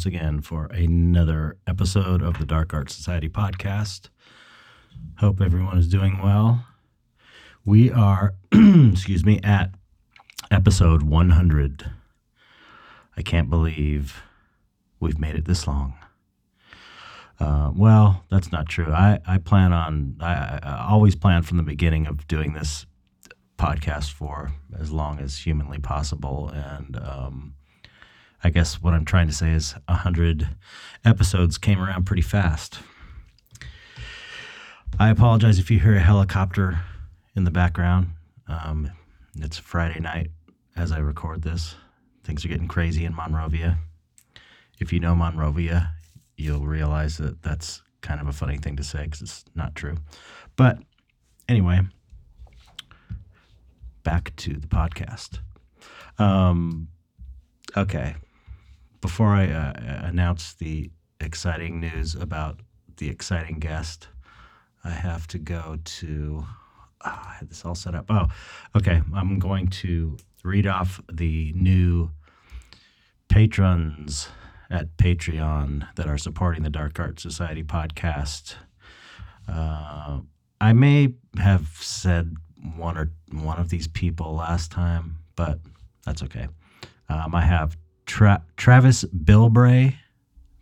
once again for another episode of the Dark Art Society podcast. Hope everyone is doing well. We are, excuse me, at episode 100. I can't believe we've made it this long. Uh, well, that's not true. I, I plan on, I, I always plan from the beginning of doing this podcast for as long as humanly possible. And um, I guess what I'm trying to say is 100 episodes came around pretty fast. I apologize if you hear a helicopter in the background. Um, it's Friday night as I record this. Things are getting crazy in Monrovia. If you know Monrovia, you'll realize that that's kind of a funny thing to say because it's not true. But anyway, back to the podcast. Um, okay. Before I uh, announce the exciting news about the exciting guest, I have to go to. Oh, I had this all set up. Oh, okay. I'm going to read off the new patrons at Patreon that are supporting the Dark Art Society podcast. Uh, I may have said one or one of these people last time, but that's okay. Um, I have Tra- Travis Bilbray.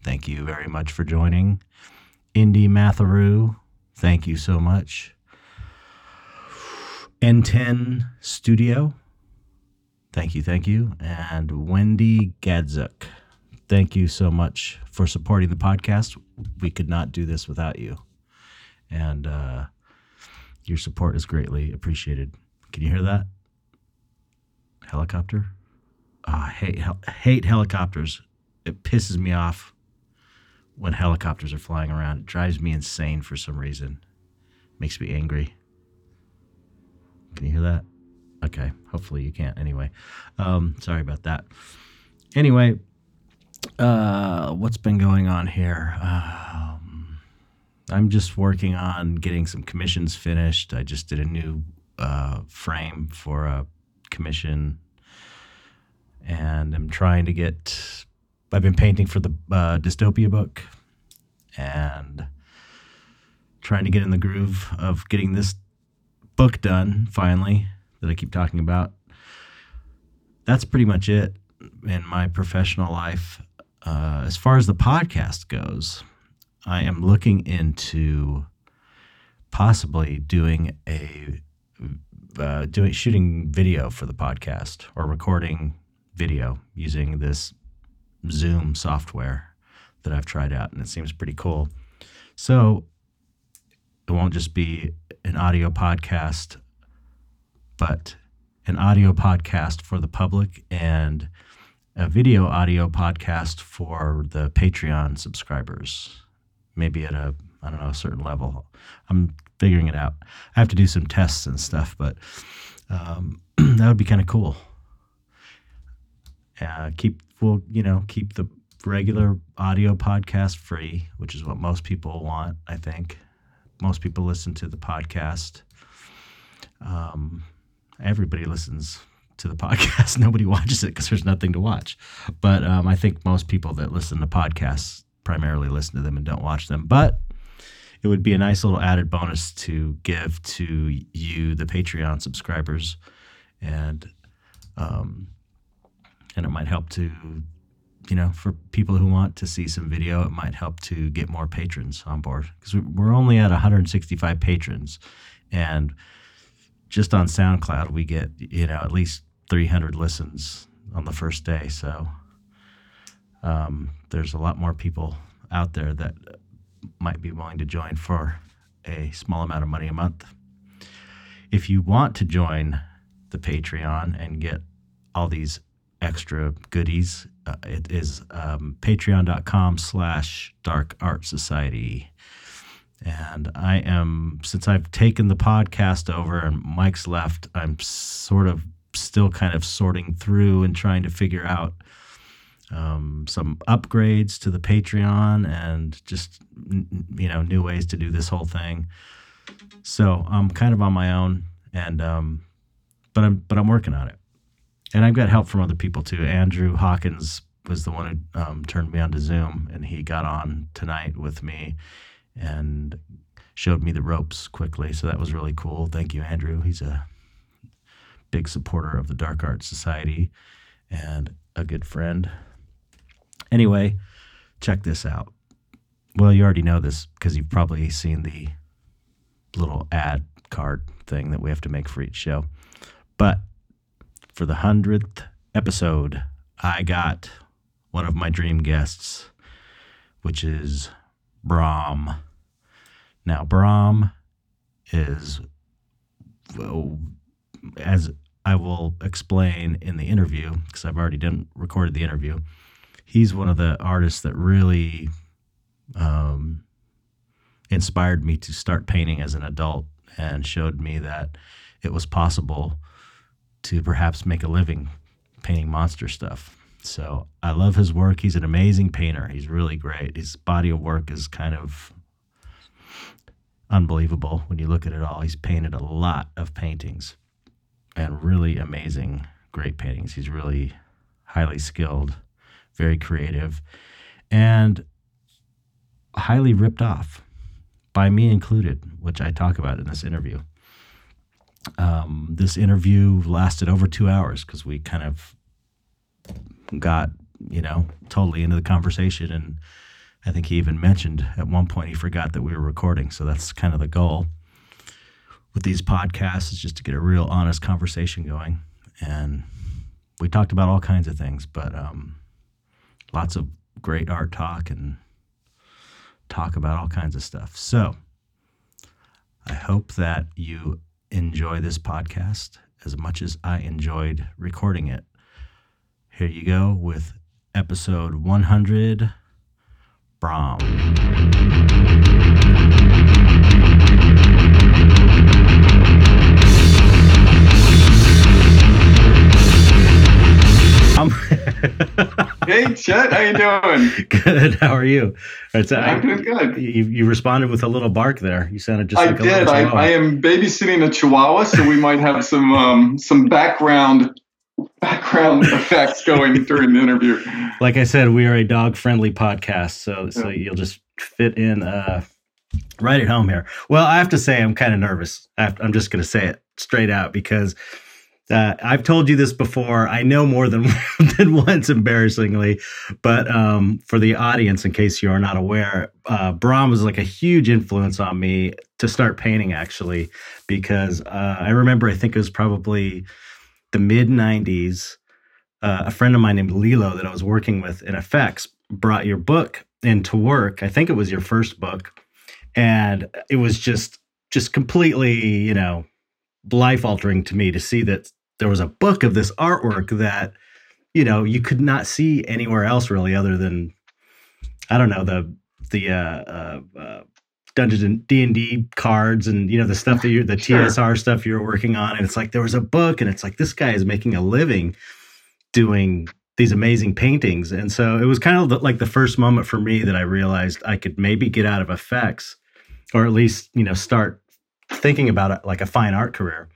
Thank you very much for joining. Indy Matharu. Thank you so much. N10 Studio. Thank you, thank you. And Wendy Gadzuk. Thank you so much for supporting the podcast. We could not do this without you. And uh, your support is greatly appreciated. Can you hear that? Helicopter? I hate, hate helicopters. It pisses me off when helicopters are flying around. It drives me insane for some reason. Makes me angry. Can you hear that? Okay. Hopefully you can't. Anyway, um, sorry about that. Anyway, uh, what's been going on here? Um, I'm just working on getting some commissions finished. I just did a new uh, frame for a commission, and I'm trying to get. I've been painting for the uh, dystopia book, and trying to get in the groove of getting this book done finally that I keep talking about. That's pretty much it in my professional life. Uh, as far as the podcast goes, I am looking into possibly doing a uh, doing shooting video for the podcast or recording video using this Zoom software that I've tried out, and it seems pretty cool. So it won't just be an audio podcast, but an audio podcast for the public and a video audio podcast for the Patreon subscribers. Maybe at a I don't know a certain level. I'm figuring it out. I have to do some tests and stuff, but um, that would be kind of cool. Uh, keep well, you know, keep the regular audio podcast free, which is what most people want. I think most people listen to the podcast. Um, everybody listens to the podcast. Nobody watches it because there's nothing to watch. But um, I think most people that listen to podcasts primarily listen to them and don't watch them. But it would be a nice little added bonus to give to you, the Patreon subscribers, and um, and it might help to, you know, for people who want to see some video, it might help to get more patrons on board because we're only at 165 patrons, and just on SoundCloud we get you know at least 300 listens on the first day. So um, there's a lot more people out there that might be willing to join for a small amount of money a month. If you want to join the Patreon and get all these extra goodies, uh, it is um, patreon.com slash dark art society. And I am, since I've taken the podcast over and Mike's left, I'm sort of still kind of sorting through and trying to figure out um, some upgrades to the Patreon and just you know new ways to do this whole thing. So I'm kind of on my own, and um, but I'm but I'm working on it. And I've got help from other people too. Andrew Hawkins was the one who um, turned me on to Zoom, and he got on tonight with me and showed me the ropes quickly. So that was really cool. Thank you, Andrew. He's a big supporter of the Dark Arts Society and a good friend. Anyway, check this out. Well, you already know this because you've probably seen the little ad card thing that we have to make for each show. But for the hundredth episode, I got one of my dream guests, which is Brom. Now, Brom is, well, as I will explain in the interview, because I've already done recorded the interview. He's one of the artists that really um, inspired me to start painting as an adult and showed me that it was possible to perhaps make a living painting monster stuff. So I love his work. He's an amazing painter. He's really great. His body of work is kind of unbelievable when you look at it all. He's painted a lot of paintings and really amazing, great paintings. He's really highly skilled, very creative, and highly ripped off by me included, which I talk about in this interview. Um, this interview lasted over two hours because we kind of got, you know, totally into the conversation. And I think he even mentioned at one point he forgot that we were recording. So that's kind of the goal with these podcasts is just to get a real honest conversation going. And we talked about all kinds of things, but um, lots of great art talk and talk about all kinds of stuff. So I hope that you enjoy this podcast as much as I enjoyed recording it. Here you go with episode 100 Brom. hey, Chet, how you doing? Good. How are you? It's, I'm doing good. You, you, responded with a little bark there. You sounded just. I like did. I, I, am babysitting a Chihuahua, so we might have some um, some background background effects going during the interview. Like I said, we are a dog friendly podcast, so yeah. so you'll just fit in uh, right at home here. Well, I have to say, I'm kind of nervous. I am just going to say it straight out because uh, I've told you this before. I know more than than once, embarrassingly, but um, for the audience, in case you are not aware, uh, Brom was like a huge influence on me to start painting. Actually, because uh, I remember, I think it was probably the mid '90s. Uh, a friend of mine named Lilo that I was working with in effects brought your book into work. I think it was your first book, and it was just just completely, you know, life altering to me to see that there was a book of this artwork that you know you could not see anywhere else really other than I don't know the the uh, uh, uh, Dungeons and D and D cards and you know the stuff that you the sure. TSR stuff you're working on. And it's like there was a book and it's like this guy is making a living doing these amazing paintings. And so it was kind of the, like the first moment for me that I realized I could maybe get out of effects or at least you know start thinking about it like a fine art career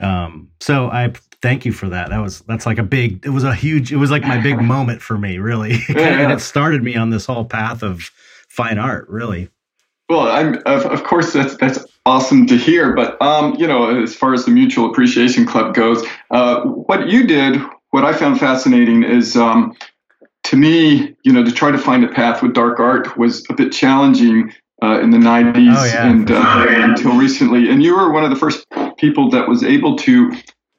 um, so I thank you for that. That was that's like a big. It was a huge. It was like my big moment for me, really, yeah. and it started me on this whole path of fine art, really. Well, I'm of, of course that's that's awesome to hear. But um, you know, as far as the Mutual Appreciation Club goes, uh, what you did, what I found fascinating is. Um, to me, you know, to try to find a path with dark art was a bit challenging uh, in the 90s oh, yeah, and uh, until recently. And you were one of the first people that was able to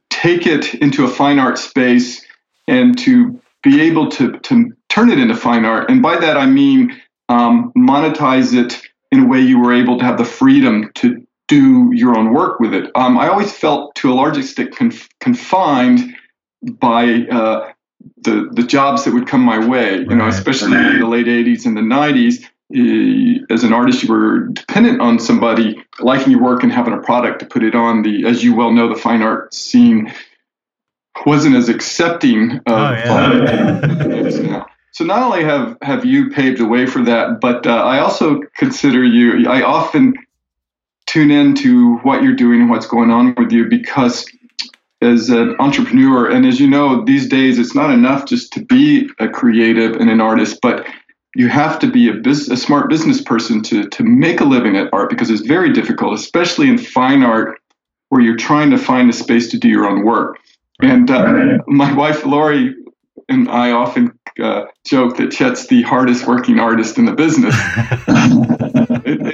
take it into a fine art space and to be able to, to turn it into fine art. And by that, I mean um, monetize it in a way you were able to have the freedom to do your own work with it. Um, I always felt to a large extent conf- confined by uh, the the jobs that would come my way. You know, especially in the late '80s and the '90s, as an artist, you were dependent on somebody liking your work and having a product to put it on. The, as you well know, the fine art scene wasn't as accepting of. Oh, yeah. so not only have have you paved the way for that, but uh, I also consider you. I often tune in to what you're doing and what's going on with you because as an entrepreneur, and as you know, these days it's not enough just to be a creative and an artist, but you have to be a, business, a smart business person to to make a living at art because it's very difficult, especially in fine art, where you're trying to find a space to do your own work. And uh, my wife Lori and I often uh, joke that Chet's the hardest working artist in the business.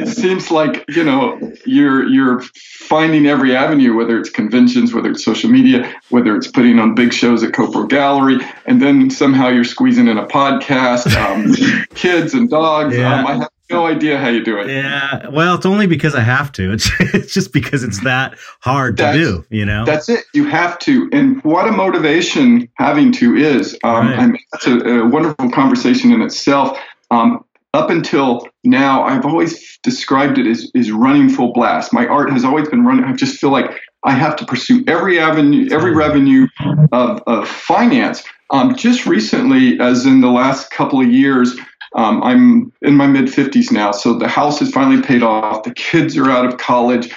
it, seems like you know you're you're finding every avenue, whether it's conventions, whether it's social media, whether it's putting on big shows at Copro Gallery, and then somehow you're squeezing in a podcast, um, kids and dogs. Yeah. Um, I have no idea how you do it. Yeah, well, it's only because I have to. It's, it's just because it's that hard that's, to do. You know, that's it. You have to, and what a motivation having to is. Um, right. I mean, that's a, a, wonderful conversation in itself. Um, up until now, I've always described it as, as running full blast. My art has always been running. I just feel like I have to pursue every avenue, every revenue of, of finance. Um, just recently, as in the last couple of years, um, I'm in my mid 50s now, so the house is finally paid off. The kids are out of college.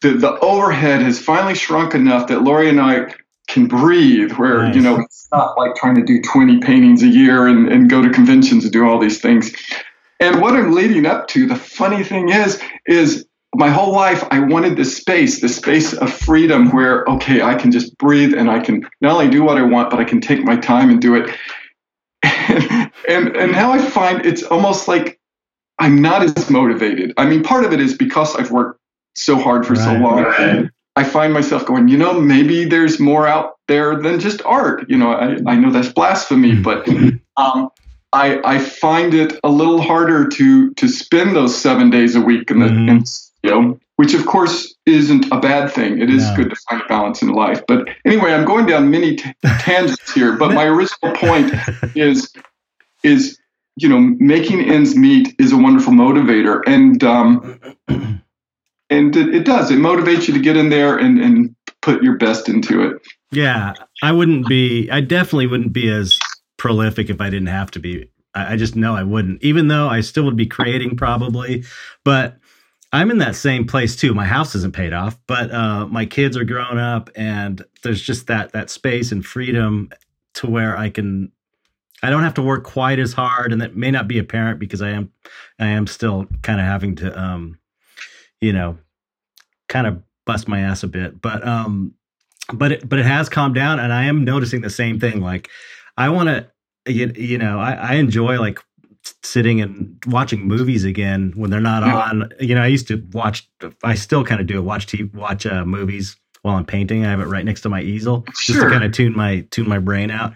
The, the overhead has finally shrunk enough that Lori and I can breathe, where, nice. you know, it's not like trying to do 20 paintings a year and, and go to conventions and do all these things. And what I'm leading up to, the funny thing is, is my whole life I wanted this space, this space of freedom where, okay, I can just breathe and I can not only do what I want, but I can take my time and do it. and and now I find it's almost like I'm not as motivated. I mean, part of it is because I've worked so hard for right, so long. Right. I find myself going, you know, maybe there's more out there than just art. You know, I, I know that's blasphemy, hmm. but um, I I find it a little harder to to spend those seven days a week in the mm-hmm. in, you know which of course isn't a bad thing. It is good to find a balance in life. But anyway, I'm going down many t- tangents here. But my original point is is you know making ends meet is a wonderful motivator, and um, and it, it does. It motivates you to get in there and and put your best into it. Yeah, I wouldn't be. I definitely wouldn't be as prolific if I didn't have to be. I, I just know I wouldn't, even though I still would be creating probably. But I'm in that same place too. My house isn't paid off, but uh, my kids are grown up, and there's just that that space and freedom to where I can. I don't have to work quite as hard, and that may not be apparent because I am, I am still kind of having to, um, you know, kind of bust my ass a bit, but um, but it but it has calmed down, and I am noticing the same thing. Like, I want to, you, you know, I, I enjoy like sitting and watching movies again when they're not yeah. on. You know, I used to watch. I still kind of do it. Watch TV, watch uh, movies while I'm painting. I have it right next to my easel sure. just to kind of tune my tune my brain out.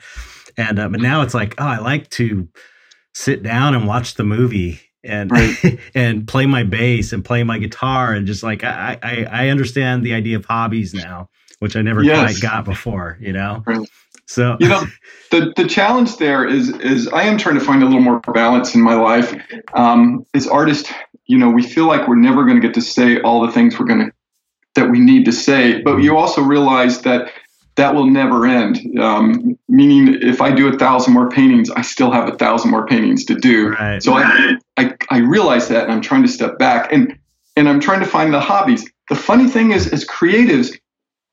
And uh, but now it's like, oh, I like to sit down and watch the movie and right. and play my bass and play my guitar and just like I, I I understand the idea of hobbies now, which I never yes. quite got before. You know. Right. So you know, the the challenge there is is I am trying to find a little more balance in my life. Um, as artists, you know, we feel like we're never going to get to say all the things we're going to that we need to say, but you also realize that that will never end. Um, meaning, if I do a thousand more paintings, I still have a thousand more paintings to do. Right. So I, I I realize that, and I'm trying to step back and and I'm trying to find the hobbies. The funny thing is, as creatives,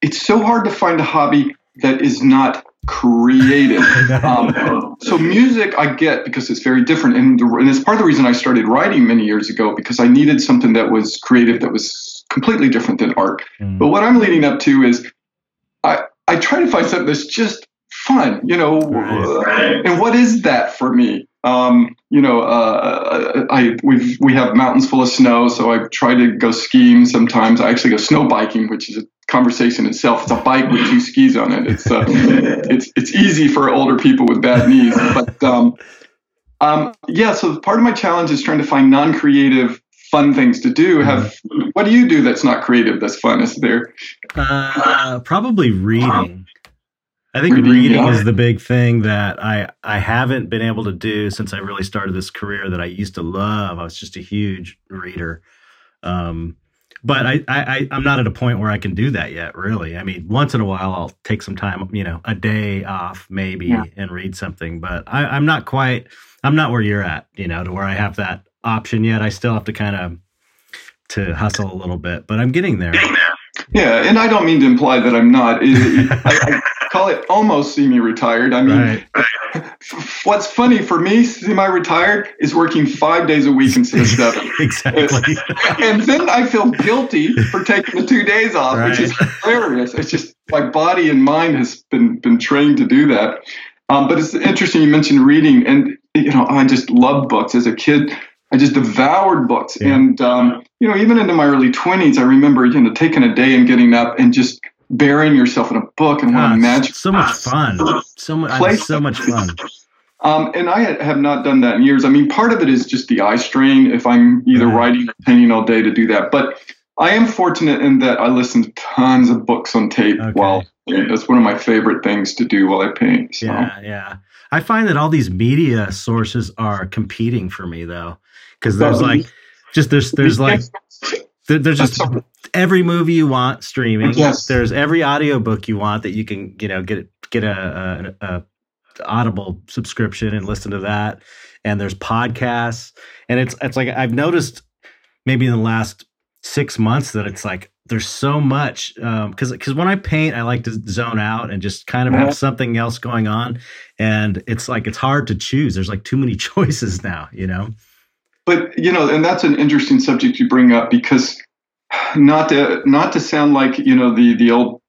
it's so hard to find a hobby that is not creative. um, so music, I get because it's very different, and, the, and it's part of the reason I started writing many years ago because I needed something that was creative, that was completely different than art. Mm. But what I'm leading up to is, I I try to find something that's just fun, you know. Right. And what is that for me? Um, you know, uh, I we we have mountains full of snow, so I try to go skiing. Sometimes I actually go snow biking, which is a conversation itself. It's a bike with two skis on it. It's uh, it's it's easy for older people with bad knees, but um, um, yeah. So part of my challenge is trying to find non-creative, fun things to do. Have what do you do that's not creative that's fun? Is there? Uh, probably reading. I think reading, reading yeah. is the big thing that I I haven't been able to do since I really started this career that I used to love. I was just a huge reader. Um, but I, I I'm not at a point where I can do that yet. Really, I mean, once in a while I'll take some time, you know, a day off maybe yeah. and read something. But I, I'm not quite. I'm not where you're at, you know, to where I have that option yet. I still have to kind of to hustle a little bit, but I'm getting there. Getting there. Yeah, and I don't mean to imply that I'm not. I, I call it almost semi-retired. I mean, Right. what's funny for me, semi-retired, is working five days a week instead of seven. exactly. and then I feel guilty for taking the two days off, which is hilarious. It's just my body and mind has been been trained to do that. Um, but it's interesting you mentioned reading, and you know I just loved books as a kid. I just devoured books, Yeah. and um, you know even into my early twenties, I remember you know taking a day and getting up and just burying yourself in a book and what Ah, a magic. so much fun. So much. Play- So much fun. Um, and I have not done that in years. I mean, part of it is just the eye strain if I'm either Right. writing or painting all day to do that. But I am fortunate in that I listen to tons of books on tape Okay. while that's one of my favorite things to do while I paint. So. Yeah, yeah. I find that all these media sources are competing for me though, because there's like just there's there's like there- there's just every movie you want streaming. Yes. There's every audiobook you want that you can you know get get a, a, a Audible subscription and listen to that. And there's podcasts, and it's it's like I've noticed maybe in the last six months that it's like there's so much because because when I paint I like to zone out and just kind of Uh-huh. have something else going on, and it's like it's hard to choose. There's like too many choices now, you know. But you know, and that's an interesting subject you bring up because not to not to sound like you know the the old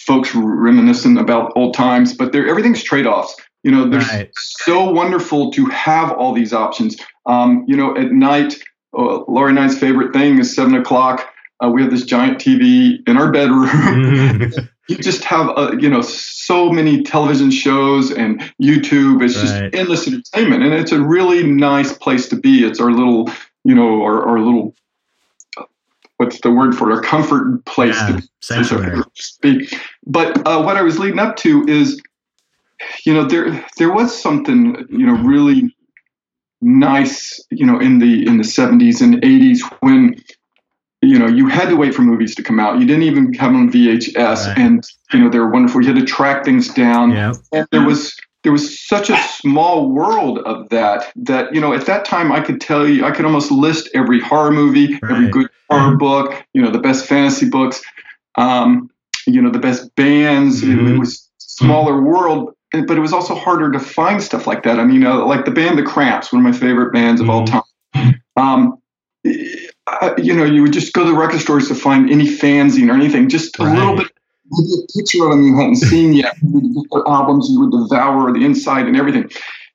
folks reminiscent about old times, but there everything's trade offs. You know, there's Right. so wonderful to have all these options. Um, you know, at night, uh, Laurie and I's favorite thing is seven o'clock. Uh, we have this giant TV in our bedroom. you just have uh, you know so many television shows and YouTube. It's just endless entertainment, and it's a really nice place to be. It's our little you know our, our little what's the word for it? Our comfort place Yeah, to sanctuary. speak. But uh, what I was leading up to is, you know, there there was something you know really nice, you know, in the in the 70s and 80s when you know you had to wait for movies to come out. You didn't even have them on VHS, Right. and you know they were wonderful. You had to track things down, yeah, and there was there was such a small world of that that you know at that time I could tell you I could almost list every horror movie, every good horror book, you know, the best fantasy books, um, you know, the best bands. It- It, Mhm. was smaller world, but it was also harder to find stuff like that. I mean, you know, like the band The Cramps, one of my favorite bands of all Mhm. time. Um, uh, you know, you would just go to the record stores to find any fanzine or anything, just a little bit maybe a picture of them you hadn't seen yet. The albums you would devour the inside and everything.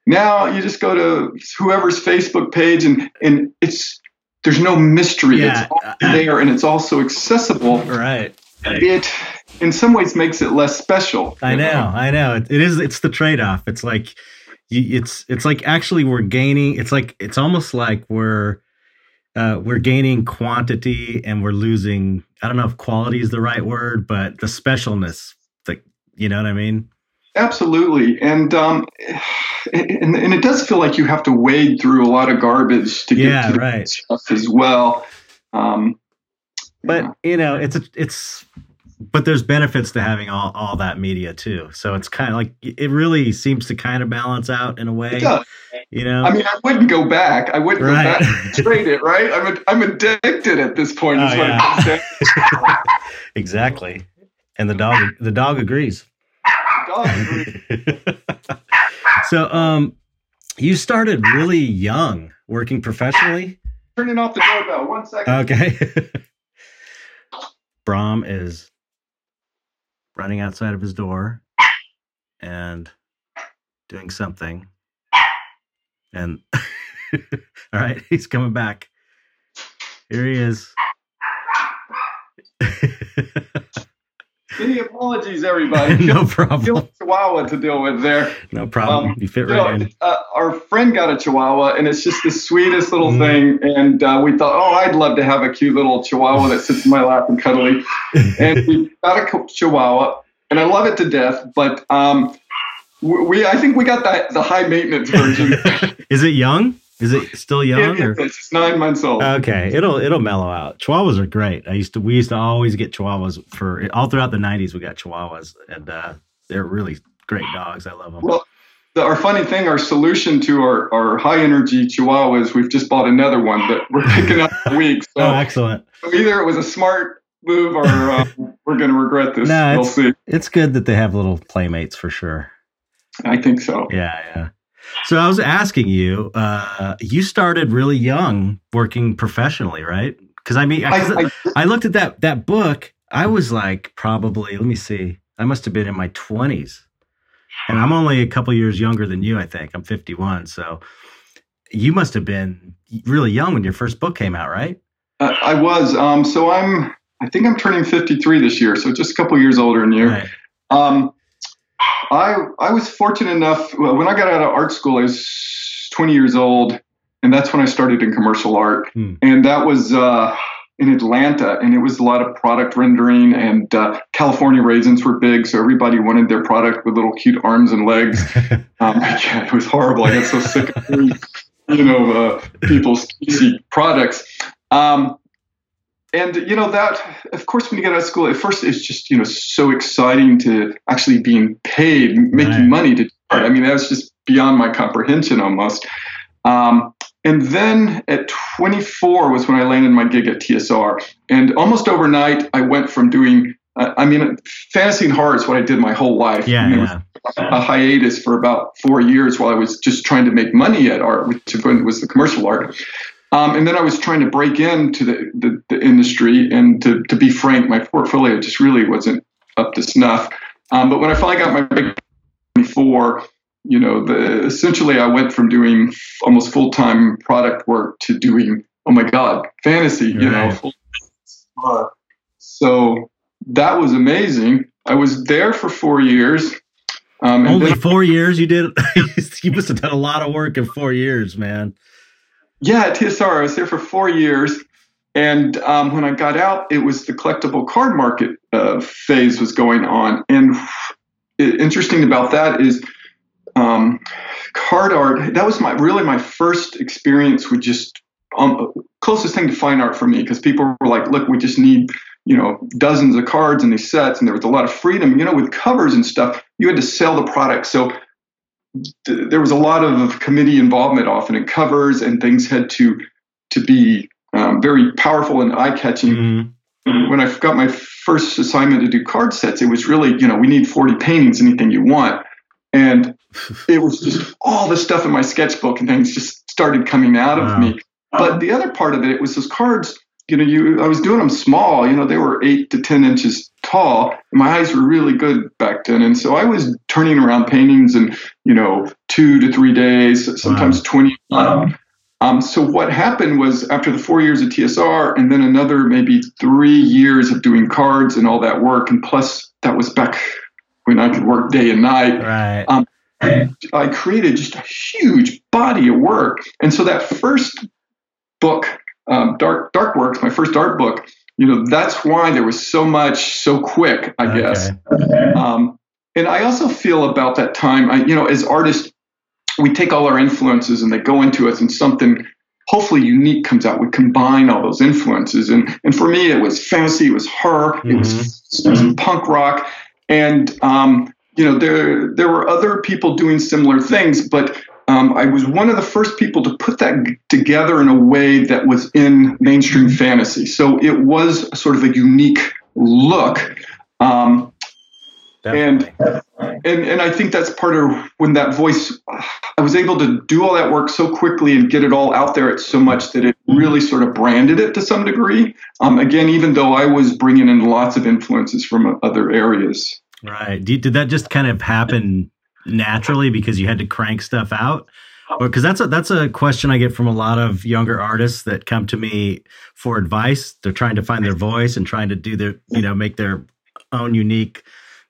Now you just go to whoever's Facebook page and and it's there's no mystery. Yeah. It's all there and it's also accessible. right. It in some ways makes it less special. I know, I know. It, it is. It's the trade off. It's like, you, it's it's like actually we're gaining. It's like it's almost like we're uh, we're gaining quantity and we're losing. I don't know if quality is the right word, but the specialness. Like you know what I mean? Absolutely, and um, and, and it does feel like you have to wade through a lot of garbage to get Yeah, to the right. stuff as well. Um, But yeah. you know, it's a, it's. But there's benefits to having all, all that media too. So it's kind of like it really seems to kind of balance out in a way. it does. You know? I mean, I wouldn't go back. I wouldn't Right. go back trade it, right? I'm, a, I'm addicted at this point. Oh, yeah. exactly. And the dog the dog agrees. Dog agree. so um you started really young working professionally Turning off the doorbell. One second. okay Brom is running outside of his door and doing something. And all right he's coming back. Here he is Any apologies, everybody. no problem Chihuahua to deal with there. no problem Um, you fit You right know, in uh, our friend got a Chihuahua, and it's just the sweetest little Mhm. thing. And uh, we thought, oh, I'd love to have a cute little Chihuahua that sits in my lap and cuddly. and we got a Chihuahua, and I love it to death. But um, we, we, I think we got the the high maintenance version. is it young is it still young or it's nine months old. Okay, it'll it'll mellow out. Chihuahuas are great. I used to we used to always get Chihuahuas for all throughout the '90s. We got Chihuahuas, and uh, they're really great dogs. I love them. Well, the, our funny thing, our solution to our, our high energy Chihuahua is we've just bought another one that we're picking up a week. So oh, excellent. either it was a smart move, or uh, we're going to regret this. No, we'll it's, see. it's good that they have little playmates for sure. I think so. Yeah, yeah. So I was asking you, uh, you started really young working professionally, right? Because I mean, I, I, I looked at that that book. I was like, probably. Let me see. I must have been in my twenties, and I'm only a couple years younger than you. I think I'm 51. So you must have been really young when your first book came out, right? uh, I was. Um, so I'm. I think I'm turning 53 this year, so just a couple years older than you. Right. Um, I I was fortunate enough well, when I got out of art school. I was 20 years old, and that's when I started in commercial art, Hmm. and that was uh, in Atlanta, and it was a lot of product rendering, and uh, California raisins were big, so everybody wanted their product with little cute arms and legs. Um, yeah, it was horrible. I got so sick of hearing, you know, uh, people's easy products. Um, and you know that, of course, when you get out of school, at first it's just you know so exciting to actually being paid, making Right. money to. do art. I mean, that was just beyond my comprehension almost. Um, and then at 24 was when I landed my gig at TSR, and almost overnight I went from doing. Uh, I mean, fantasy and horror is what I did my whole life. yeah, I mean, it was yeah. a hiatus for about four years while I was just trying to make money at art, which was the commercial art. Um, and then I was trying to break into the, the, the industry. And to, to be frank, my portfolio just really wasn't up to snuff. Um, but when I finally got my big 24, you know, the, essentially I went from doing almost full time product work to doing, oh my God, fantasy, you know. Right. full- uh, so that was amazing. I was there for four years. Um, Only then- four years you did. you must have done a lot of work in four years, man. Yeah, at TSR, I was there for four years, and um, when I got out, it was the collectible card market uh, phase was going on. And i- interesting about that is um, card art. That was my really my first experience with just um, closest thing to fine art for me because people were like, "Look, we just need." You know, dozens of cards in these sets, and there was a lot of freedom. You know, with covers and stuff, you had to sell the product. So th- there was a lot of committee involvement often in covers and things had to to be um, very powerful and eye catching. Mhm. When I got my first assignment to do card sets, it was really you know we need 40 paintings, anything you want, and it was just all the stuff in my sketchbook and things just started coming out of me. But the other part of it, it was those cards. You know, you I was doing them small. You know, they were eight to ten inches tall. And my eyes were really good back then, and so I was turning around paintings in you know two to three days, sometimes twenty. Um, so what happened was after the four years of TSR, and then another maybe three years of doing cards and all that work, and plus that was back when I could work day and night. Right. Um, I created just a huge body of work. And so that first book, um, Dark Darkwerks, my first art book, you know, that's why there was so much so quick, I guess. Um, and I also feel about that time, I, you know, as artists, we take all our influences and they go into us, and something hopefully unique comes out. We combine all those influences, and and for me, it was fantasy, it was horror, it was, it was punk rock, and um, you know, there there were other people doing similar things, but um, I was one of the first people to put that g- together in a way that was in mainstream fantasy. So it was sort of a unique look. Um, Definitely. and and I think that's part of when that voice I was able to do all that work so quickly and get it all out there It's so much that it really sort of branded it to some degree. Um, again, even though I was bringing in lots of influences from other areas. Right. Did, did that just kind of happen naturally because you had to crank stuff out? Because that's a that's a question I get from a lot of younger artists that come to me for advice. They're trying to find their voice and trying to do their you know make their own unique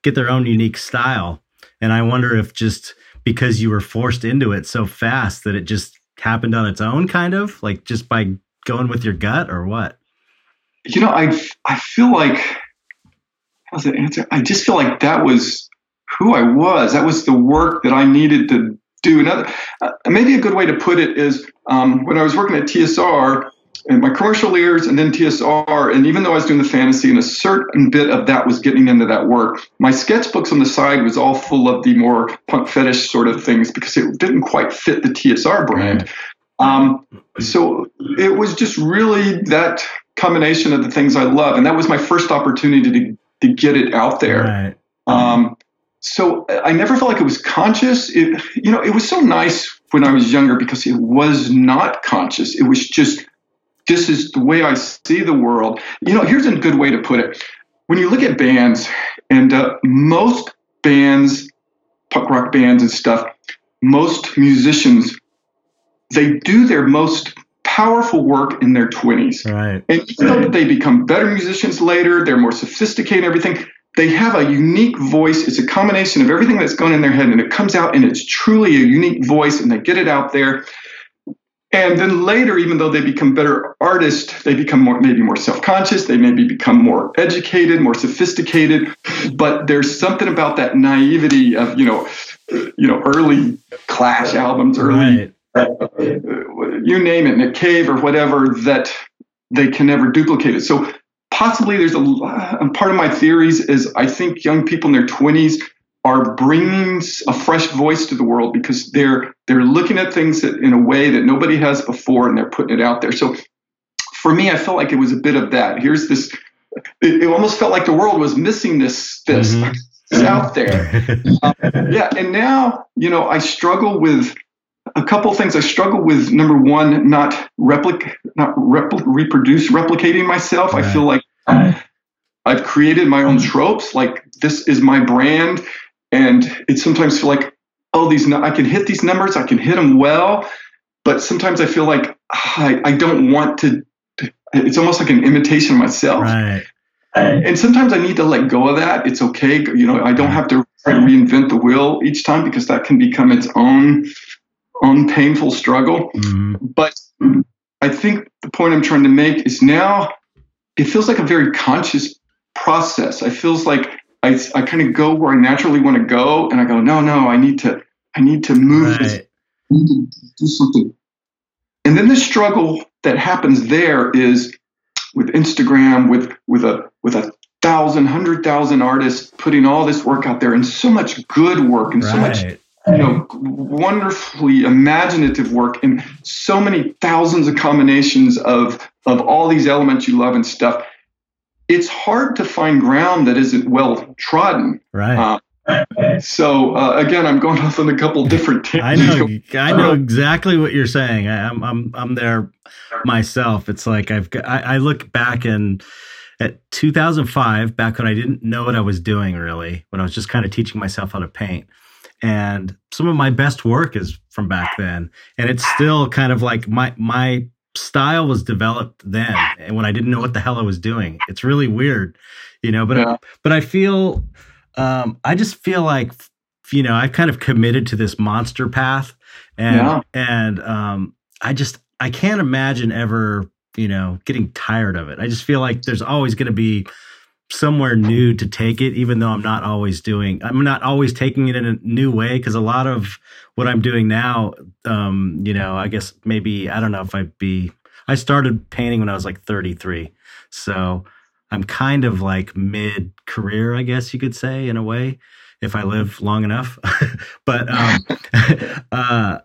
get their own unique style. And I wonder if just because you were forced into it so fast that it just happened on its own, kind of like just by going with your gut or what? You know, I I feel like how's the answer? I just feel like that was who I was. That was the work that I needed to do. Another uh, maybe a good way to put it is um, when I was working at TSR and my commercial years and then TSR, and even though I was doing the fantasy and a certain bit of that was getting into that work, my sketchbooks on the side was all full of the more punk fetish sort of things because it didn't quite fit the TSR brand. Um, so it was just really that combination of the things I love, and that was my first opportunity to to get it out there. Right. Um, so I never felt like it was conscious. It, you know, it was so nice when I was younger because it was not conscious. It was just this is the way I see the world. You know, here's a good way to put it. When you look at bands, and uh, most bands, punk rock bands and stuff, most musicians, they do their most powerful work in their 20s. Right. And even though they become better musicians later, they're more sophisticated and everything, they have a unique voice. It's a combination of everything that's going in their head, and it comes out, and it's truly a unique voice, and they get it out there. And then later, even though they become better artists, they become more maybe more self-conscious. They maybe become more educated, more sophisticated. But there's something about that naivety of you know, you know, early Clash albums, early Right. uh, you name it, Nick Cave or whatever, that they can never duplicate it. So possibly there's a and part of my theories is I think young people in their 20s are bringing a fresh voice to the world because they're they're looking at things that, in a way that nobody has before and they're putting it out there. So for me, I felt like it was a bit of that. Here's this. It, it almost felt like the world was missing this this. Mhm. Out there yeah and now you know i struggle with a couple things i struggle with number one not replic not repl- reproduce replicating myself i feel like i've created my own tropes like this is my brand and it sometimes feel like oh these i can hit these numbers i can hit them well but sometimes i feel like ah, i, I don't want to it's almost like an imitation of myself right. and sometimes I need to let go of that. It's okay. You know, I don't have to reinvent the wheel each time because that can become its own own painful struggle. Mhm. But I think the point I'm trying to make is now it feels like a very conscious process. It feels like I, I kind of go where I naturally want to go, and I go, no, no, I need to I need to move Right. I need to do something. And then the struggle that happens there is with Instagram, with with a with a thousand, hundred thousand artists putting all this work out there and so much good work and so much Right. You know wonderfully imaginative work and so many thousands of combinations of of all these elements you love and stuff. It's hard to find ground that isn't well trodden. Right. Uh, So uh, again, I'm going off on a couple different I know. I know exactly what you're saying. I, I'm I'm I'm there myself. It's like I've got, I, I look back and at 2005, back when I didn't know what I was doing really, when I was just kind of teaching myself how to paint. And some of my best work is from back then, and it's still kind of like my my style was developed then, and when I didn't know what the hell I was doing. It's really weird, you know. But Yeah. but I feel, um, I just feel like you know, I've kind of committed to this monster path, and Yeah. and um, I just I can't imagine ever you know getting tired of it. I just feel like there's always going to be somewhere new to take it, even though I'm not always doing. I'm not always taking it in a new way because a lot of what I'm doing now, um, you know, I guess maybe I don't know if I'd be. I started painting when I was like 33, so I'm kind of like mid career, I guess you could say, in a way, if I live long enough. but um, uh,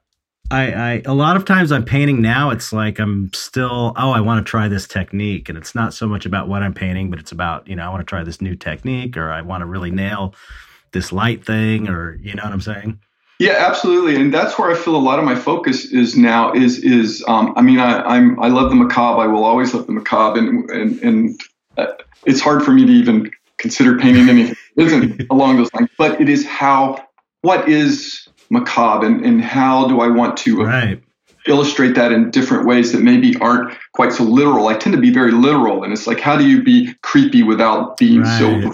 I, I a lot of times I'm painting now. It's like I'm still oh I want to try this technique, and it's not so much about what I'm painting, but it's about you know I want to try this new technique, or I want to really nail this light thing, or you know what I'm saying. Yeah, absolutely, and that's where I feel a lot of my focus is now. Is is um, I mean, I, I'm I love the macabre. I will always love the macabre, and and and uh, it's hard for me to even consider painting anything isn't along those lines. But it is how what is macabre, and and how do I want to Right. illustrate that in different ways that maybe aren't quite so literal. I tend to be very literal, and it's like, how do you be creepy without being so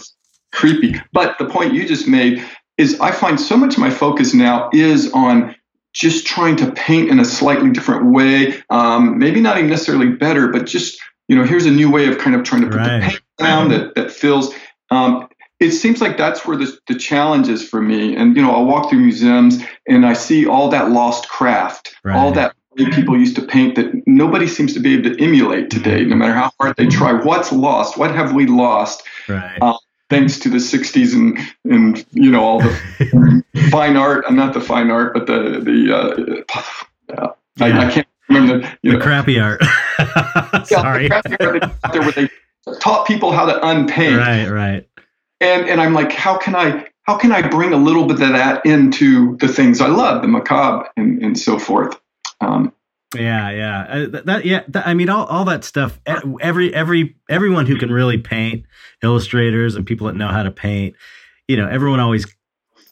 creepy? But the point you just made is I find so much of my focus now is on just trying to paint in a slightly different way. Um, maybe not even necessarily better, but just you know, here's a new way of kind of trying to put Right. the paint down that that feels. Um, it seems like that's where the, the challenge is for me. And you know, I'll walk through museums and I see all that lost craft, all that people used to paint that nobody seems to be able to emulate today, no matter how hard they try. What's lost? What have we lost? Right. Uh, Thanks to the '60s and and you know all the fine art, I'm not the fine art, but the the uh, yeah, I, I can't remember the the crappy art. Sorry. Yeah, the era there where they taught people how to unpaint. Right, right. And and I'm like, how can I how can I bring a little bit of that into the things I love, the macabre and, and so forth. Um, yeah, yeah, uh, that, that yeah. That, I mean, all, all that stuff. Every every everyone who can really paint, illustrators and people that know how to paint. You know, everyone always.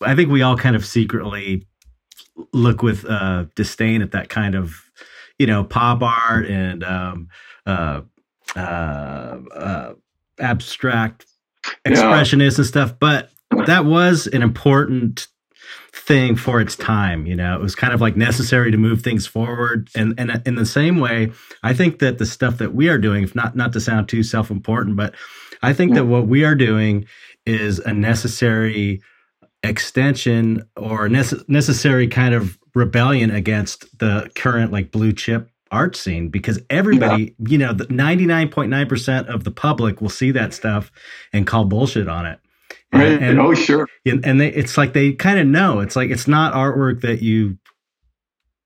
I think we all kind of secretly look with uh, disdain at that kind of, you know, pop art and um, uh, uh, uh abstract expressionist yeah. and stuff. But that was an important thing for its time. You know, it was kind of like necessary to move things forward. And and uh, in the same way, I think that the stuff that we are doing, if not not to sound too self important, but I think that what we are doing is a necessary extension or nece- necessary kind of rebellion against the current like blue chip art scene because everybody, yeah. you know, the 99.9% of the public will see that stuff and call bullshit on it. Right. And, and oh, sure. And, and they, it's like they kind of know. It's like it's not artwork that you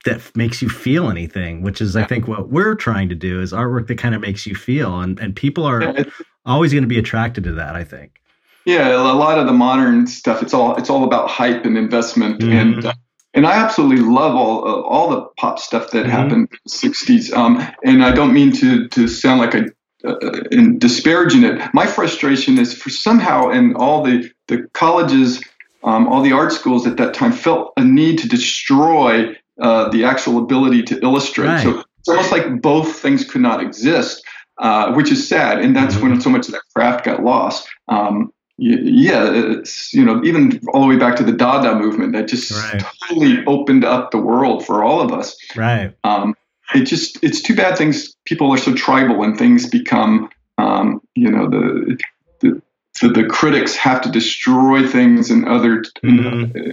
that makes you feel anything, which is. I think, what we're trying to do is artwork that kind of makes you feel, and and people are always going to be attracted to that. I think. Yeah, a lot of the modern stuff. It's all it's all about hype and investment, mm-hmm. and uh, and I absolutely love all uh, all the pop stuff that mm-hmm. happened in the '60s. Um, and I don't mean to to sound like a uh, in disparaging it. My frustration is for somehow in all the the colleges, um, all the art schools at that time felt a need to destroy uh, the actual ability to illustrate. Right. So it's almost like both things could not exist, uh, which is sad. And that's mm-hmm. when so much of that craft got lost. Um, yeah, it's, you know, even all the way back to the Dada movement that just right. totally opened up the world for all of us. Right. Um, it just it's too bad things people are so tribal and things become um, you know the, the the, the critics have to destroy things and other mm-hmm.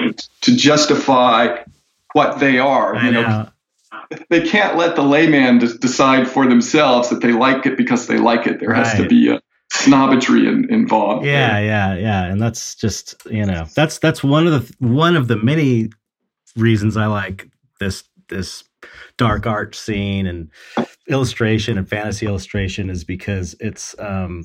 uh, to justify what they are I you know, know, they can't let the layman decide for themselves that they like it because they like it there right. has to be a snobbetry in, involved yeah there. yeah yeah and that's just you know that's that's one of the one of the many reasons i like this this dark art scene and illustration and fantasy illustration is because it's um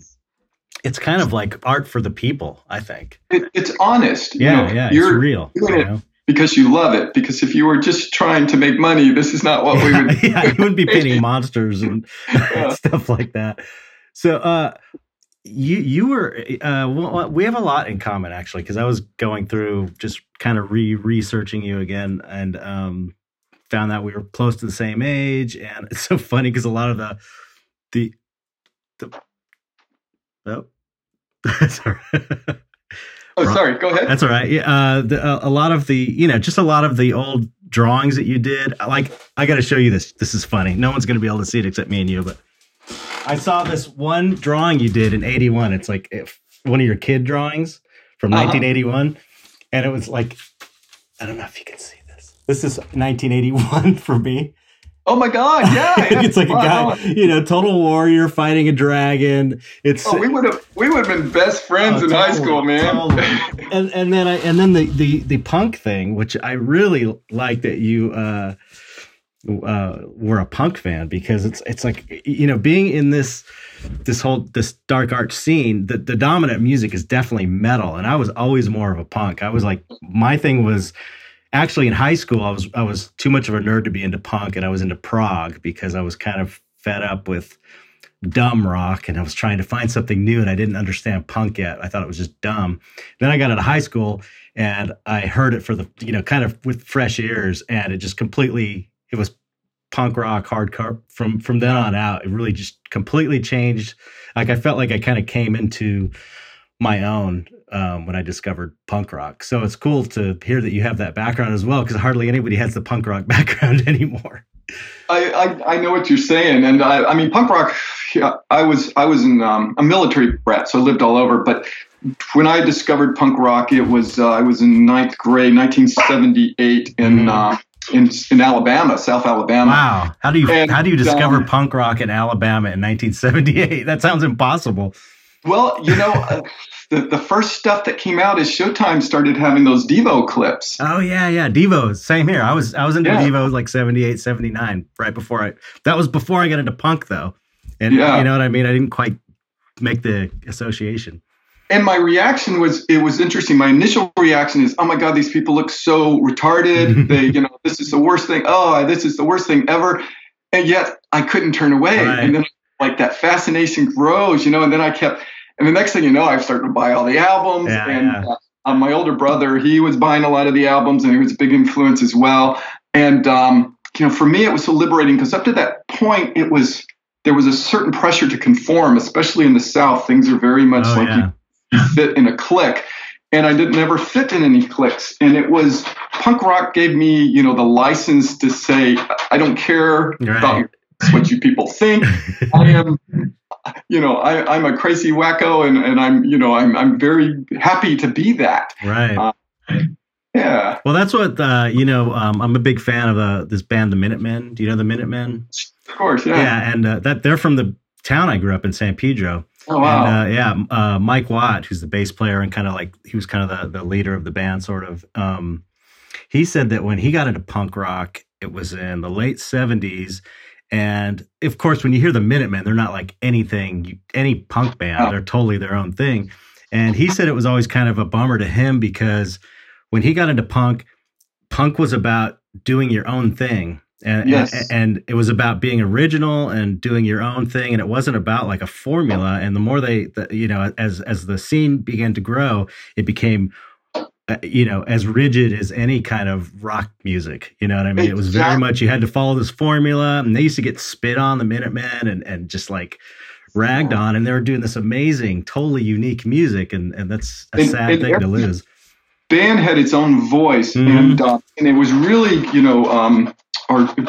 it's kind of like art for the people i think it, it's honest yeah you know, yeah it's real you know? because you love it because if you were just trying to make money this is not what we would yeah you wouldn't be painting monsters and yeah. stuff like that so uh you you were uh well, we have a lot in common actually because i was going through just kind of re researching you again and um found that we were close to the same age, and it's so funny because a lot of the the the oh, sorry. oh, sorry. Go ahead. That's all right. Yeah, uh, the, uh, a lot of the you know just a lot of the old drawings that you did. Like I got to show you this. This is funny. No one's going to be able to see it except me and you, but. I saw this one drawing you did in 81. It's like if, one of your kid drawings from uh-huh. 1981. And it was like, I don't know if you can see this. this is 1981 for me. Oh my god! Yeah, it's like a guy, you know, total warrior fighting a dragon. It's oh, we would have we would have been best friends oh, in totally, high school, man. Totally. and and then I and then the the the punk thing, which I really like that you uh, uh, were a punk fan because it's it's like you know being in this this whole this dark art scene. The the dominant music is definitely metal, and I was always more of a punk. I was like my thing was actually in high school, I was I was too much of a nerd to be into punk, and I was into prog because I was kind of fed up with dumb rock, and I was trying to find something new, and I didn't understand punk yet. I thought it was just dumb. Then I got out of high school, and I heard it for the you know kind of with fresh ears, and it just completely it was punk rock hardcore from from then on out. It really just completely changed. Like I felt like I kind of came into my own um, when I discovered punk rock. So it's cool to hear that you have that background as well, because hardly anybody has the punk rock background anymore. I, I, I know what you're saying, and I, I mean punk rock. Yeah, I was I was in um, a military brat, so I lived all over. But when I discovered punk rock, it was uh, I was in ninth grade, 1978, in mm. uh, in in Alabama, South Alabama. Wow, how do you and, how do you discover um, punk rock in Alabama in 1978? That sounds impossible. Well, you know, uh, the, the first stuff that came out is Showtime started having those Devo clips. Oh yeah, yeah, Devo. Same here. I was I was into yeah. Devo like 78, 79, right before I. That was before I got into punk though, and yeah. you know what I mean. I didn't quite make the association. And my reaction was it was interesting. My initial reaction is, oh my god, these people look so retarded. they, you know, this is the worst thing. Oh, this is the worst thing ever. And yet I couldn't turn away. Right. And then like that fascination grows, you know. And then I kept and the next thing you know, I've started to buy all the albums. Yeah, and yeah. Uh, my older brother, he was buying a lot of the albums, and he was a big influence as well. And um, you know, for me, it was so liberating because up to that point, it was there was a certain pressure to conform, especially in the South. Things are very much oh, like yeah. you fit in a clique, and I did never fit in any cliques. And it was punk rock gave me, you know, the license to say, I don't care right. about what you people think. I am you know, I, am a crazy wacko, and, and I'm, you know, I'm, I'm very happy to be that. Right. Uh, yeah. Well, that's what uh, you know. Um, I'm a big fan of uh, this band, the Minutemen. Do you know the Minutemen? Of course, yeah. Yeah, and uh, that they're from the town I grew up in, San Pedro. Oh wow. And, uh, yeah, uh, Mike Watt, who's the bass player and kind of like he was kind of the, the leader of the band, sort of. Um, he said that when he got into punk rock, it was in the late '70s and of course, when you hear the Minutemen, they're not like anything, any punk band. Oh. They're totally their own thing. And he said it was always kind of a bummer to him because when he got into punk, punk was about doing your own thing. And, yes. and, and it was about being original and doing your own thing and it wasn't about like a formula and the more they the, you know as as the scene began to grow it became uh, you know, as rigid as any kind of rock music. You know what I mean? It was very much you had to follow this formula, and they used to get spit on the Minutemen and and just like ragged on, and they were doing this amazing, totally unique music, and and that's a and, sad and thing to lose. Band had its own voice, mm-hmm. and uh, and it was really you know. Um,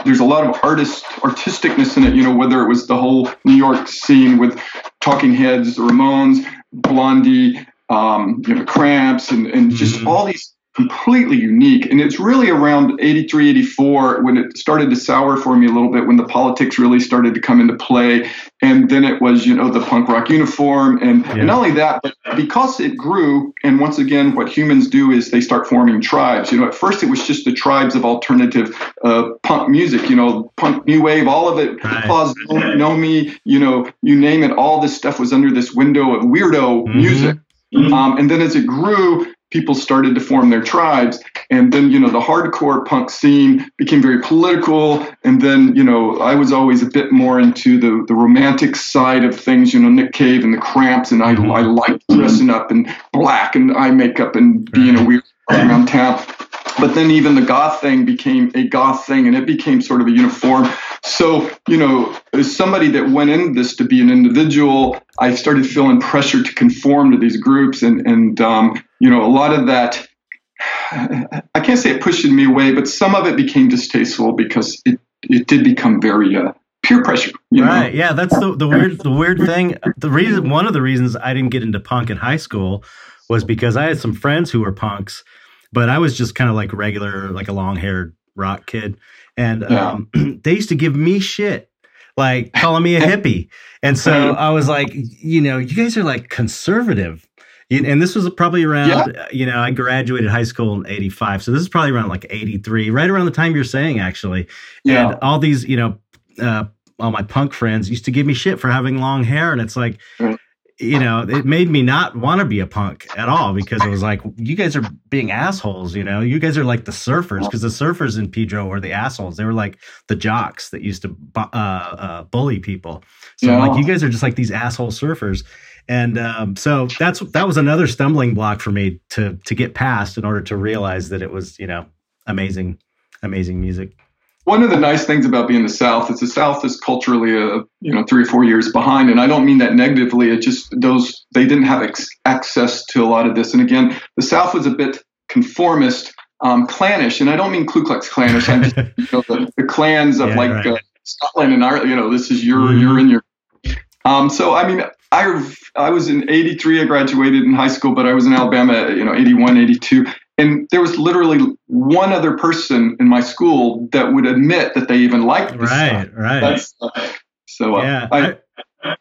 there's a lot of artist artisticness in it, you know, whether it was the whole New York scene with Talking Heads, Ramones, Blondie, um, you know, cramps and, and just mm-hmm. all these completely unique. And it's really around 83, 84 when it started to sour for me a little bit, when the politics really started to come into play. And then it was, you know, the punk rock uniform. And, yeah. and not only that, but because it grew, and once again, what humans do is they start forming tribes. You know, at first it was just the tribes of alternative uh, punk music, you know, punk, new wave, all of it, right. Pause, know, know Me, you know, you name it, all this stuff was under this window of weirdo mm-hmm. music. Mm-hmm. Um, and then as it grew, people started to form their tribes. And then, you know, the hardcore punk scene became very political. And then, you know, I was always a bit more into the, the romantic side of things, you know, Nick Cave and the Cramps. And I, mm-hmm. I liked dressing up in black and eye makeup and being a weird around town. But then even the goth thing became a goth thing and it became sort of a uniform. So, you know, as somebody that went in this to be an individual, I started feeling pressure to conform to these groups. And, and um, you know, a lot of that, I can't say it pushed me away, but some of it became distasteful because it, it did become very uh, peer pressure. right. Know? Yeah. That's the, the weird, the weird thing. The reason, one of the reasons I didn't get into punk in high school was because I had some friends who were punks but I was just kind of like regular, like a long haired rock kid. And yeah. um, they used to give me shit, like calling me a hippie. And so I was like, you know, you guys are like conservative. And this was probably around, yeah. you know, I graduated high school in 85. So this is probably around like 83, right around the time you're saying, actually. Yeah. And all these, you know, uh, all my punk friends used to give me shit for having long hair. And it's like, right you know, it made me not want to be a punk at all because it was like, you guys are being assholes, you know, you guys are like the surfers because the surfers in Pedro were the assholes. They were like the jocks that used to uh, uh, bully people. So yeah. like, you guys are just like these asshole surfers. And um, so that's that was another stumbling block for me to to get past in order to realize that it was you know amazing, amazing music one of the nice things about being the South is the South is culturally, a, uh, you know, three or four years behind, and I don't mean that negatively. It just those they didn't have ex- access to a lot of this, and again, the South was a bit conformist, um, clannish, and I don't mean Ku Klux Klanish. I'm just, you know, the, the clans of yeah, like right. uh, Scotland and Ireland. You know, this is your, mm-hmm. you're in your. Um, so I mean, I I was in '83. I graduated in high school, but I was in Alabama. You know, '81, '82 and there was literally one other person in my school that would admit that they even liked this right stuff. right uh, so uh, yeah, I, I,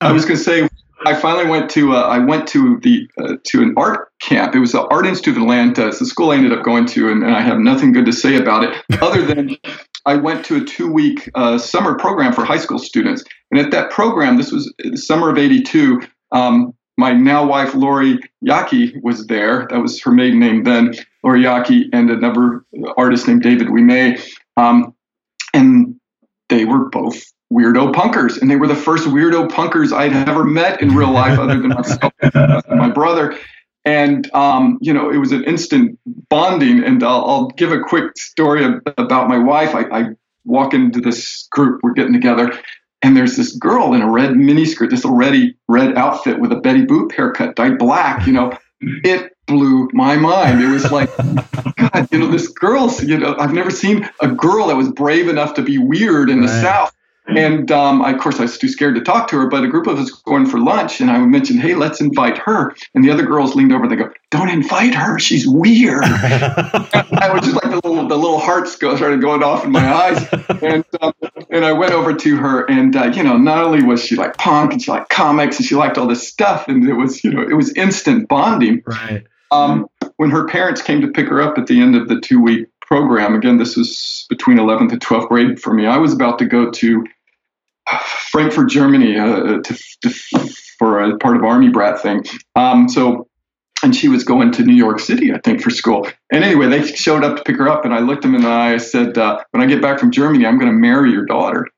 I, was going to say I finally went to uh, I went to the uh, to an art camp. It was the Art Institute of Atlanta. It's the school I ended up going to, and, and I have nothing good to say about it other than I went to a two week uh, summer program for high school students. And at that program, this was the summer of '82. Um, my now wife Lori Yaki was there. That was her maiden name then, Lori Yaki, and another artist named David We Um, and they were both weirdo punkers, and they were the first weirdo punkers I'd ever met in real life, other than myself and my brother. And um, you know, it was an instant bonding. And I'll, I'll give a quick story about my wife. I, I walk into this group, we're getting together, and there's this girl in a red miniskirt, this already red outfit with a Betty Boop haircut, dyed black. You know, it blew my mind. It was like, God, you know, this girl's, you know, I've never seen a girl that was brave enough to be weird in right. the South. And um, I, of course, I was too scared to talk to her, but a group of us going for lunch, and I mentioned, hey, let's invite her. And the other girls leaned over, and they go, don't invite her. She's weird. I was just like the little, the little hearts go, started going off in my eyes. And, um, and I went over to her, and, uh, you know, not only was she like punk and she liked comics and she liked all this stuff, and it was, you know, it was instant bonding. Right. Um, when her parents came to pick her up at the end of the two week program, again, this was between 11th and 12th grade for me, I was about to go to Frankfurt, Germany, uh, to, to, for a part of Army brat thing. Um, so, and she was going to New York City, I think, for school. And anyway, they showed up to pick her up, and I looked them in the eye. I said, uh, "When I get back from Germany, I'm going to marry your daughter."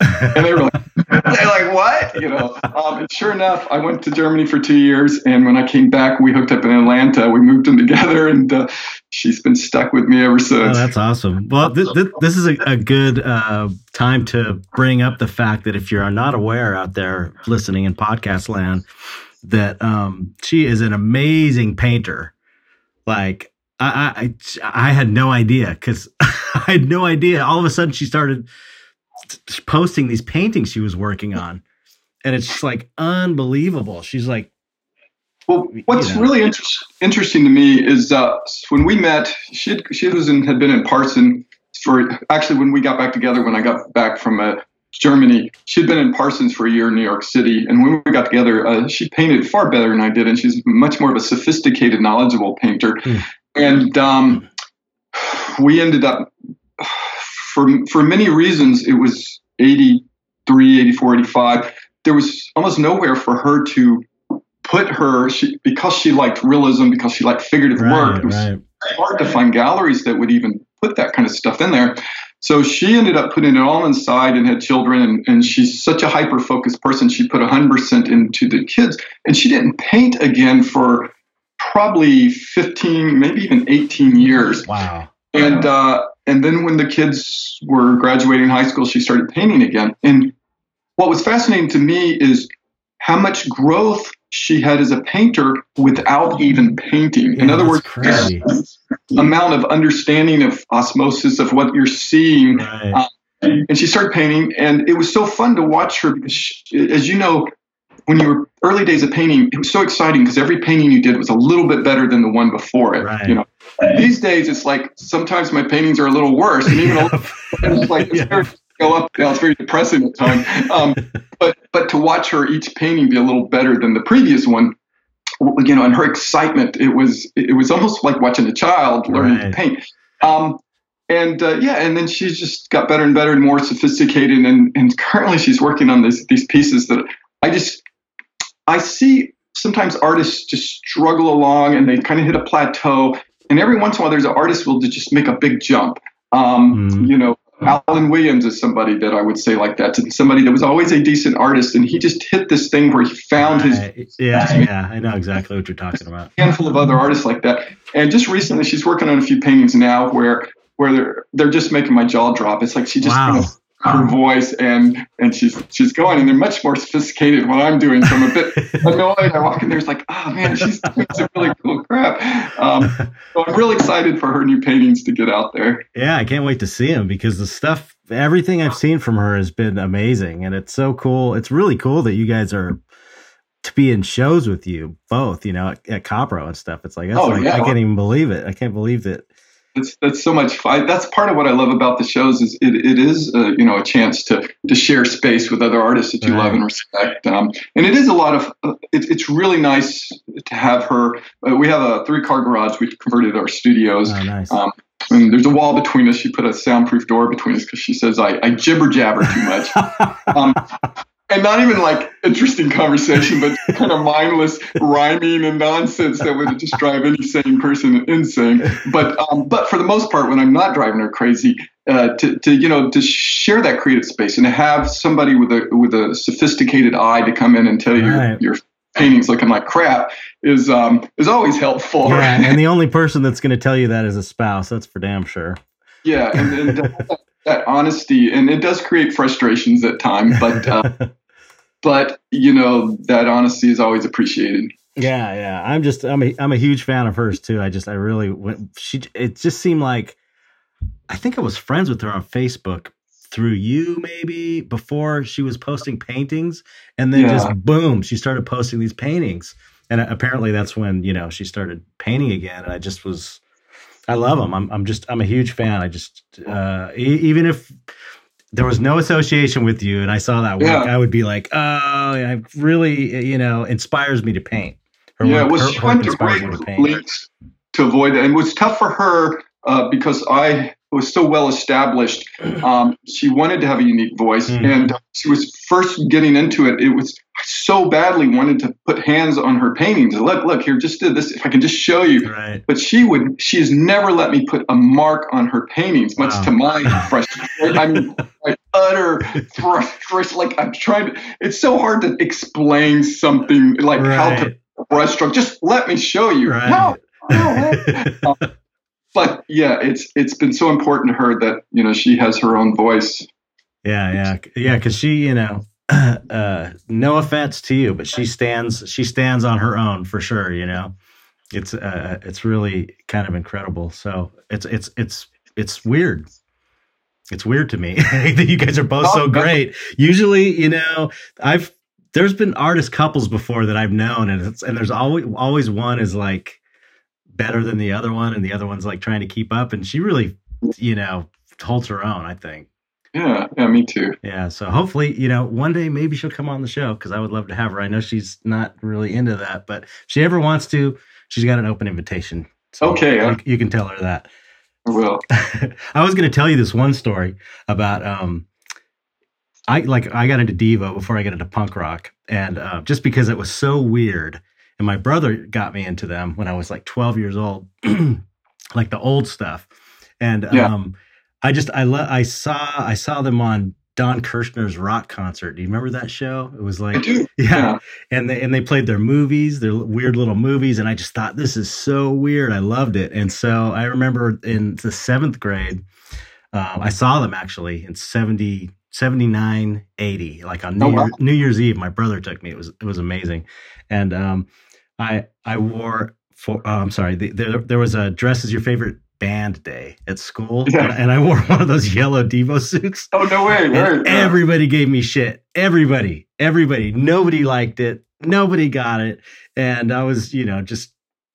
And they were like, they're like, what? You know. Um, and sure enough, I went to Germany for two years, and when I came back, we hooked up in Atlanta. We moved in together, and uh, she's been stuck with me ever since. Oh, that's awesome. Well, th- th- this is a, a good uh, time to bring up the fact that if you're not aware out there listening in podcast land, that um, she is an amazing painter. Like I, I, I had no idea because I had no idea. All of a sudden, she started posting these paintings she was working on, and it's just like unbelievable. She's like, well, what's you know. really inter- interesting to me is uh, when we met, she had, she was in, had been in Parsons for actually when we got back together when I got back from uh, Germany. She'd been in Parsons for a year in New York City, and when we got together, uh, she painted far better than I did, and she's much more of a sophisticated, knowledgeable painter. Mm. And um, we ended up for for many reasons, it was 83, 84, 85. There was almost nowhere for her to put her she, because she liked realism, because she liked figurative right, work. It was right. hard to find galleries that would even put that kind of stuff in there. So she ended up putting it all inside and had children. And, and she's such a hyper focused person. She put 100% into the kids. And she didn't paint again for probably 15, maybe even 18 years. Wow. And uh, and then when the kids were graduating high school, she started painting again. And what was fascinating to me is how much growth she had as a painter without even painting. Yeah, In other words, crazy. amount of understanding of osmosis of what you're seeing. Right. Uh, and she started painting, and it was so fun to watch her because, she, as you know, when you were early days of painting, it was so exciting because every painting you did was a little bit better than the one before it. Right. You know, these days it's like sometimes my paintings are a little worse, and even yeah. it's like it's yeah. very, go up down. It's very depressing at times. Um, but but to watch her each painting be a little better than the previous one, you know, and her excitement, it was it was almost like watching a child learning right. to paint. Um, and uh, yeah, and then she's just got better and better and more sophisticated. And, and currently she's working on this, these pieces that I just I see sometimes artists just struggle along and they kind of hit a plateau. And every once in a while, there's an artist who will just make a big jump. Um, mm. You know, Allen Williams is somebody that I would say like that. Somebody that was always a decent artist, and he just hit this thing where he found his. yeah, yeah, I know exactly what you're talking about. A handful of other artists like that, and just recently, she's working on a few paintings now where where they're they're just making my jaw drop. It's like she just wow. kind of her voice and and she's she's going and they're much more sophisticated than what I'm doing. So I'm a bit annoyed. I walk in there, it's like, oh man, she's doing some really cool crap. Um, so I'm really excited for her new paintings to get out there. Yeah, I can't wait to see them because the stuff, everything I've seen from her has been amazing, and it's so cool. It's really cool that you guys are to be in shows with you both. You know, at, at Copro and stuff. It's like, oh, like yeah. I can't even believe it. I can't believe that that's that's so much fun. That's part of what I love about the shows is it, it is uh, you know a chance to to share space with other artists that you Right. love and respect. Um, and it is a lot of uh, it, it's really nice to have her. Uh, we have a three car garage. We converted our studios. Oh, nice. Um, and there's a wall between us. She put a soundproof door between us because she says I, I jibber jabber too much. um, and not even like interesting conversation, but kind of mindless rhyming and nonsense that would just drive any sane person insane. But um, but for the most part, when I'm not driving her crazy, uh, to, to you know to share that creative space and to have somebody with a with a sophisticated eye to come in and tell you Right. your, painting's looking like crap is um is always helpful. yeah, and the only person that's going to tell you that is a spouse. That's for damn sure. Yeah, and, and that, honesty, and it does create frustrations at times, but uh, but you know that honesty is always appreciated. Yeah, yeah. I'm just I'm a I'm a huge fan of hers too. I just I really went she it just seemed like I think I was friends with her on Facebook through you maybe before she was posting paintings and then Yeah. just boom, she started posting these paintings. And apparently that's when, you know, she started painting again and I just was I love them. I'm I'm just I'm a huge fan. I just uh e- even if there was no association with you and I saw that work, Yeah. I would be like, "Oh, it really, you know, inspires me to paint." Her yeah, work- well, her she work to inspires great me to paint. to avoid that, and it was tough for her uh, because I was so well established. Um, she wanted to have a unique voice, Mhm. and she was first getting into it. It was I so badly wanted to put hands on her paintings. Look, look here, just did this. If I can just show you, Right. but she would she has never let me put a mark on her paintings much Wow. to my frustration i mean my utter frustration like i'm trying to it's so hard to explain something like how to Right. brush stroke just let me show you Right. no, no but yeah it's it's been so important to her that you know she has her own voice Yeah, yeah, yeah. Because she, you know, uh, no offense to you, but she stands, she stands on her own for sure. You know, it's, uh, it's really kind of incredible. So it's, it's, it's, it's weird. It's weird to me that you guys are both so Oh, great. Usually, you know, I've there's been artist couples before that I've known, and it's and there's always always one is like better than the other one, and the other one's like trying to keep up, and she really, you know, holds her own. I think. yeah yeah me too Yeah, so hopefully, you know, one day maybe she'll come on the show because I would love to have her. I know she's not really into that, but if she ever wants to, she's got an open invitation. So Okay, you, uh, you can tell her that. i will I was going to tell you this one story about um, I like I got into Devo before I got into punk rock, and uh, just because it was so weird, and my brother got me into them when I was like 12 years old, like the old stuff, and Yeah. um, I just I le- I saw I saw them on Don Kirshner's rock concert. Do you remember that show? It was like yeah. yeah And they and they played their movies, their weird little movies, and I just thought this is so weird. I loved it. And so I remember in the seventh grade, um, I saw them actually in 70, 79, 80, like on New, Oh, wow. Year, New Year's Eve. My brother took me. It was it was amazing. And um, I I wore for oh, I'm sorry, the, there there was a dress is your favorite band day at school, Yeah. and I wore one of those yellow Devo suits. oh no way And right yeah. everybody gave me shit. Everybody, everybody. Nobody liked it. Nobody got it. And I was, you know, just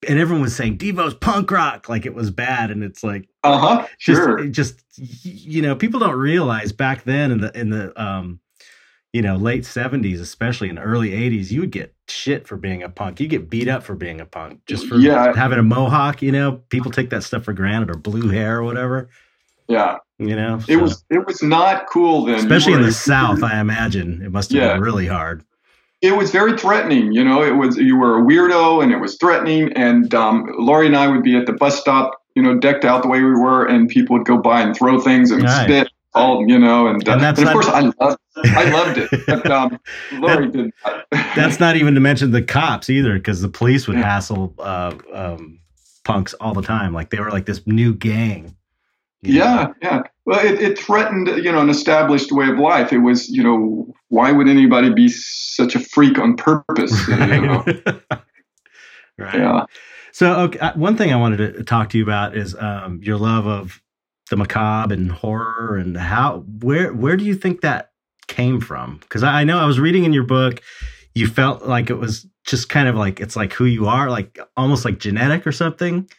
and everyone was saying Devo's punk rock like it was bad. And it's like uh-huh just sure just you know, people don't realize back then in the in the um you know, late 70s, especially in the early 80s, you would get shit for being a punk. You get beat up for being a punk just for Yeah. having a mohawk, you know. People take that stuff for granted or blue hair or whatever, yeah you know. it So- was it was not cool then especially in the south i imagine it must have Yeah. been really hard it was very threatening. You know, it was you were a weirdo, and it was threatening. And um, Lori and I would be at the bus stop, you know, decked out the way we were, and people would go by and throw things and Right. spit, you know. And, uh, And that's and of not- course, I loved, I loved it. But um, Lori did not. that's not even to mention the cops either because the police would Yeah. hassle uh, um, punks all the time like they were like this new gang you know? Yeah, yeah. Well, it, it threatened, you know, an established way of life. It was, you know, why would anybody be such a freak on purpose? You know? right Yeah. so okay, uh, one thing i wanted to talk to you about is um, your love of the macabre and horror and how where where do you think that came from because I, I know i was reading in your book you felt like it was just kind of like it's like who you are like almost like genetic or something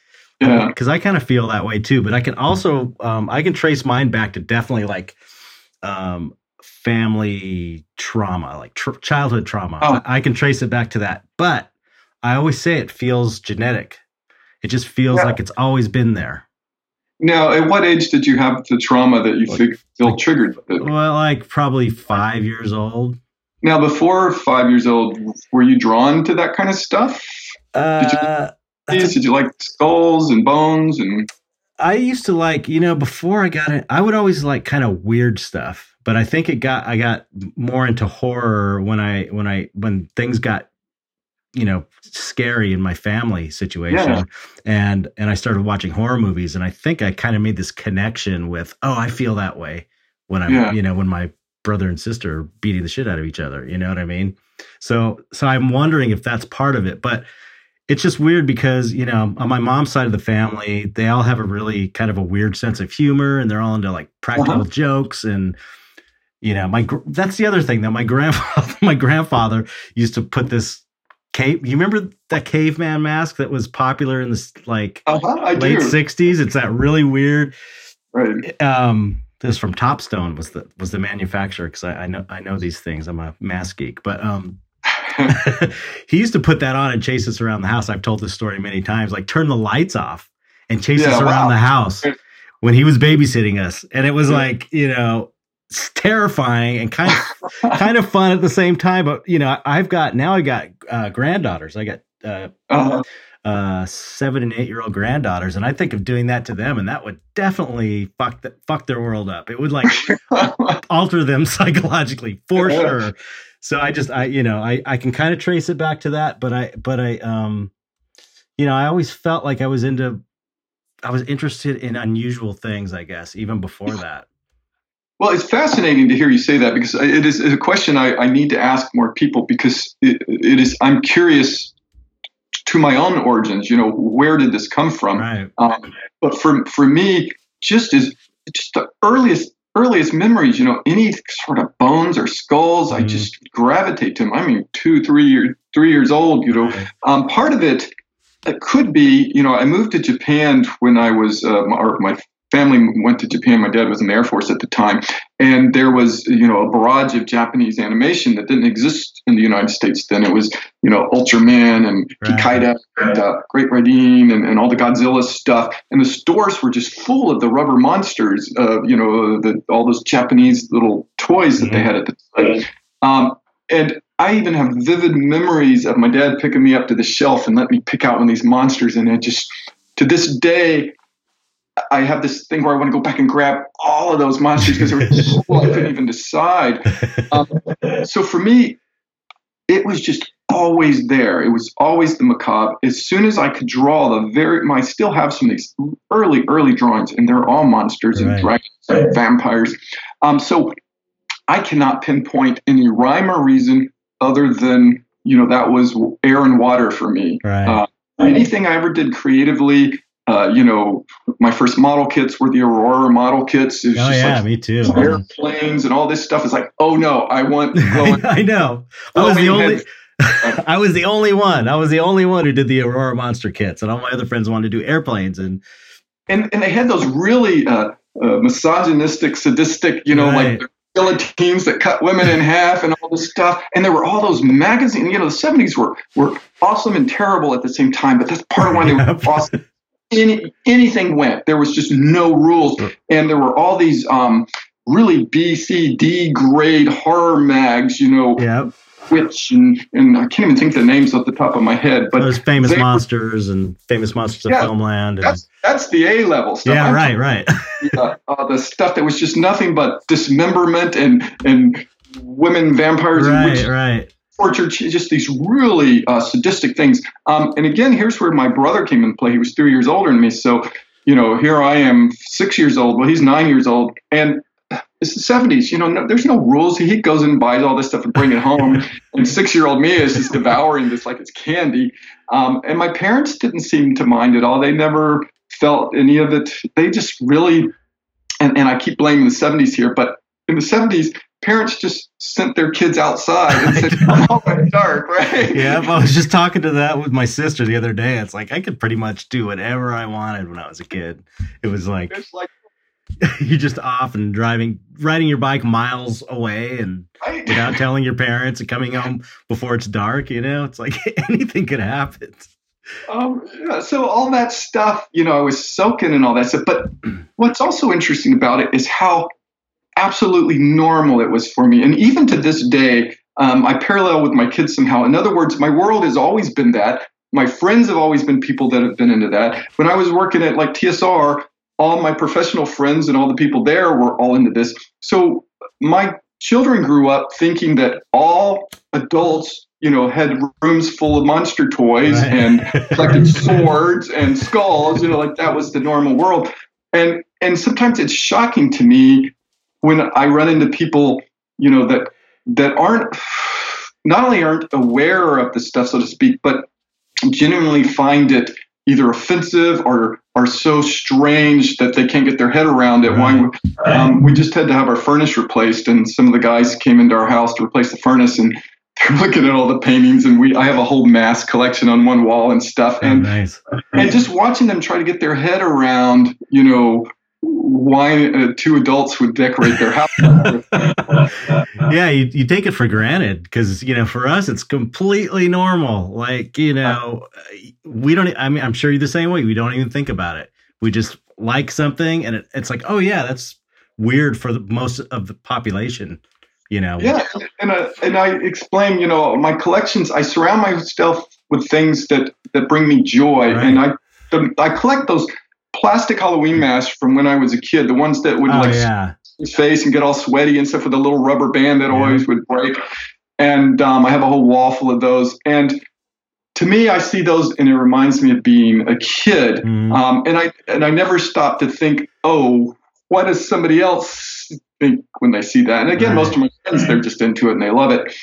Yeah. Because I kind of feel that way too, but I can also um, I can trace mine back to definitely like um, family trauma, like tr- childhood trauma. Oh. I, I can trace it back to that, but I always say it feels genetic. It just feels Yeah. like it's always been there. Now, at what age did you have the trauma that you Like- fig- feel like- triggered? with it? Well, like probably five years old. Now, before five years old, were you drawn to that kind of stuff? Uh, you- Did you like skulls and bones and? I used to like, you know, before I got it, I would always like kind of weird stuff. But I think it got I got more into horror when I when I when things got, you know, scary in my family situation. Yeah. And and I started watching horror movies and I think I kind of made this connection with, oh, I feel that way when I'm, Yeah. you know, when my brother and sister are beating the shit out of each other. You know what I mean? So so I'm wondering if that's part of it. But it's just weird because you know on my mom's side of the family they all have a really kind of a weird sense of humor and they're all into like practical Uh-huh. jokes and you know my that's the other thing that my grandfather my grandfather used to put this cave you remember that caveman mask that was popular in the like Uh-huh, late 60s it's that really weird Right. um this from Topstone was the was the manufacturer because I, I know I know these things I'm a mask geek but um he used to put that on and chase us around the house. I've told this story many times. Like turn the lights off and chase Yeah, us around wow. the house when he was babysitting us, and it was Yeah. like you know it's terrifying and kind of kind of fun at the same time. But you know I've got now I got uh, granddaughters. I got uh, Uh-huh. uh, seven and eight year old granddaughters, and I think of doing that to them, and that would definitely fuck the, fuck their world up. It would like alter them psychologically for sure. So I just I you know I I can kind of trace it back to that, but I but I um you know I always felt like I was into I was interested in unusual things, I guess, even before that. Well, it's fascinating to hear you say that because it is a question I, I need to ask more people because it, it is I'm curious to my own origins. You know, where did this come from? Right. Um, but for for me, just as just the earliest earliest memories, you know, any sort of bones or skulls, I Mhm. just gravitate to them. I mean, two, three years three years old, you know. Right. Um, part of it, it could be, you know, I moved to Japan when I was, uh, or my family went to Japan. My dad was in the Air Force at the time, and there was, you know, a barrage of Japanese animation that didn't exist in the United States then. It was, you know, Ultraman and Right. Kikaida and uh, Great Raideen and, and all the Godzilla stuff, and the stores were just full of the rubber monsters, uh, you know, the, all those Japanese little toys that they Mhm. had at the time. Um, and I even have vivid memories of my dad picking me up to the shelf and let me pick out one of these monsters. And it just, to this day, I have this thing where I want to go back and grab all of those monsters because there was so I couldn't even decide. Um, so for me, it was just always there. It was always the macabre. As soon as I could draw the very, I still have some of these early, early drawings, and they're all monsters and Right. dragons and vampires. Um, so I cannot pinpoint any rhyme or reason other than you know that was air and water for me. Right. Uh, anything I ever did creatively, uh, you know, my first model kits were the Aurora model kits. It was oh just yeah, like me too. airplanes and all this stuff. Is like, oh no, I want glowing I know. I was the only. I was the only one. I was the only one who did the Aurora Monster kits, and all my other friends wanted to do airplanes. And and and they had those really uh, uh, misogynistic, sadistic, you know, Right. like guillotines that cut women in half and all this stuff. And there were all those magazines. You know, the seventies were were awesome and terrible at the same time. But that's part of why they were awesome. Any anything went. There was just no rules, and there were all these um, really B, C, D grade horror mags. You know, yeah, which and, and I can't even think the names off the top of my head. But those famous they monsters and famous monsters of Yeah, Filmland. And, that's that's the A level stuff. yeah, I'm right, right. uh, uh, the stuff that was just nothing but dismemberment and and women vampires and right, witches right. Torture, just these really uh, sadistic things. Um, and again, here's where my brother came into play. He was three years older than me, so you know, here I am, six years old. Well, he's nine years old, and it's the 70s. You know, no, there's no rules. He goes and buys all this stuff and bring it home, and six-year-old me is just devouring this like it's candy. Um, and my parents didn't seem to mind at all. They never felt any of it. They just really, and, and I keep blaming the 70s here, but in the 70s, parents just sent their kids outside and said, "Come it's dark," right? Yeah, I was just talking to that with my sister the other day. It's like I could pretty much do whatever I wanted when I was a kid. It was like, like you're just off and driving, riding your bike miles away, and right? without telling your parents, and coming home before it's dark. You know, it's like anything could happen. Um, yeah, so all that stuff, you know, I was soaking in all that stuff. But what's also interesting about it is how absolutely normal it was for me. And even to this day, um, I parallel with my kids somehow. In other words, my world has always been that. My friends have always been people that have been into that. When I was working at like TSR, all my professional friends and all the people there were all into this. So my children grew up thinking that all adults you know, had rooms full of monster toys right. and collected swords and skulls, you know, like that was the normal world. And and sometimes it's shocking to me when I run into people, you know, that that aren't not only aren't aware of the stuff, so to speak, but genuinely find it either offensive or are so strange that they can't get their head around it. Right. Why um, we just had to have our furnace replaced, and some of the guys came into our house to replace the furnace, and they're looking at all the paintings and we I have a whole mass collection on one wall and stuff oh, and nice. and just watching them try to get their head around you know why uh, two adults would decorate their house. Yeah you, you take it for granted because you know for us it's completely normal. Like you know we don't i mean i'm sure you're the same way. We don't even think about it. We just like something and it, it's like oh yeah that's weird for the most of the population you know? Yeah and, uh, and i explain you know my collections i surround myself with things that that bring me joy right. and i the, i collect those plastic halloween masks from when i was a kid the ones that would oh, like yeah. his face and get all sweaty and stuff with a little rubber band that yeah. always would break and um, i have a whole wall full of those and to me, I see those and it reminds me of being a kid. Mm. Um, and I and I never stop to think, oh, what does somebody else think when they see that? And again, right. most of my friends, they're just into it and they love it.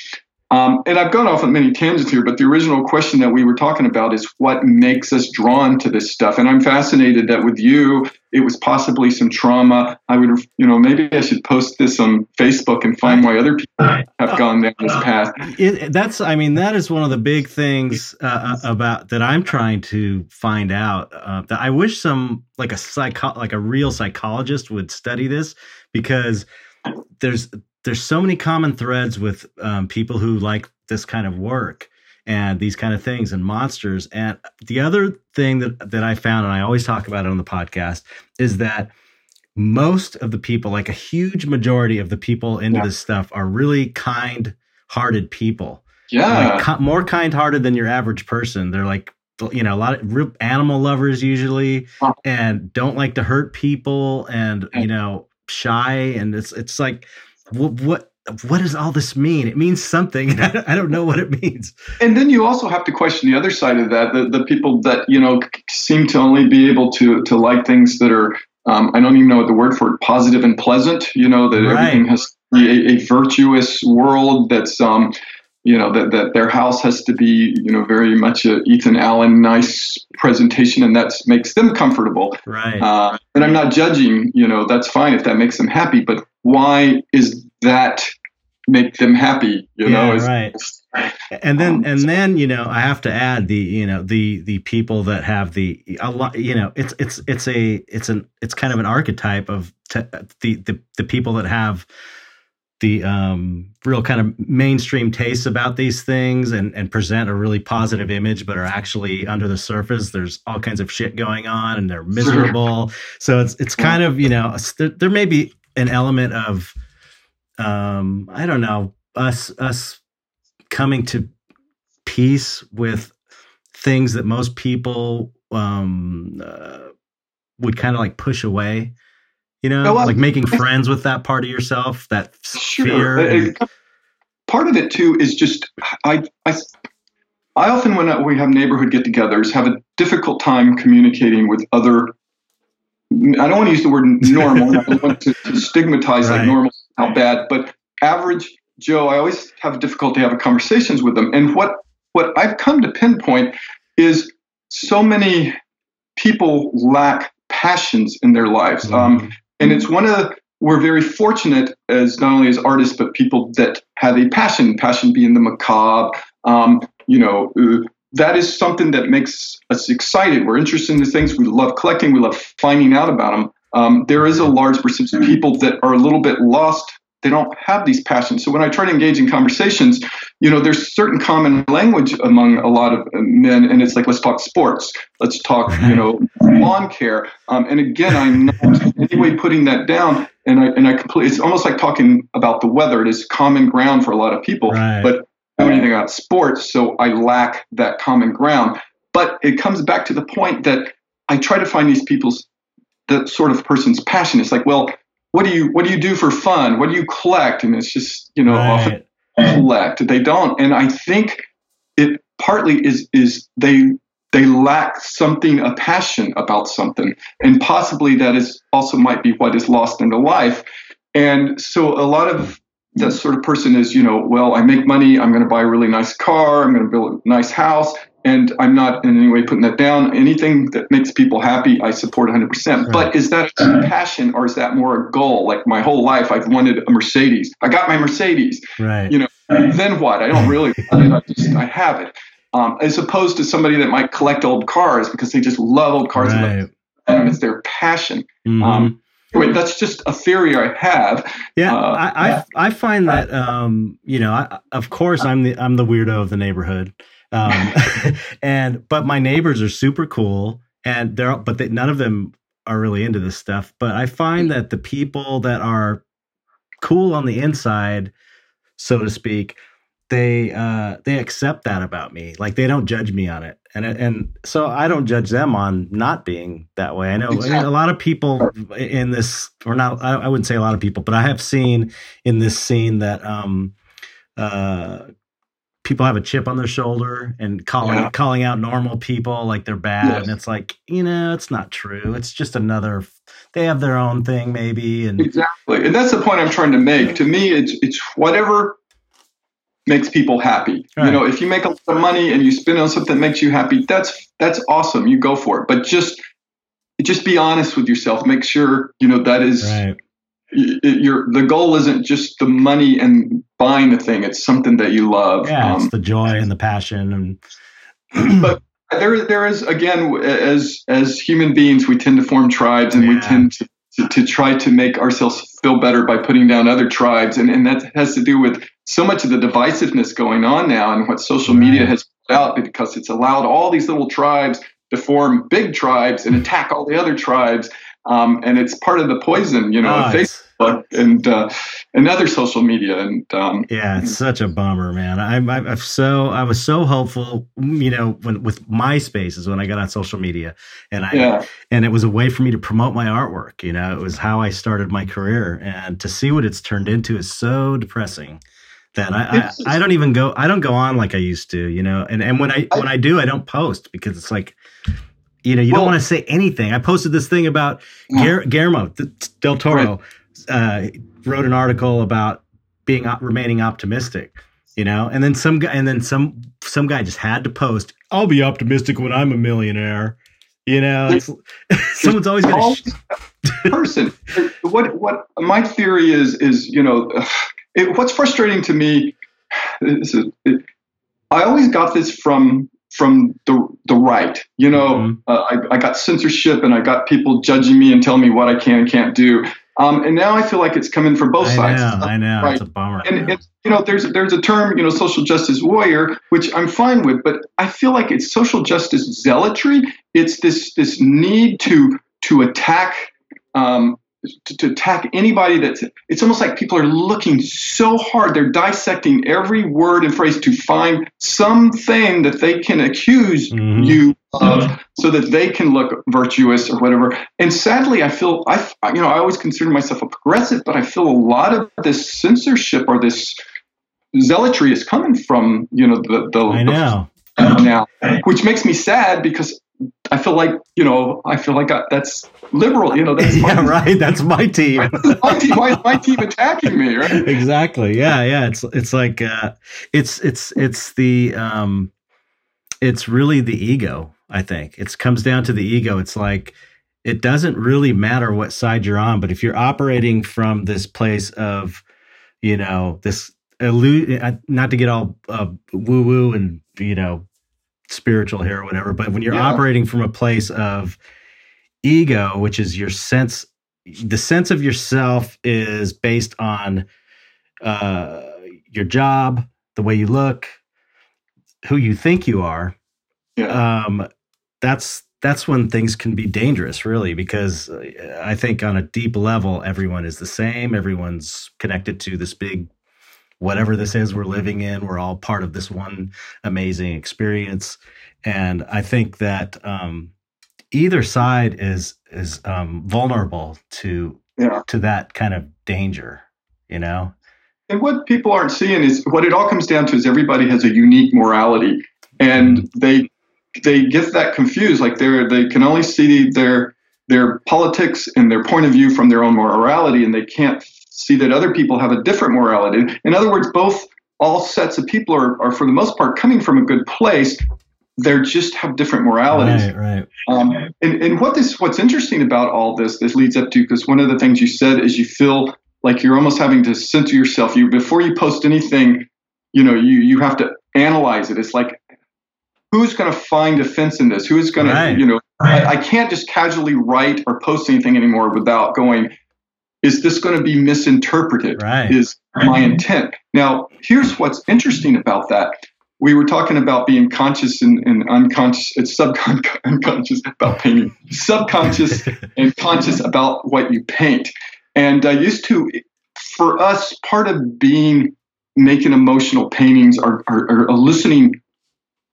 Um, and I've gone off on many tangents here, but the original question that we were talking about is what makes us drawn to this stuff. And I'm fascinated that with you, it was possibly some trauma. I would, you know, maybe I should post this on Facebook and find why other people have gone down this path. It, that's, I mean, that is one of the big things uh, uh, about that I'm trying to find out. Uh, that I wish some like a psycho, like a real psychologist would study this because there's there's so many common threads with um, people who like this kind of work and these kind of things and monsters. And the other thing that that I found, and I always talk about it on the podcast, is that most of the people, like a huge majority of the people into yeah. this stuff, are really kind-hearted people. Yeah, like, more kind-hearted than your average person. They're like you know a lot of real animal lovers usually and don't like to hurt people and you know shy and it's it's like what what what does all this mean? It means something. I don't know what it means. And then you also have to question the other side of that. The, the people that, you know, seem to only be able to, to like things that are, um, I don't even know what the word for it, positive and pleasant, you know, that right. everything has to be a, a virtuous world that's, um, you know, that, that their house has to be, you know, very much a Ethan Allen nice presentation and that makes them comfortable. Right. Uh, and I'm not judging, you know, that's fine if that makes them happy, but why is that make them happy you yeah, know right and then um, and then you know i have to add the you know the the people that have the a lot you know it's it's it's a it's an it's kind of an archetype of te- the the the people that have the um, real kind of mainstream tastes about these things and, and present a really positive image, but are actually under the surface. There's all kinds of shit going on, and they're miserable. so it's it's kind of you know there, there may be an element of um i don't know us us coming to peace with things that most people um uh, would kind of like push away you know well, like making friends with that part of yourself that sure. fear part of it too is just i i I often, when we have neighborhood get-togethers, have a difficult time communicating with other I don't want to use the word normal. I don't want to, to stigmatize right. like normal, how bad, but average Joe, I always have difficulty having conversations with them. And what what I've come to pinpoint is so many people lack passions in their lives. Mm-hmm. Um, and it's one of we're very fortunate as not only as artists but people that have a passion passion being the macabre um, you know uh, that is something that makes us excited we're interested in these things we love collecting we love finding out about them um, there is a large percentage of people that are a little bit lost they don't have these passions. So when I try to engage in conversations, you know, there's certain common language among a lot of men, and it's like, let's talk sports, let's talk, you know, lawn care. Um, and again, I'm not in any way putting that down. And I and I completely, it's almost like talking about the weather. It is common ground for a lot of people, Right. but I don't know anything about sports, so I lack that common ground. But it comes back to the point that I try to find these people's that sort of person's passion. It's like, well, what do you what do you do for fun? What do you collect? And it's just you know often collect. They don't, and I think it partly is is they they lack something a passion about something, and possibly that is also might be what is lost in their life. And so a lot of that sort of person is you know well I make money I'm going to buy a really nice car I'm going to build a nice house and I'm not in any way putting that down. Anything that makes people happy, I support 100%. But is that a passion or is that more a goal? Like my whole life, I've wanted a Mercedes. I got my Mercedes Right. you know, then what? I don't really. I just I have it. Um, as opposed to somebody that might collect old cars because they just love old cars Right. and it's their passion. Mhm. Um, anyway, that's just a theory I have. Yeah, Uh, I, I I find that um, you know, I, of course I'm the I'm the weirdo of the neighborhood, um, and but my neighbors are super cool, and they're but they, none of them are really into this stuff. But I find that the people that are cool on the inside, so to speak, they uh, they accept that about me. Like they don't judge me on it, and and so I don't judge them on not being that way. I know Exactly. a lot of people in this, or not. I, I wouldn't say a lot of people, but I have seen in this scene that um, uh, people have a chip on their shoulder and calling Yeah. calling out normal people like they're bad, Yes. and it's like you know it's not true. It's just another. They have their own thing maybe, and Exactly, and that's the point I'm trying to make. To me, it's it's whatever makes people happy. Right. You know, if you make a lot of money and you spend on something that makes you happy, that's that's awesome. You go for it, but just just be honest with yourself. Make sure you know that is right, your the goal isn't just the money and buying the thing. It's something that you love. yeah, Um, it's the joy and the passion, and But- there there is again as as human beings we tend to form tribes and we tend to, to to try to make ourselves feel better by putting down other tribes and and that has to do with so much of the divisiveness going on now and what social media has put out because it's allowed all these little tribes to form big tribes and attack all the other tribes um, and it's part of the poison you know Facebook and uh, and other social media and um, Yeah, it's such a bummer, man. I'm, I'm I'm so I was so hopeful, you know, when with MySpace is when I got on social media, and I yeah and it was a way for me to promote my artwork. You know, it was how I started my career, and to see what it's turned into is so depressing that I I, I don't even go I don't go on like I used to. You know, and and when I when I do, I don't post because it's like. You know, you don't want to say anything. I posted this thing about Yeah. Guillermo del Toro. Uh, wrote an article about being remaining optimistic you know and then some guy and then some some guy just had to post i'll be optimistic when i'm a millionaire you know it's, someone's always gonna sh- person. what what my theory is is you know, it, what's frustrating to me is it, I always got this from from the the right. You know, Mhm. uh, I, I got censorship and I got people judging me and telling me what I can and can't do. Um, and now I feel like it's coming from both i sides. know i know Right. it's a bummer And it's, you know, there's there's a term, you know, social justice warrior, which I'm fine with, but I feel like it's social justice zealotry. It's this this need to to attack um, to, to attack anybody that's. It's almost like people are looking so hard. They're dissecting every word and phrase to find something that they can accuse Mhm. you of, so that they can look virtuous or whatever. And sadly, I feel I you know I always consider myself a progressive, but I feel a lot of this censorship or this zealotry is coming from you know the the, i know the now, which makes me sad because I feel like you know I feel like I, that's liberal. You know that's my, yeah right that's my team my team. Why is my team attacking me? Right? exactly yeah yeah it's it's like uh it's it's it's the um it's really the ego i think it comes down to the ego it's like it doesn't really matter what side you're on, but if you're operating from this place of, you know, this illusion, not to get all uh, woo woo and you know spiritual here or whatever, but when you're yeah. operating from a place of ego, which is your sense, the sense of yourself is based on uh, your job, the way you look, who you think you are. Yeah. Um, that's that's when things can be dangerous, really, because uh, I think on a deep level, everyone is the same. Everyone's connected to this big whatever this is we're living in. We're all part of this one amazing experience, and I think that um, either side is is um, vulnerable to yeah. to that kind of danger. You know. And what people aren't seeing is what it all comes down to is everybody has a unique morality, and mm-hmm. they they get that confused. Like they're they can only see their their politics and their point of view from their own morality, and they can't see that other people have a different morality. In other words, both all sets of people are, are for the most part coming from a good place. They just have different moralities. Right, right. Um, and, and what this what's interesting about all this this leads up to because one of the things you said is you feel like you're almost having to censor yourself. You before you post anything, you know, you you have to analyze it. It's like who's going to find offense in this? Who's going right. to, you know, I, I, can't just casually write or post anything anymore without going, is this going to be misinterpreted? Right. Is my intent? Now, here's what's interesting about that. We were talking about being conscious and, and unconscious, it's subconscious about painting, subconscious and conscious about what you paint. And I used to, for us, part of being making emotional paintings or, or, or eliciting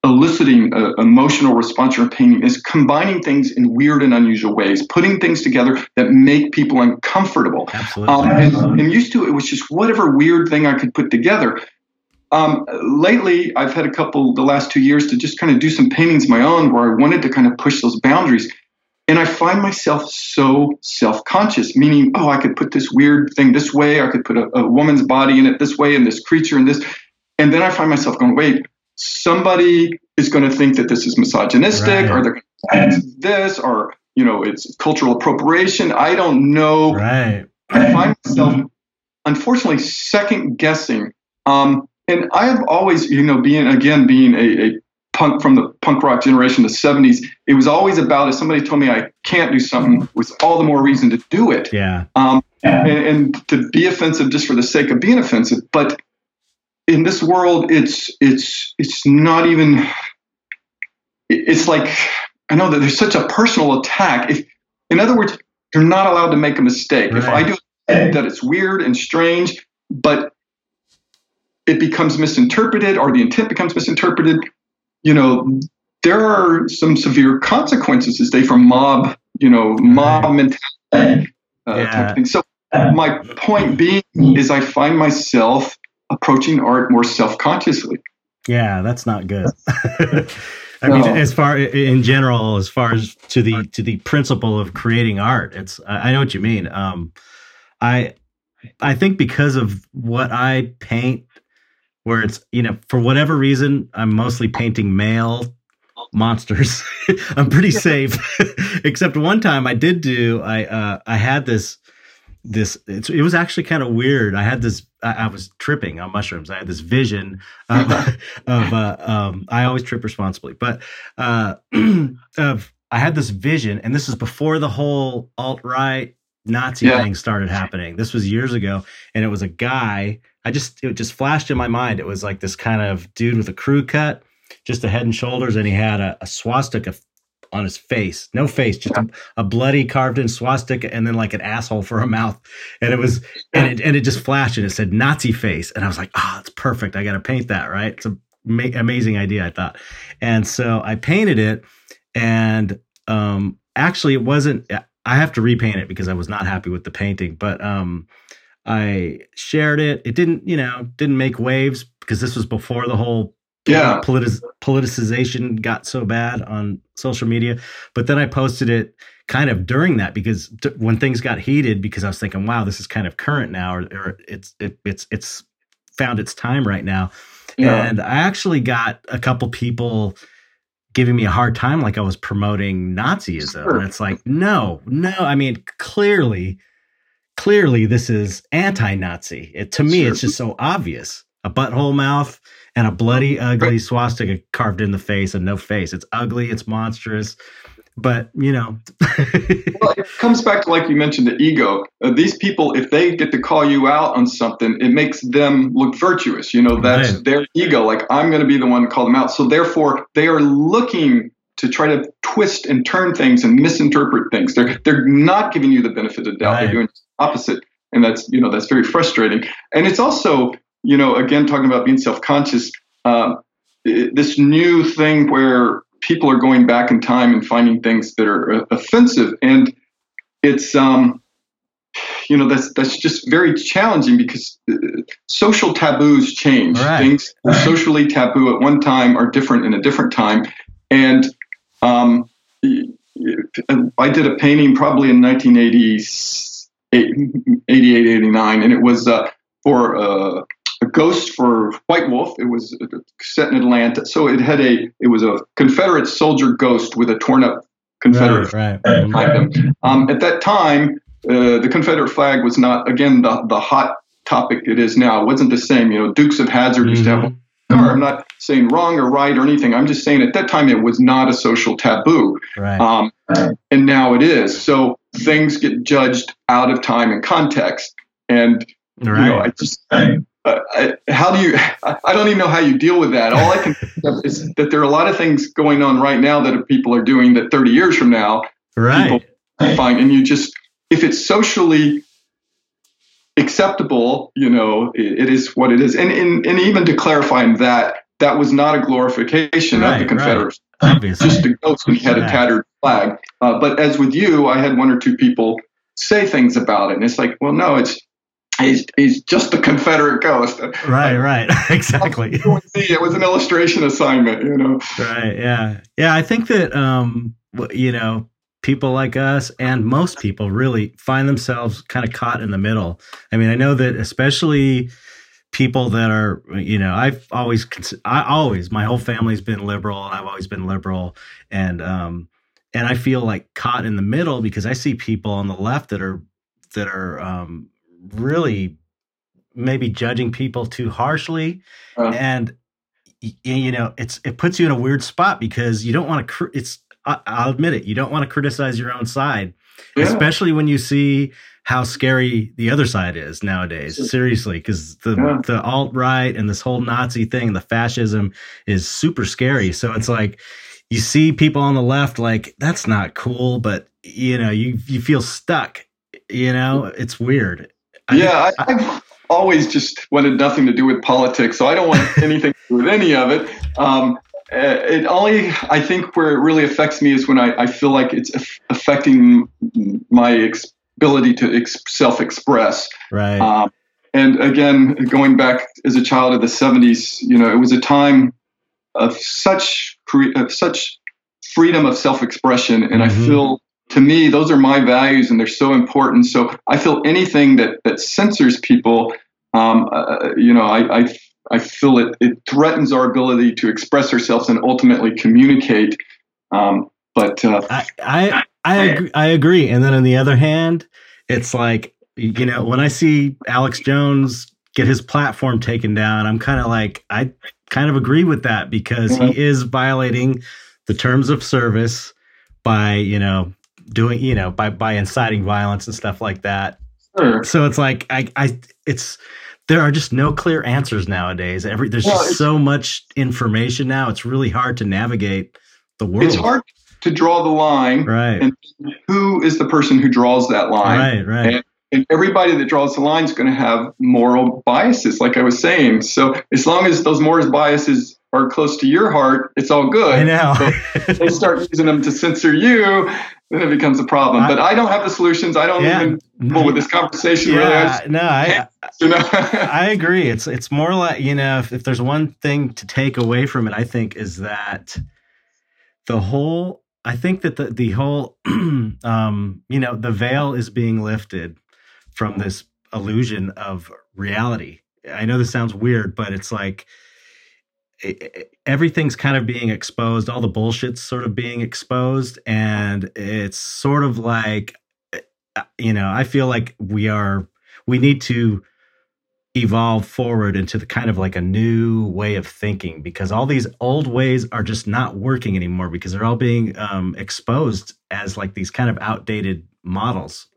eliciting an emotional response or painting is combining things in weird and unusual ways, putting things together that make people uncomfortable. Absolutely. Um, and, and, used to it was just whatever weird thing I could put together. Um, lately, I've had a couple the last two years to just kind of do some paintings of my own where I wanted to kind of push those boundaries. And I find myself so self conscious, meaning, oh, I could put this weird thing this way, I could put a, a woman's body in it this way, and this creature in this. And then I find myself going, wait, somebody is going to think that this is misogynistic right. or they're this or you know it's cultural appropriation. I don't know. Right. I find myself unfortunately second guessing um, and i have always you know being again being a, a punk from the punk rock generation the 70s it was always about if somebody told me i can't do something was all the more reason to do it. Yeah. Um, and, and to be offensive just for the sake of being offensive but in this world, it's it's it's not even. It's like I know that there's such a personal attack. If, in other words, you're not allowed to make a mistake. Right. If I do that, it's weird and strange, but it becomes misinterpreted or the intent becomes misinterpreted. You know, there are some severe consequences as they from mob, you know, mob mentality uh, yeah. type of thing. So my point being is I find myself approaching art more self-consciously. Yeah, that's not good. I no. mean, as far in general, as far as to the to the principle of creating art, it's I know what you mean. Um, I I think because of what I paint, where it's you know for whatever reason I'm mostly painting male monsters. I'm pretty safe, except one time I did do I uh, I had this this it was actually kind of weird. I had this I, I, was tripping on mushrooms. I had this vision of, of uh, um, i always trip responsibly but uh, of i had this vision and this is before the whole alt-right nazi yeah. thing started happening. This was years ago and it was a guy i just it just flashed in my mind. It was like this kind of dude with a crew cut just a head and shoulders and he had a, a swastika on his face. No face, just a, a, bloody carved in swastika and then like an asshole for a mouth. And it was and it and it just flashed and it said Nazi face. And I was like, oh, it's perfect. I got to paint that, right? It's an ma- amazing idea, I thought. And so I painted it and um actually it wasn't I have to repaint it because I was not happy with the painting, but um I shared it. It didn't, you know, didn't make waves because this was before the whole yeah politic, politicization got so bad on social media but then i posted it kind of during that because t- when things got heated because i was thinking wow this is kind of current now or, or it's it, it's it's found its time right now yeah. and i actually got a couple people giving me a hard time like I was promoting Nazism. Sure. And it's like, no, no. I mean, clearly, clearly this is anti-Nazi. It, to me, Sure. it's just so obvious. A butthole mouth and a bloody, ugly swastika carved in the face and no face. It's ugly. It's monstrous. But you know, well, it comes back to like you mentioned the ego. Uh, these people, if they get to call you out on something, it makes them look virtuous. You know, that's Right. their ego. Like I'm going to be the one to call them out. So therefore, they are looking to try to twist and turn things and misinterpret things. They're they're not giving you the benefit of doubt. Right. They're doing the opposite, and that's you know that's very frustrating. And it's also you know again talking about being self-conscious. Um, i- this new thing where people are going back in time and finding things that are uh, offensive and it's um you know that's that's just very challenging because uh, social taboos change Right. things are socially taboo at one time are different in a different time and um I did a painting probably in 1988 88 89 and it was uh, for uh, a ghost for White Wolf. It was set in Atlanta, so it had a it was a Confederate soldier ghost with a torn up Confederate right, flag behind them. Um, at that time, uh, the Confederate flag was not again the the hot topic it is now. It wasn't the same. You know, Dukes of Hazzard used to have Mhm. car. I'm not saying wrong or right or anything. I'm just saying at that time it was not a social taboo. right, Um, and now it is. So things get judged out of time and context. And right. you know, I just I, how do you? I, don't even know how you deal with that. All I can think of is that there are a lot of things going on right now that people are doing that 30 years from now Right. find, and you just if it's socially acceptable, you know, it, it is what it is. And, and and even to clarify that, that was not a glorification of Right, the right. Confederates Obviously. just a ghost and he had a tattered flag. Uh, but as with you, I had one or two people say things about it, and it's like, well, no, it's he's, he's just a Confederate ghost. Right, right. exactly. It was an illustration assignment, you know. Right. Yeah. Yeah. I think that, um, you know, people like us and most people really find themselves kind of caught in the middle. I mean, I know that especially people that are, you know, I've always, cons- I always, my whole family's been liberal and I've always been liberal. And, um, and I feel like caught in the middle because I see people on the left that are, that are, um, really maybe judging people too harshly. Uh, and you know it's it puts you in a weird spot because you don't want to cr- it's i'll admit it you don't want to criticize your own side yeah. especially when you see how scary the other side is nowadays seriously because the Yeah. the alt-right and this whole nazi thing the fascism is super scary. So it's like you see people on the left like that's not cool but you know you you feel stuck you know? It's weird I yeah, I, I've always just wanted nothing to do with politics, so I don't want anything to do with any of it. Um, uh, it only, I think, where it really affects me is when I, I feel like it's affecting my ex- ability to ex- self-express. right Um, and again, going back as a child of the 70s, you know, it was a time of such cre- of such freedom of self-expression, and I Mhm. feel to me those are my values, and they're so important. So I feel anything that that censors people, um, uh, you know, I, I I feel it it threatens our ability to express ourselves and ultimately communicate. Um, but uh, I I I agree, I agree. And then on the other hand, it's like you know when I see Alex Jones get his platform taken down, I'm kind of like I kind of agree with that because Mhm. he is violating the terms of service by you know doing you know by by inciting violence and stuff like that. sure. So it's like I I it's there are just no clear answers nowadays. Every there's Well, just so much information now. It's really hard to navigate the world. it's hard to draw the line. Right. and who is the person who draws that line? Right, right. And, and everybody that draws the line is going to have moral biases, like I was saying. So as long as those moral biases are close to your heart, it's all good. I know. They start using them to censor you, then it becomes a problem. I- but I don't have the solutions. I don't Yeah. even know with this conversation really. I yeah, just- no, I you know, I agree. It's it's more like you know, if, if there's one thing to take away from it, I think is that the whole. I think that the the whole, um, you know, the veil is being lifted from this illusion of reality. I know this sounds weird, but it's like everything's kind of being exposed all the bullshit's sort of being exposed and it's sort of like uh, you know i feel like we are we need to evolve forward into the kind of like a new way of thinking because all these old ways are just not working anymore because they're all being um, exposed as like these kind of outdated models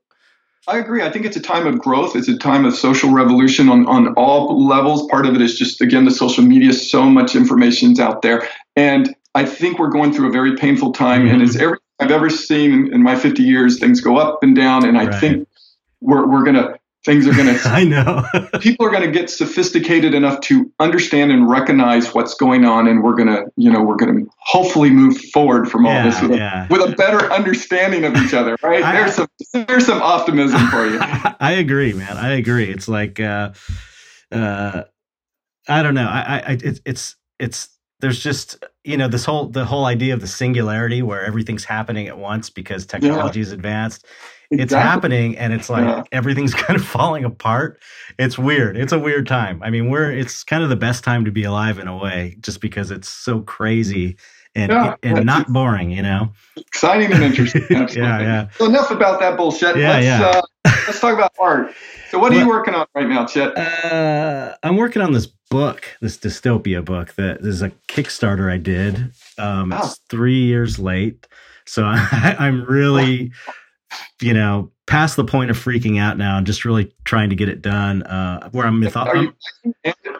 I agree. I think it's a time of growth. It's a time of social revolution on, on all levels. Part of it is just, again, the social media, so much information's out there. And I think we're going through a very painful time. Mm-hmm. And as every I've ever seen in, in, my 50 years, things go up and down. And I right. think we're, we're going to things are going to i know. people are going to get sophisticated enough to understand and recognize what's going on and we're going to you know we're going to hopefully move forward from all yeah, this with, yeah. a, with a better understanding of each other right? I, there's some there's some optimism for you. I agree man. I agree. It's like uh uh i don't know. I i it's it's it's there's just you know this whole the whole idea of the singularity where everything's happening at once because technology yeah. is advanced Exactly. It's happening and it's like yeah. everything's kind of falling apart. It's weird. It's a weird time. I mean, we're it's kind of the best time to be alive in a way just because it's so crazy and yeah, and not boring, you know. Exciting and interesting. yeah, yeah. So enough about that bullshit. Yeah, let's, yeah. Uh, let's talk about art. So what are you working on right now, Chet? Uh, I'm working on this book, this dystopia book that is a Kickstarter I did. Um, It's three years late, so I, am really you know, past the point of freaking out now and just really trying to get it done. Uh, where I'm, mytho- are, you,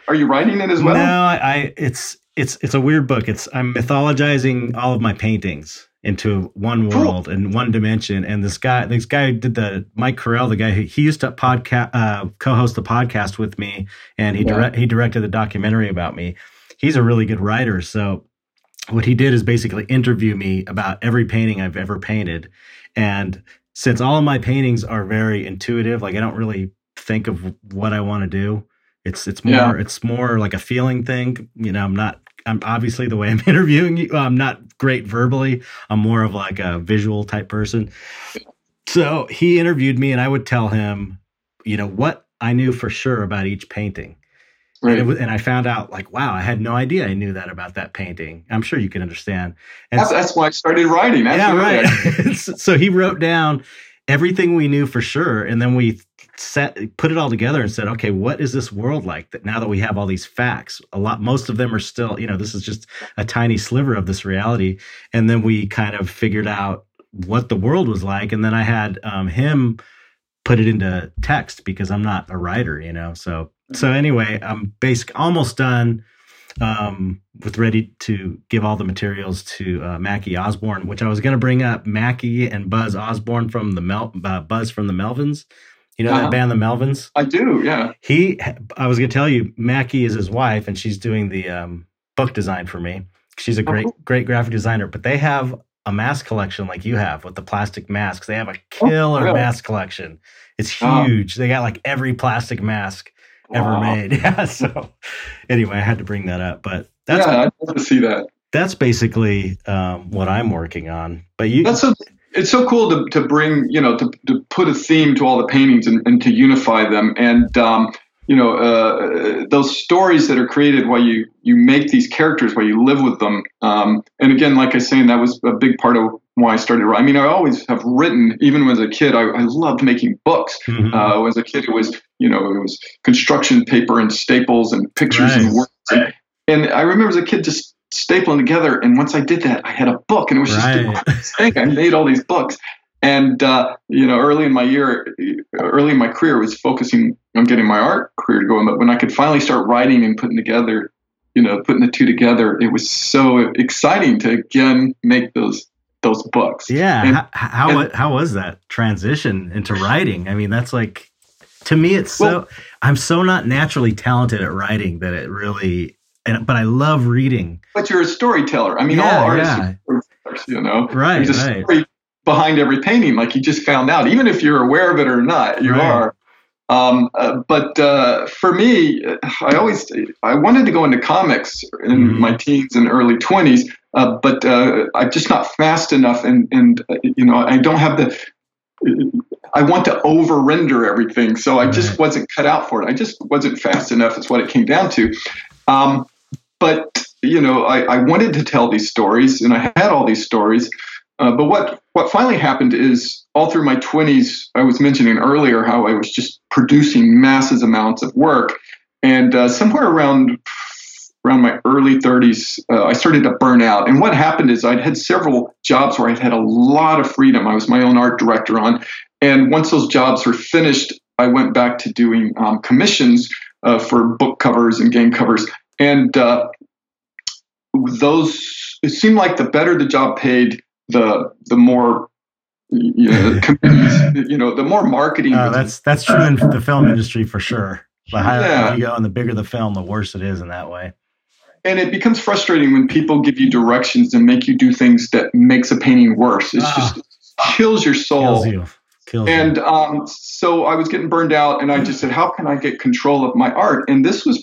are you writing it as well? No, I, I, it's it's it's a weird book. It's I'm mythologizing all of my paintings into one world cool. and one dimension. And this guy, this guy did the Mike Correll, the guy who he used to podcast, uh, co-host the podcast with me, and he yeah. direct he directed the documentary about me. He's a really good writer, so what he did is basically interview me about every painting I've ever painted. And since all of my paintings are very intuitive, like I don't really think of what I want to do. It's it's more yeah. it's more like a feeling thing. You know, I'm not I'm obviously the way I'm interviewing you, I'm not great verbally. I'm more of like a visual type person. So he interviewed me and I would tell him, you know, what I knew for sure about each painting. Right. And, was, and, I found out, like, wow, I had no idea I knew that about that painting. I'm sure you can understand. And that's, so, that's why I started writing. yeah, right. so he wrote down everything we knew for sure, and then we set put it all together and said, okay, what is this world like? That now that we have all these facts, a lot, most of them are still, you know, this is just a tiny sliver of this reality, and then we kind of figured out what the world was like, and then I had um, him put it into text because I'm not a writer, you know, so so anyway, I'm basic almost done um, with ready to give all the materials to uh, Mackie Osborne, which I was going to bring up Mackie and Buzz Osborne from the Mel- uh, Buzz from the Melvins. You know uh-huh. that band, the Melvins? I do, yeah. He, I was going to tell you, Mackie is his wife, and she's doing the um, book design for me. She's a oh, great, oh, cool. great graphic designer, but they have a mask collection like you have with the plastic masks. They have a oh, killer oh, really? mask collection. It's uh-huh. huge. they got like every plastic mask ever made. Yeah. So anyway, I had to bring that up, but that's yeah, I'd love to see that. That's basically um, what I'm working on. But you, that's so, it's so cool to, to bring, you know, to, to put a theme to all the paintings and, and to unify them. And, um, you know, uh, those stories that are created while you, you make these characters, while you live with them. Um, and again, like I was saying, that was a big part of why I started writing. I mean, I always have written, even as a kid, I, I loved making books. Mm-hmm. Uh, as a kid, it was, you know, it was construction paper and staples and pictures and words. And, and, I remember as a kid just stapling together. And once I did that, I had a book and it was right. just thing. I made all these books. And, uh, you know, early in my year, early in my career was focusing on getting my art career going. But when I could finally start writing and putting together, you know, putting the two together, it was so exciting to again make those those books. Yeah. And, how how, and, how was that transition into writing? I mean, that's like to me it's well, so I'm so not naturally talented at writing that it really and but I love reading. But you're a storyteller. I mean, yeah, all artists yeah. are you know. Right. There's a right. story behind every painting like you just found out even if you're aware of it or not, you right. are. Um, uh, but uh, for me, I always I wanted to go into comics in mm-hmm. my teens and early 20s, uh, but uh, I'm just not fast enough, and and uh, you know I don't have the. I want to over render everything, so I just wasn't cut out for it. I just wasn't fast enough. Is what it came down to. Um, but you know, I, I wanted to tell these stories, and I had all these stories. Uh, but what what finally happened is all through my 20s, I was mentioning earlier how I was just producing massive amounts of work, and uh, somewhere around around my early 30s, uh, I started to burn out. And what happened is I'd had several jobs where I'd had a lot of freedom. I was my own art director on, and once those jobs were finished, I went back to doing um, commissions uh, for book covers and game covers. And uh, those, it seemed like the better the job paid, the the more you know, you know the more marketing. Uh, that's that's true in the film industry for sure. The higher yeah. you go and the bigger the film, the worse it is in that way. And it becomes frustrating when people give you directions and make you do things that makes a painting worse. It ah. just kills your soul. Kills you. Kills and um, so I was getting burned out, and I just said, "How can I get control of my art?" And this was,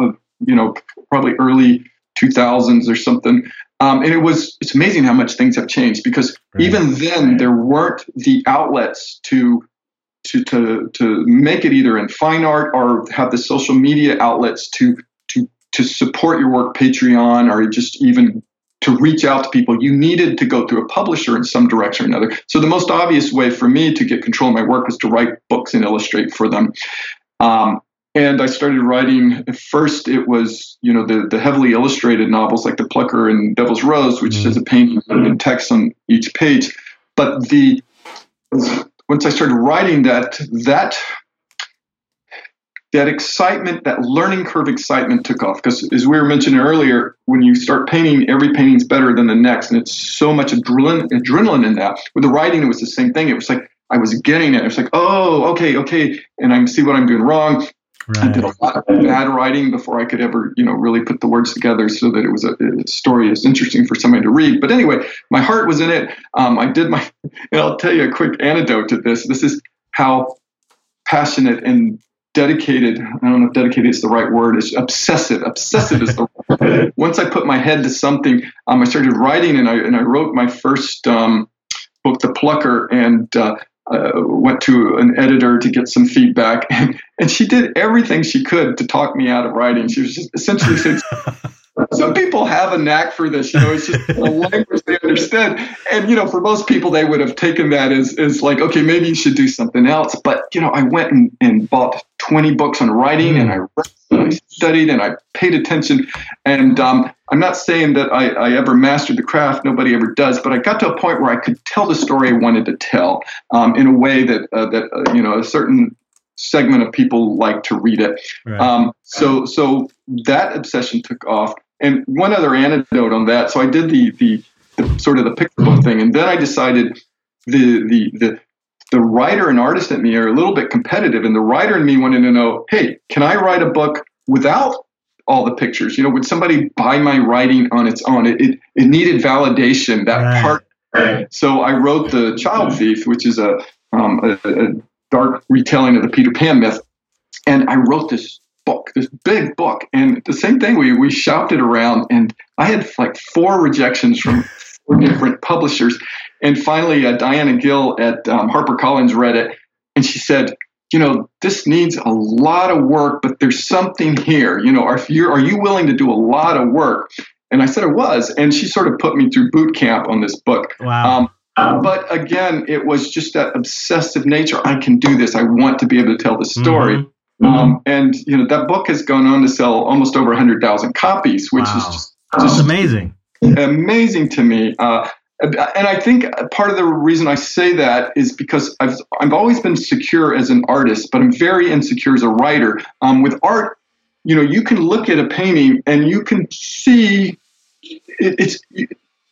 uh, you know, probably early 2000s or something. Um, and it was it's amazing how much things have changed because right. even then there weren't the outlets to to to to make it either in fine art or have the social media outlets to to to support your work Patreon or just even to reach out to people. You needed to go through a publisher in some direction or another. So the most obvious way for me to get control of my work was to write books and illustrate for them. Um, and I started writing. At first, it was you know the the heavily illustrated novels like The Plucker and Devil's Rose, which mm-hmm. has a painting and text on each page. But the once I started writing that that that excitement, that learning curve excitement took off. Because as we were mentioning earlier, when you start painting, every painting's better than the next, and it's so much adrenaline, adrenaline in that. With the writing, it was the same thing. It was like I was getting it. It was like, oh, okay, okay, and I see what I'm doing wrong. Right. I did a lot of bad writing before I could ever, you know, really put the words together so that it was a, a story as interesting for somebody to read. But anyway, my heart was in it. Um, I did my, and I'll tell you a quick anecdote to this. This is how passionate and dedicated. I don't know if dedicated is the right word. It's obsessive. Obsessive is the word. Once I put my head to something, um, I started writing, and I and I wrote my first um, book, The Plucker, and uh, uh, went to an editor to get some feedback, and, and she did everything she could to talk me out of writing. She was just essentially saying, some people have a knack for this. You know, it's just a language they understand. And you know, for most people, they would have taken that as as like, okay, maybe you should do something else. But you know, I went and, and bought 20 books on writing, and I read, and I studied, and I paid attention. And um, I'm not saying that I, I ever mastered the craft. Nobody ever does. But I got to a point where I could tell the story I wanted to tell um, in a way that uh, that uh, you know a certain segment of people like to read it. Right. Um, so so that obsession took off. And one other anecdote on that. So I did the the, the sort of the picture book thing, and then I decided the the the the writer and artist in me are a little bit competitive, and the writer in me wanted to know, hey, can I write a book without all the pictures? You know, would somebody buy my writing on its own? It it, it needed validation. That right. part. So I wrote the Child Thief, which is a um, a, a dark retelling of the Peter Pan myth. And I wrote this book, this big book. And the same thing, we, we shopped it around, and I had like four rejections from four different publishers. And finally, uh, Diana Gill at um, HarperCollins read it, and she said, you know, this needs a lot of work, but there's something here. You know, are you, are you willing to do a lot of work? And I said I was. And she sort of put me through boot camp on this book. Wow. Um, but again, it was just that obsessive nature. I can do this. I want to be able to tell the story. Mm-hmm. Um, and you know that book has gone on to sell almost over 100,000 copies, which wow. is just, just amazing. Amazing to me. Uh, and I think part of the reason I say that is because I've I've always been secure as an artist, but I'm very insecure as a writer. Um, with art, you know, you can look at a painting and you can see it, it's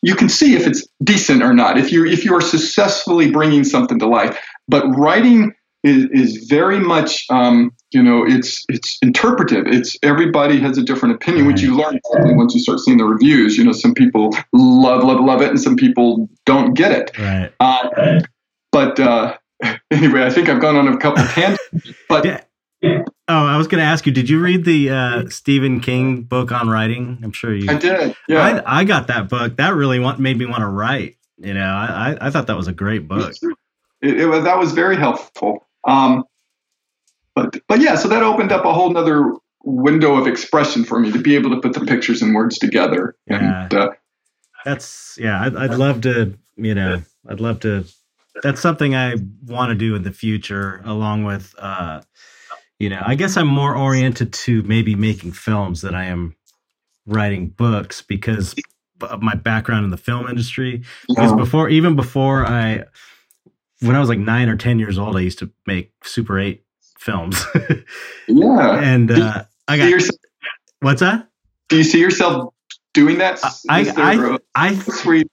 you can see if it's decent or not if you if you are successfully bringing something to life but writing is, is very much um, you know it's it's interpretive it's everybody has a different opinion which you learn once you start seeing the reviews you know some people love love love it and some people don't get it right. Uh, but uh, anyway i think i've gone on a couple tangents but yeah. Oh, I was going to ask you. Did you read the uh, Stephen King book on writing? I'm sure you. I did. Yeah, I, I got that book. That really want, made me want to write. You know, I, I thought that was a great book. It, it was that was very helpful. Um, but but yeah, so that opened up a whole nother window of expression for me to be able to put the pictures and words together. Yeah. And uh, That's yeah. I'd, I'd love to. You know, I'd love to. That's something I want to do in the future, along with. uh you know, I guess I'm more oriented to maybe making films than I am writing books because of my background in the film industry. Because before, even before I, when I was like nine or ten years old, I used to make Super Eight films, yeah. and uh, I got yourself- what's that? do you see yourself doing that? I I I you-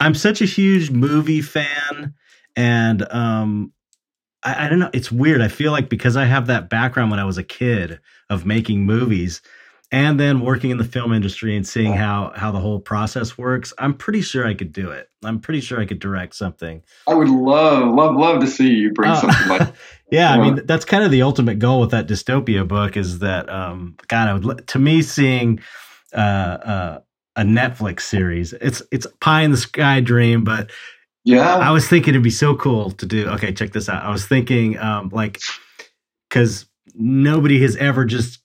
I'm such a huge movie fan, and um, I, I don't know. It's weird. I feel like because I have that background when I was a kid of making movies, and then working in the film industry and seeing how how the whole process works, I'm pretty sure I could do it. I'm pretty sure I could direct something. I would love, love, love to see you bring Oh. something like yeah, I mean that's kind of the ultimate goal with that dystopia book is that um, God, I would to me seeing uh, uh, a Netflix series. It's it's pie in the sky dream, but Yeah. I was thinking it'd be so cool to do. Okay, check this out. I was thinking, um, like, because nobody has ever just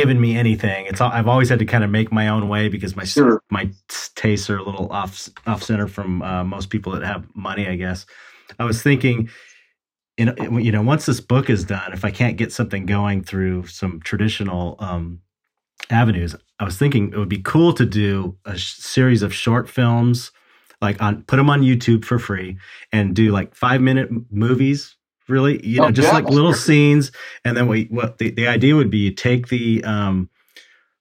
given me anything. It's all, I've always had to kind of make my own way because my Sure. my tastes are a little off off center from uh, most people that have money. I guess. I was thinking, you know, you know, once this book is done, if I can't get something going through some traditional um, avenues, I was thinking it would be cool to do a sh- series of short films like on put them on YouTube for free and do like five minute movies. Really, you know, Oh, just yeah, like little sure. scenes, and then we what the, the idea would be you take the um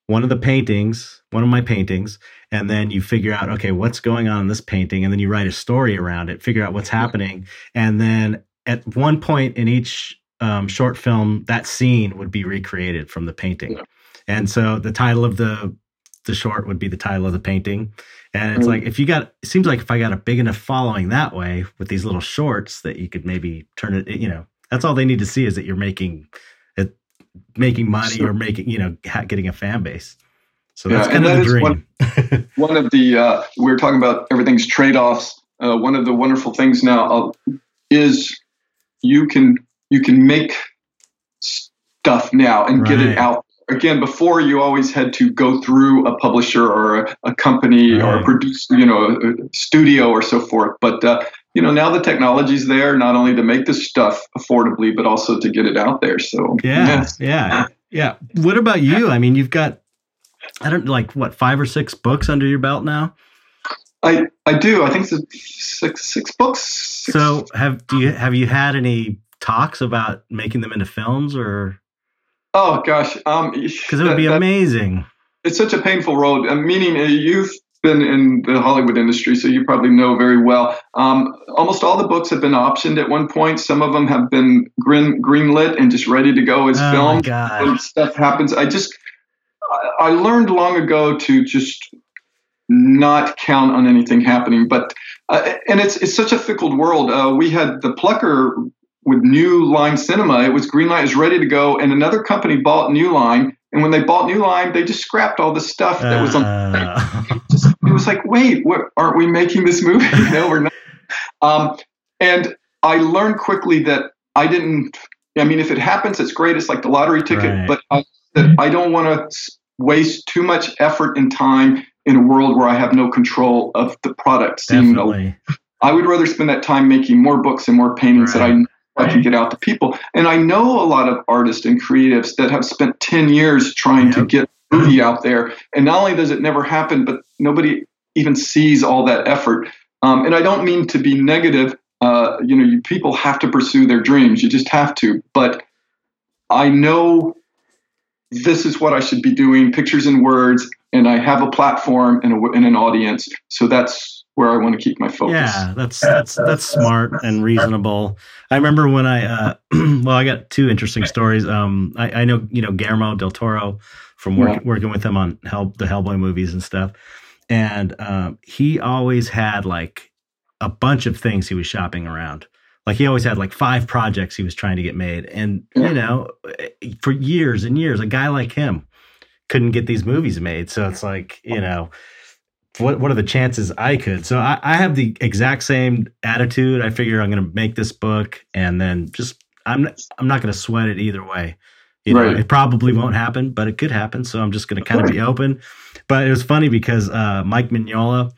one of the paintings, one of my paintings, and then you figure out okay what's going on in this painting, and then you write a story around it, figure out what's happening, and then at one point in each um, short film, that scene would be recreated from the painting, Yeah. and so the title of the the short would be the title of the painting. And it's Mm. like if you got it seems like if I got a big enough following that way with these little shorts that you could maybe turn it you know that's all they need to see is that you're making it making money Sure. or making you know getting a fan base. So that's and kind of the dream. one- one of the uh, we were talking about everything's trade-offs. Uh, one of the wonderful things now uh, is you can you can make stuff now and get it out. Again, before you always had to go through a publisher or a, a company or a producer, you know, a, studio or so forth. But uh, you know, now the technology's there not only to make this stuff affordably, but also to get it out there. So yeah, yes. yeah, yeah. What about you? I mean, you've got I don't like what five or six books under your belt now. I I do. I think it's six six books. Six- So have do you have you had any talks about making them into films or oh gosh, um, because it would be that- that- amazing. it's such a painful road. uh, meaning, uh, you've been in the Hollywood industry, so you probably know very well. Um, almost all the books have been optioned at one point. Some of them have been green greenlit and just ready to go as film. Oh god. Stuff happens, I just I- I learned long ago to just not count on anything happening. But uh, and it's it's such a fickle world. Uh, we had the Plucker with New Line Cinema. It was green light, it was ready to go, and another company bought New Line. And when they bought New Line, they just scrapped all the stuff that was on. Uh, Just, it was like, wait, what, aren't we making this movie? no, we're not. Um, and I learned quickly that I didn't. I mean, if it happens, it's great. It's like the lottery ticket. Right. But I, that I don't want to waste too much effort and time in a world where I have no control of the product. Definitely. I would rather spend that time making more books and more paintings that I Right. I can get out to people. And I know a lot of artists and creatives that have spent 10 years trying to get a movie out there. And not only does it never happen, but nobody even sees all that effort. Um, and I don't mean to be negative. Uh, you know, you, people have to pursue their dreams. You just have to. But I know this is what I should be doing pictures and words. And I have a platform and, a, and an audience. So that's where I want to keep my focus. Yeah, that's that's that's smart and reasonable. I remember when I uh well, I got two interesting stories. Um I, I know, you know, Guillermo del Toro from work, Yeah. working with him on help the Hellboy movies and stuff. And um he always had like a bunch of things he was shopping around. Like he always had like five projects he was trying to get made. And Yeah. you know, for years and years, a guy like him couldn't get these movies made. So it's like, you know, what what are the chances I could? So I, I have the exact same attitude. I figure I'm going to make this book, and then just I'm I'm not going to sweat it either way. You know, Right. it probably won't happen, but it could happen. So I'm just going to kind of be open. But it was funny because uh, Mike Mignola,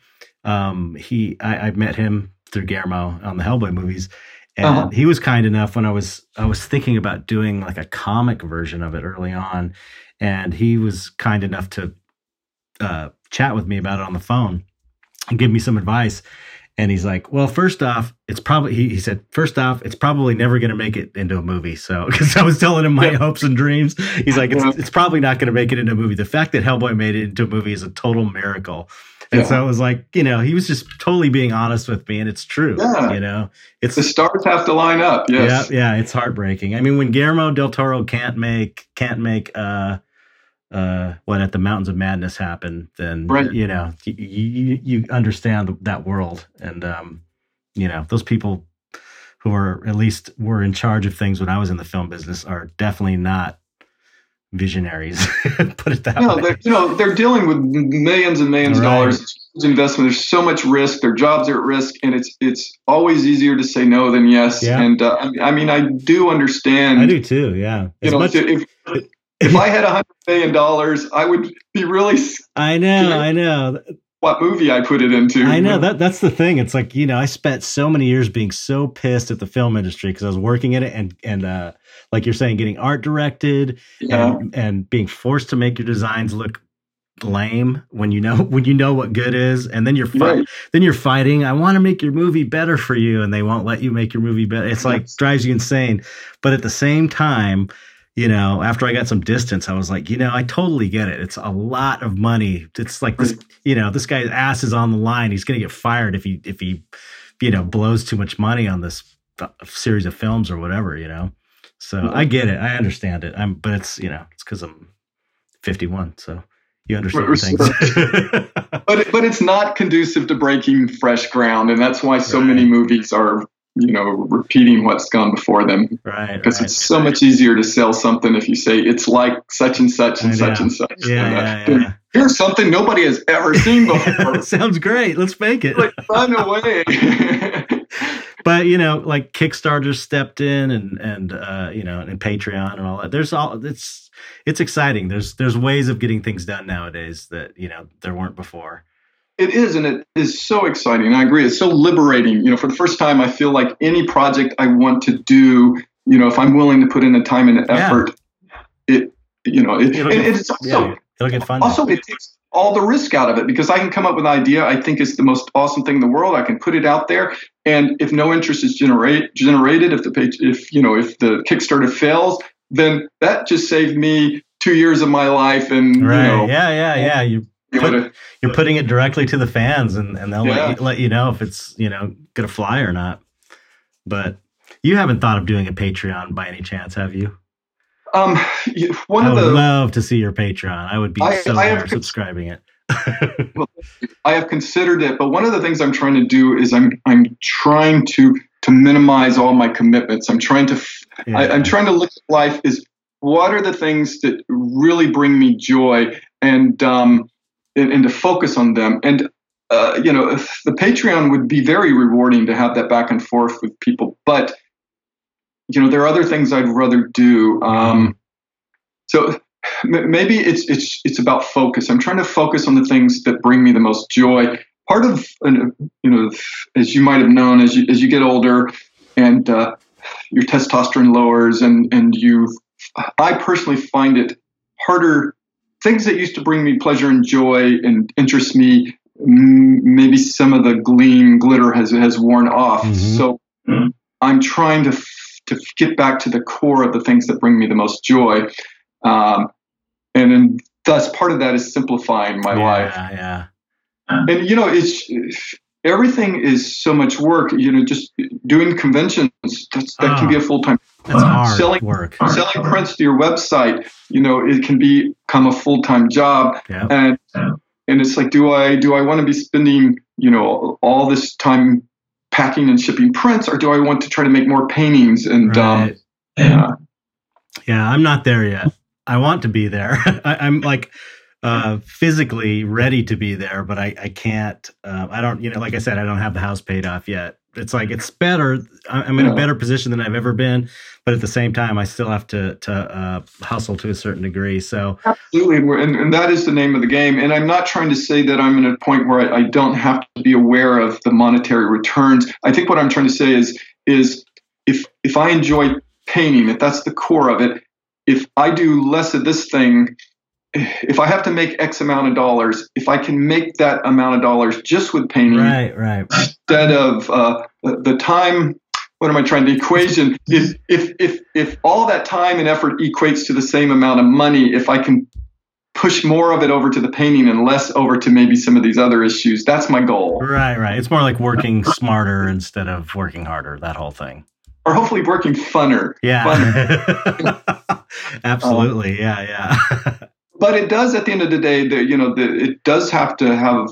um, he I, I met him through Guillermo on the Hellboy movies, and Uh-huh. he was kind enough when I was I was thinking about doing like a comic version of it early on, and he was kind enough to uh, chat with me about it on the phone and give me some advice. And he's like, "Well, first off, it's probably," he, he said, first off, it's probably never going to make it into a movie. So, because I was telling him my Yeah. hopes and dreams, he's like, it's, Yeah. it's probably not going to make it into a movie. The fact that Hellboy made it into a movie is a total miracle. And Yeah. so it was like, you know, he was just totally being honest with me. And it's true. Yeah. You know, it's, The stars have to line up. Yes. yeah, yeah, it's heartbreaking. I mean, when Guillermo del Toro can't make can't make uh uh when at the Mountains of Madness happen, then Right. you know you, you you understand that world, and um you know those people who are at least were in charge of things when I was in the film business are definitely not visionaries. Put it that No, way. they're, you know, they're dealing with millions and millions of dollars. Investment. There's so much risk. Their jobs are at risk, and it's it's always easier to say no than yes. Yeah. And uh, I, mean- I mean, I do understand. I do too. Yeah, You know, much if if I had a hundred million dollars, I would be really I know, I know. what movie I put it into. I know that that's the thing. It's like you know, I spent so many years being so pissed at the film industry because I was working in it and and uh, like you're saying, getting art directed Yeah. and and being forced to make your designs look lame when you know when you know what good is, and then you're fi- Right. then you're fighting. I want to make your movie better for you, and they won't let you make your movie better. It's like drives you insane. But at the same time. You know, after I got some distance, I was like, you know, I totally get it. It's a lot of money. It's like this, you know, this guy's ass is on the line. He's going to get fired if he if he, you know, blows too much money on this f- series of films or whatever. You know, so I get it. I understand it. I'm, but it's you know, it's because I'm 51, so you understand Right, things. But but it's not conducive to breaking fresh ground, and that's why so Right. many movies are you know repeating what's gone before them. right, because right. it's so much easier to sell something if you say it's like such and such and such and such. yeah, And, uh, yeah, yeah. Here's something nobody has ever seen before. Sounds great. Let's make it. like run away. but you know, like Kickstarter stepped in and and uh, you know, and Patreon and all that. There's all it's it's exciting. There's there's ways of getting things done nowadays that you know there weren't before. It is, and it is so exciting. I agree. It's so liberating. You know, for the first time, I feel like any project I want to do, you know, if I'm willing to put in the time and the Yeah. effort, it, you know, it, It'll it's also Yeah, it'll get fun. Also, it takes all the risk out of it because I can come up with an idea I think is the most awesome thing in the world. I can put it out there, and if no interest is generate generated, if the page, if you know, if the Kickstarter fails, then that just saved me two years of my life, and right? you know, yeah, yeah, yeah. You able to- you're putting it directly to the fans, and and they'll Yeah. let, you, let you know if it's you know gonna fly or not. But you haven't thought of doing a Patreon by any chance, have you? um, one I of would the love to see your Patreon. I would be I- so I have subscribing it. I have considered it, but one of the things I'm trying to do is I'm I'm trying to to minimize all my commitments. I'm trying to f- I, Yeah. I'm trying to look at life is what are the things that really bring me joy and um and, and to focus on them. And uh, you know the patreon would be very rewarding to have that back and forth with people but you know there are other things i'd rather do um so m- maybe it's it's it's about focus. I'm trying to focus on the things that bring me the most joy. Part of you know as you might have known as you as you get older and uh, your testosterone lowers and and you i personally find it harder things that used to bring me pleasure and joy and interest me maybe some of the gleam glitter has has worn off Mhm. so i'm trying to f- to get back to the core of the things that bring me the most joy um, and then thus part of that is simplifying my yeah, life yeah. and you know it's everything is so much work you know just doing conventions that's, that can be a full-time That's hard selling- work. selling prints to your website you know it can become a full-time job Yeah. and and it's like do i do i want to be spending you know all this time packing and shipping prints or do i want to try to make more paintings and um Right. yeah Yeah, I'm not there yet. I want to be there. I, I'm like uh, physically ready to be there, but I, I can't. Uh, I don't, you know, like I said, I don't have the house paid off yet. it's like it's better. I'm in a better position than I've ever been, but at the same time, I still have to to uh, hustle to a certain degree. So Absolutely, and, and, and that is the name of the game. And I'm not trying to say that I'm in a point where I, I don't have to be aware of the monetary returns. I think what I'm trying to say is is if if I enjoy painting, if that's the core of it, if I do less of this thing, if I have to make X amount of dollars, if I can make that amount of dollars just with painting right, right, instead of uh, the, time what am i trying the equation is if if if all that time and effort equates to the same amount of money if i can push more of it over to the painting and less over to maybe some of these other issues that's my goal right, right. It's more like working smarter instead of working harder. That whole thing. or hopefully working funner Yeah, Funner. absolutely. Yeah, yeah. but it does at the end of the day the, you know the, it does have to have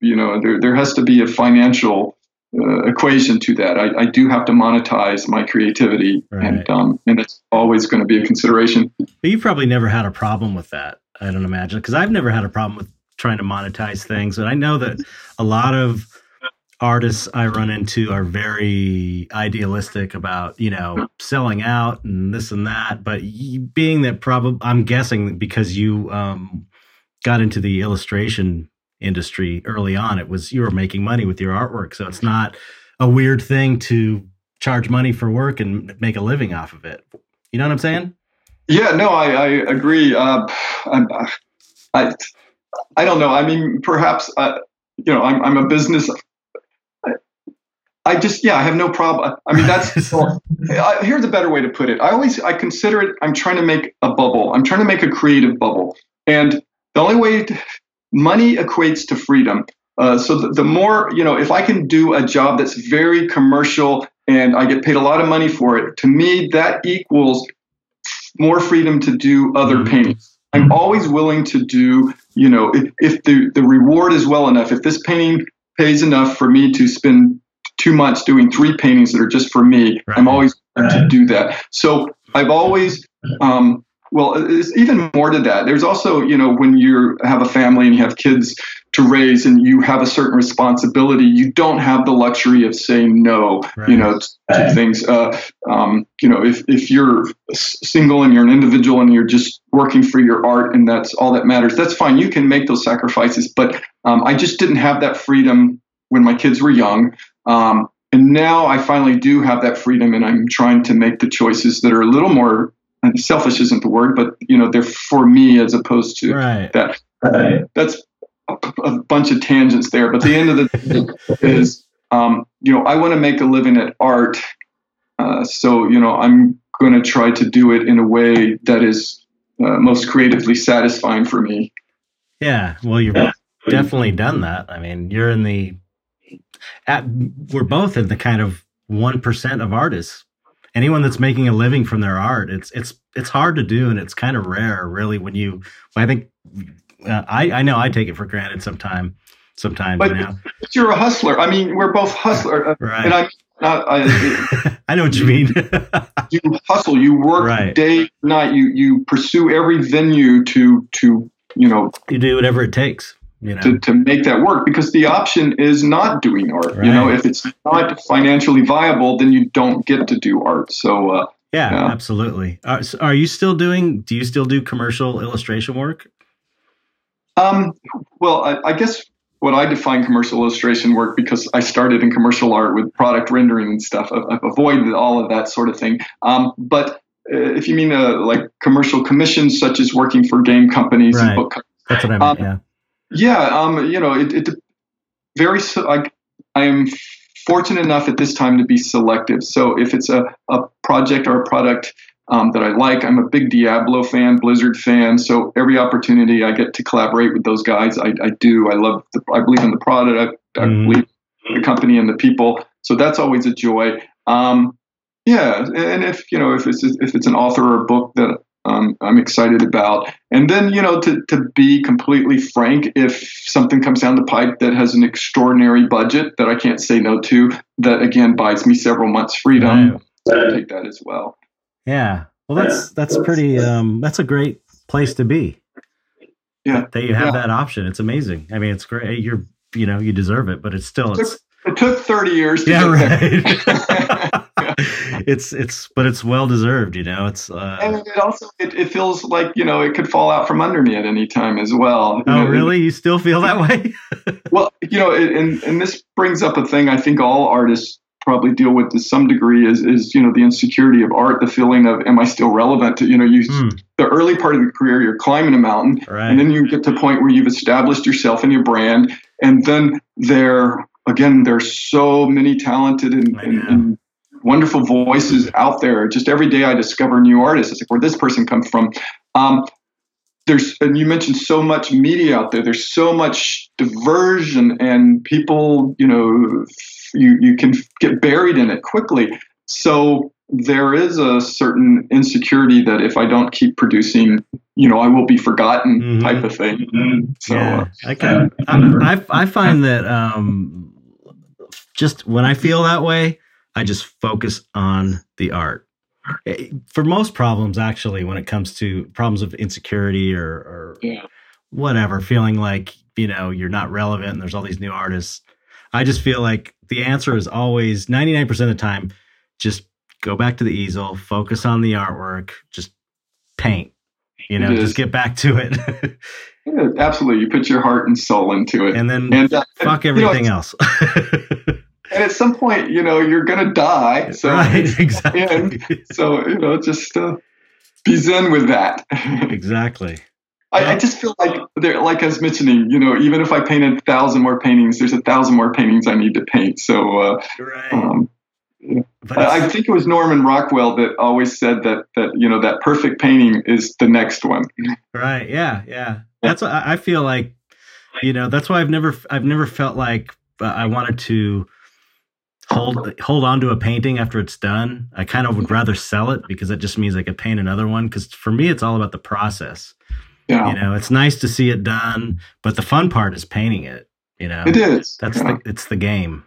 you know there, there has to be a financial uh, equation to that I, I do have to monetize my creativity Right. and um, and it's always going to be a consideration But you probably never had a problem with that. I don't imagine because I've never had a problem with trying to monetize things, and I know that a lot of artists I run into are very idealistic about you know selling out and this and that. But being that probably, I'm guessing because you um, got into the illustration industry early on, it was you were making money with your artwork, so it's not a weird thing to charge money for work and make a living off of it. You know what I'm saying? Yeah, no, I, I agree. Uh, I, I, I don't know. I mean, perhaps, uh, you know, I'm, I'm a business. I, just, yeah, I have no problem. I mean, that's, well, I, here's a better way to put it. I always, I consider it, I'm trying to make a bubble. I'm trying to make a creative bubble. And the only way to, money equates to freedom. Uh, so the, the more, you know, if I can do a job that's very commercial and I get paid a lot of money for it, to me, that equals more freedom to do other Mhm. paintings. I'm always willing to do, you know, if, if the, the reward is well enough, if this painting pays enough for me to spend two months doing three paintings that are just for me, Right. I'm always willing to do that. So I've always, um, well, it's even more to that. There's also, you know, when you have a family and you have kids to raise and you have a certain responsibility, you don't have the luxury of saying no, Right. you know, to things. Uh, um, you know, if, if you're single and you're an individual and you're just working for your art and that's all that matters, that's fine. You can make those sacrifices. But um, I just didn't have that freedom when my kids were young. Um, and now I finally do have that freedom and I'm trying to make the choices that are a little more and selfish isn't the word, but you know, they're for me as opposed to Right. that. That's a, a bunch of tangents there. But the end of the day is, um, you know, I want to make a living at art. Uh, so, you know, I'm going to try to do it in a way that is uh, most creatively satisfying for me. Yeah. Well, you've definitely done that. I mean, you're in the. At, we're both in the kind of one percent of artists. Anyone that's making a living from their art, it's it's it's hard to do, and it's kind of rare, really. When you, I think, uh, I I know I take it for granted sometime, sometimes. But you know, But you're a hustler. I mean, we're both hustler, uh, right? and I'm not. I, I know what you mean. you hustle. You work Right. day night. You you pursue every venue to to you know you do whatever it takes. You know. to, to make that work because the option is not doing art. You know, if it's not financially viable, then you don't get to do art. So uh, yeah, yeah. absolutely. Are, so are you still doing? Do you still do commercial illustration work? Um, well, I, I guess what I define commercial illustration work because I started in commercial art with product rendering and stuff. I've, I've avoided all of that sort of thing. Um, but uh, if you mean uh, like commercial commissions, such as working for game companies Right. and book, companies, That's what I mean. Um, yeah. Yeah, um, you know, it, it very. se- I, I am fortunate enough at this time to be selective. So if it's a, a project or a product um, that I like. I'm a big Diablo fan, Blizzard fan. So every opportunity I get to collaborate with those guys, I, I do. I love. The, I believe in the product. I, I Mhm. believe the company and the people. So that's always a joy. Um, yeah, and if you know if it's if it's an author or a book that um, I'm excited about, and then you know to to be completely frank, if something comes down the pipe that has an extraordinary budget that I can't say no to, that again buys me several months freedom, Right. I'll take that as well. Yeah. Well, that's that's pretty. Um, that's a great place to be. Yeah. That you have Yeah. that option. It's amazing. I mean, it's great. You're, you know, you deserve it, but it's still, it's it took 30 years. yeah, right. it's it's but it's well deserved, you know. It's uh, and it also it, it, feels like you know it could fall out from under me at any time as well. Oh, know, really? You still feel that way? well, you know, and and this brings up a thing I think all artists probably deal with to some degree is is you know the insecurity of art, the feeling of am I still relevant? To, you know, you hmm. the early part of the career you're climbing a mountain, right. and then you get to a point where you've established yourself and your brand, and then there again there's so many talented and, and, and wonderful voices out there. Just every day I discover new artists. It's like where this person comes from. Um, there's and you mentioned so much media out there. There's so much diversion and people, you know, you you can get buried in it quickly. So there is a certain insecurity that if I don't keep producing, you know, I will be forgotten mm-hmm. type of thing. Mm-hmm. So yeah, uh, I can. I, I find that um, just when I feel that way, I just focus on the art. Eh, for most problems, actually, when it comes to problems of insecurity or, or yeah. whatever, feeling like, you know, you're not relevant and there's all these new artists, I just feel like the answer is always 99% of the time, just go back to the easel, focus on the artwork, just paint, you know, just get back to it. yeah, absolutely. You put your heart and soul into it. And then and, uh, fuck everything you know, else and at some point, you know, you're gonna die. So right, exactly. And so you know, just uh, be zen with that. exactly. I, I, just feel like there, like I was mentioning, you know, even if I painted a thousand more paintings, there's a thousand more paintings I need to paint. So, uh, right. Um, I, I think it was Norman Rockwell that always said that that you know that perfect painting is the next one. Right. Yeah. Yeah. That's what I feel like. You know, that's why I've never I've never felt like uh, I wanted to hold hold on to a painting after it's done. I kind of would rather sell it because it just means I could paint another one. Because for me, it's all about the process. Yeah. You know, it's nice to see it done, but the fun part is painting it. You know, it is. That's yeah. the it's the game.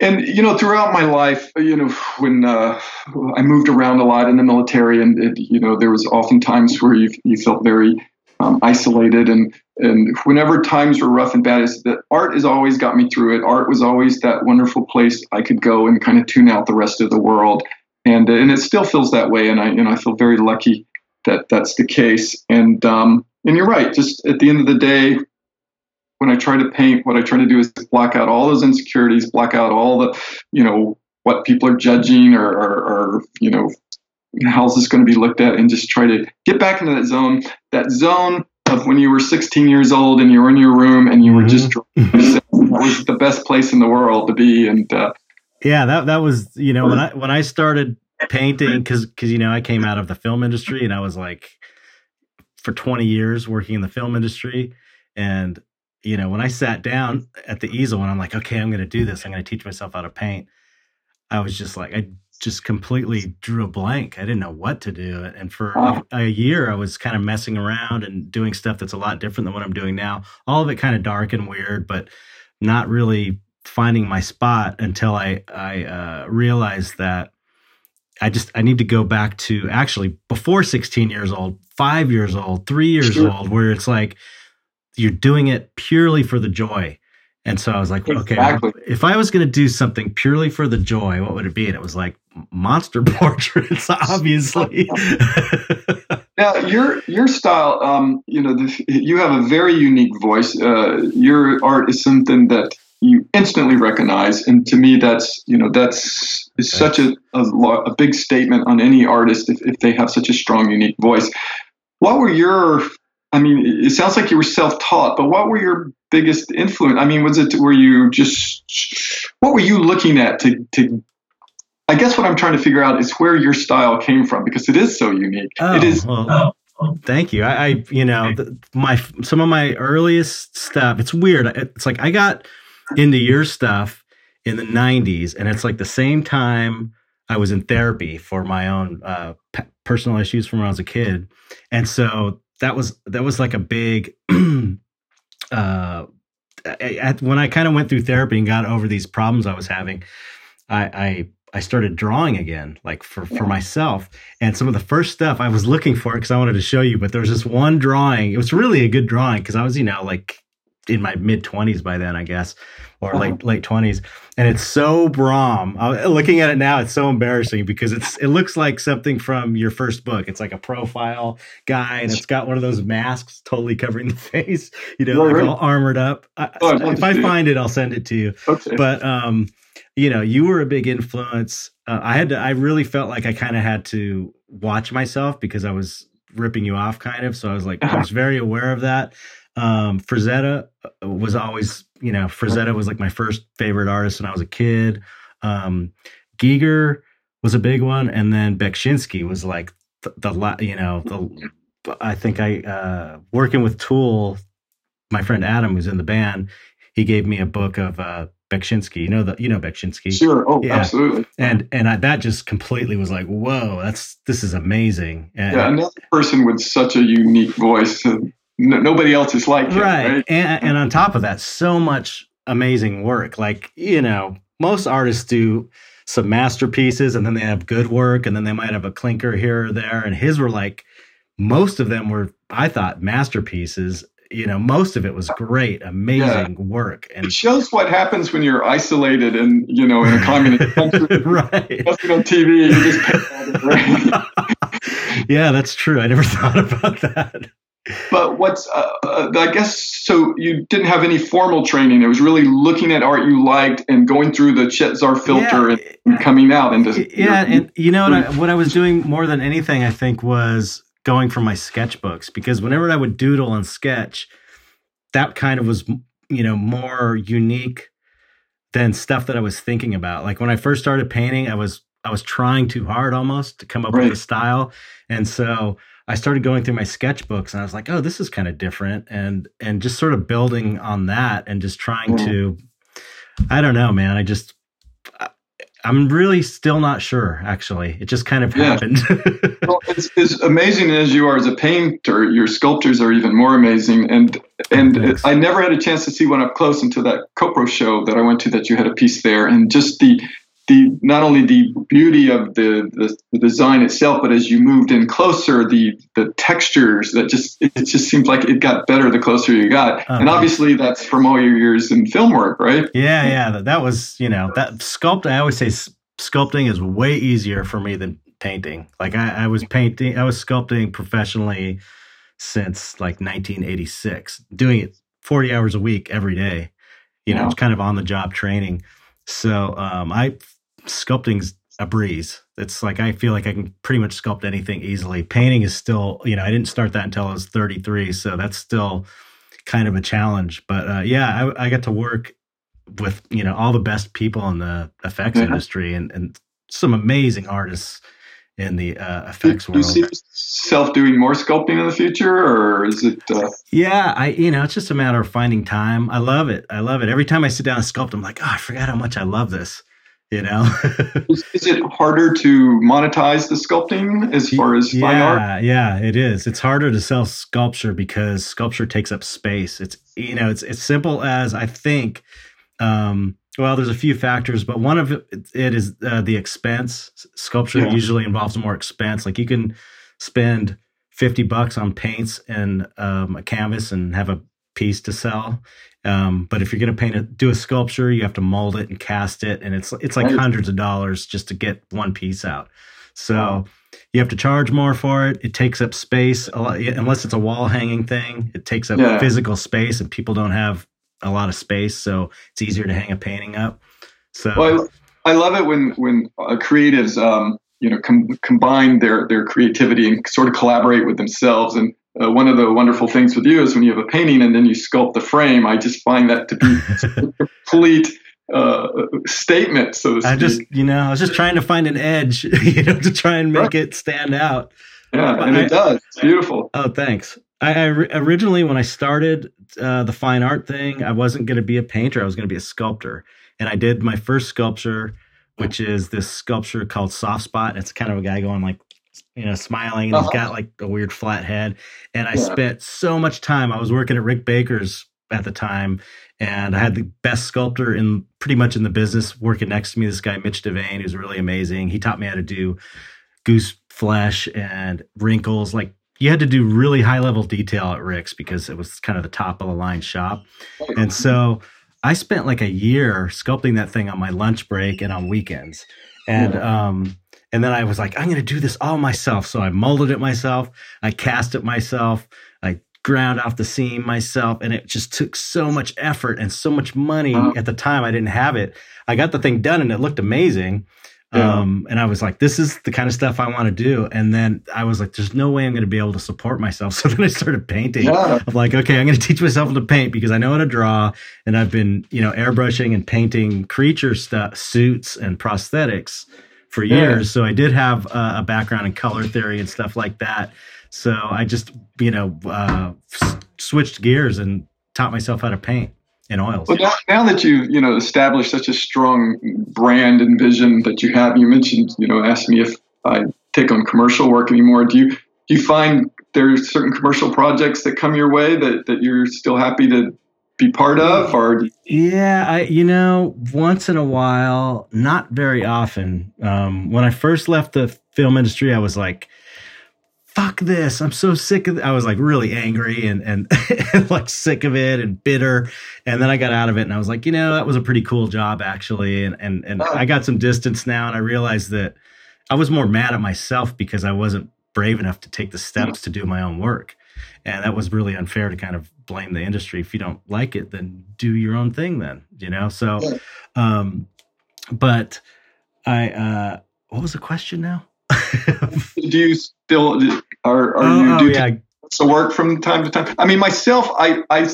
And you know, throughout my life, you know, when uh, I moved around a lot in the military, and it, you know, there was often times where you you felt very um, isolated. And and whenever times were rough and bad is that art has always got me through it. Art was always that wonderful place i could go and kind of tune out the rest of the world. And and it still feels that way. And i you know i feel very lucky that that's the case. And um and you're right. Just at the end of the day when i try to paint what i try to do is block out all those insecurities block out all the you know what people are judging or, or, or you know how's this going to be looked at and just try to get back into that zone that zone of when you were 16 years old and you were in your room and you were just mm-hmm. that was the best place in the world to be and uh, yeah that that was you know when i when i started painting because because you know i came out of the film industry and i was like for 20 years working in the film industry. And you know when i sat down at the easel and i'm like okay i'm going to do this. I'm going to teach myself how to paint i was just like i just completely drew a blank. I didn't know what to do. And for a, a year, I was kind of messing around and doing stuff that's a lot different than what I'm doing now. All of it kind of dark and weird, but not really finding my spot until I I uh, realized that I just I need to go back to actually before 16 years old, five years old, three years sure. old, where it's like you're doing it purely for the joy and so I was like, okay, if I was going to do something purely for the joy, what would it be? And it was like monster portraits, obviously. now, your your style, um, you know, the, you have a very unique voice. Uh, your art is something that you instantly recognize, and to me, that's you know, that's is such a, a, a big statement on any artist if, if they have such a strong, unique voice. What were your I mean, it sounds like you were self-taught, but what were your biggest influence? I mean, was it were you just what were you looking at to to? I guess what I'm trying to figure out is where your style came from because it is so unique. Oh, it is. Well, thank you. I, I you know, the, my some of my earliest stuff. It's weird. It's like I got into your stuff in the '90s, and it's like the same time I was in therapy for my own uh, personal issues from when I was a kid, and so that was that was like a big uh at, when I kind of went through therapy and got over these problems I was having, I, I I started drawing again, like for for myself. And some of the first stuff I was looking for because I wanted to show you, but there was this one drawing. It was really a good drawing because I was, you know, like in my mid 20s by then, I guess, or uh-huh. late late 20s. And it's so Brom. Looking at it now, it's so embarrassing because it's it looks like something from your first book. It's like a profile guy, and it's got one of those masks totally covering the face, you know, like all armored up. oh, if I find it, I'll send it to you. Okay. But um, you know, you were a big influence. Uh, I had to. I really felt like I kind of had to watch myself because I was ripping you off, kind of. So I was like, I was very aware of that. Um, Frazetta uh, was always, you know, Frazetta was like my first favorite artist when I was a kid. Um, Giger was a big one, and then Beksinski was like the, the you know, the I think I uh, working with Tool. My friend Adam, who's in the band, he gave me a book of uh, Beksinski. You know the you know Beksinski. Sure. Oh, yeah. absolutely. And and I, that just completely was like, whoa, that's this is amazing. And, yeah, another person with such a unique voice. And nobody else is like him, right. right? And, and on top of that, so much amazing work. Like you know, most artists do some masterpieces, and then they have good work, and then they might have a clinker here or there. And his were like most of them were, I thought, masterpieces you know, most of it was great, amazing yeah. work. And it shows what happens when you're isolated and you know in a communist country, right? On TV, you just yeah, that's true. I never thought about that. But what's uh, uh, I guess so you didn't have any formal training. It was really looking at art you liked and going through the Chet Zar filter yeah. and coming out into yeah. Your, and you know what I, what I was doing more than anything, I think, was going from my sketchbooks because whenever I would doodle and sketch, that kind of was you know more unique than stuff that I was thinking about. Like when I first started painting, I was I was trying too hard almost to come up right. with a style, and so I started going through my sketchbooks and I was like, oh, this is kind of different, and and just sort of building on that and just trying mm. to, I don't know, man. I just I'm really still not sure, actually. It just kind of yeah. happened. well, it's, as amazing as you are as a painter, your sculptures are even more amazing. And and Thanks. I never had a chance to see one up close until that Copro show that I went to that you had a piece there. And just the the not only the beauty of the, the, the design itself, but as you moved in closer, the the textures that just it, just seems like it got better the closer you got. Uh-huh. And obviously that's from all your years in film work, right? Yeah, yeah. That, that was you know that sculpt. I always say sculpting is way easier for me than painting. Like I, I was painting, I was sculpting professionally since like 1986, doing it 40 hours a week every day. You know, it's kind of on the job training. So um, I sculpting's a breeze. It's like I feel like I can pretty much sculpt anything easily. Painting is still, you know, I didn't start that until I was 33, so that's still kind of a challenge. But uh, yeah, I, I got to work with you know all the best people in the effects yeah. industry and, and some amazing artists in the uh, effects do, world. Do you see yourself doing more sculpting in the future, or is it? Uh... Yeah, I you know it's just a matter of finding time. I love it. I love it. Every time I sit down and sculpt, I'm like, oh, I forgot how much I love this. You know, is, is, it harder to monetize the sculpting as far as yeah, fine art? Yeah, it is. It's harder to sell sculpture because sculpture takes up space. It's you know, it's as simple as I think. Um, well, there's a few factors, but one of it, it is uh, the expense. Sculpture yeah. usually involves more expense. Like you can spend 50 bucks on paints and um, a canvas and have a piece to sell. Um, but if you're going to paint it, do a sculpture, you have to mold it and cast it, and it's it's like right. hundreds of dollars just to get one piece out. So wow. you have to charge more for it. It takes up space, lot, unless it's a wall hanging thing. It takes up yeah. physical space, and people don't have a lot of space, so it's easier to hang a painting up. So well, I, I love it when when uh, creatives um, you know com- combine their their creativity and sort of collaborate with themselves. And uh, one of the wonderful things with you is when you have a painting and then you sculpt the frame. I just find that to be a complete uh, statement. So I just, you know, I was just trying to find an edge, you know, to try and make it stand out. Yeah, and I, it does. It's beautiful. Oh, thanks. I, I originally, when I started uh, the fine art thing, I wasn't going to be a painter. I was going to be a sculptor, and I did my first sculpture, which is this sculpture called Soft Spot. It's kind of a guy going like, you know, smiling, and uh-huh. he's got like a weird flat head. And I yeah. spent so much time. I was working at Rick Baker's at the time, and I had the best sculptor in pretty much in the business working next to me. This guy Mitch Devane, who's really amazing. He taught me how to do goose flesh and wrinkles, like you had to do really high level detail at Rick's because it was kind of the top of the line shop. And so I spent like a year sculpting that thing on my lunch break and on weekends. And um and then I was like, I'm gonna do this all myself. So I molded it myself, I cast it myself, I ground off the seam myself, and it just took so much effort and so much money Uh-huh. at the time. I didn't have it. I got the thing done and it looked amazing. Yeah. Um, and I was like, this is the kind of stuff I want to do. And then I was like, there's no way I'm going to be able to support myself. So then I started painting. Yeah. I'm like, okay, I'm going to teach myself to paint because I know how to draw. And I've been, you know, airbrushing and painting creature stuff, suits and prosthetics for Yeah. years. So I did have uh, a background in color theory and stuff like that. So I just, you know, uh, s- switched gears and taught myself how to paint in oils. Well, now, now that you've you know established such a strong brand and vision that you have, you mentioned you know asked me if I take on commercial work anymore. Do you do you find there's certain commercial projects that come your way that that you're still happy to be part of, or Yeah, I you know once in a while, not very often. Um, when I first left the film industry, I was like, "Fuck this! I'm so sick of." It. I was like really angry and and, and like sick of it and bitter. And then I got out of it, and I was like, you know, that was a pretty cool job actually. And and and I got some distance now, and I realized that I was more mad at myself because I wasn't brave enough to take the steps to do my own work. And that was really unfair to kind of blame the industry. If you don't like it, then do your own thing then, you know? So, Yeah. um, but I, uh, what was the question now? do you still are, are oh, you do oh, you yeah. take some work from time to time? I mean, myself, I I.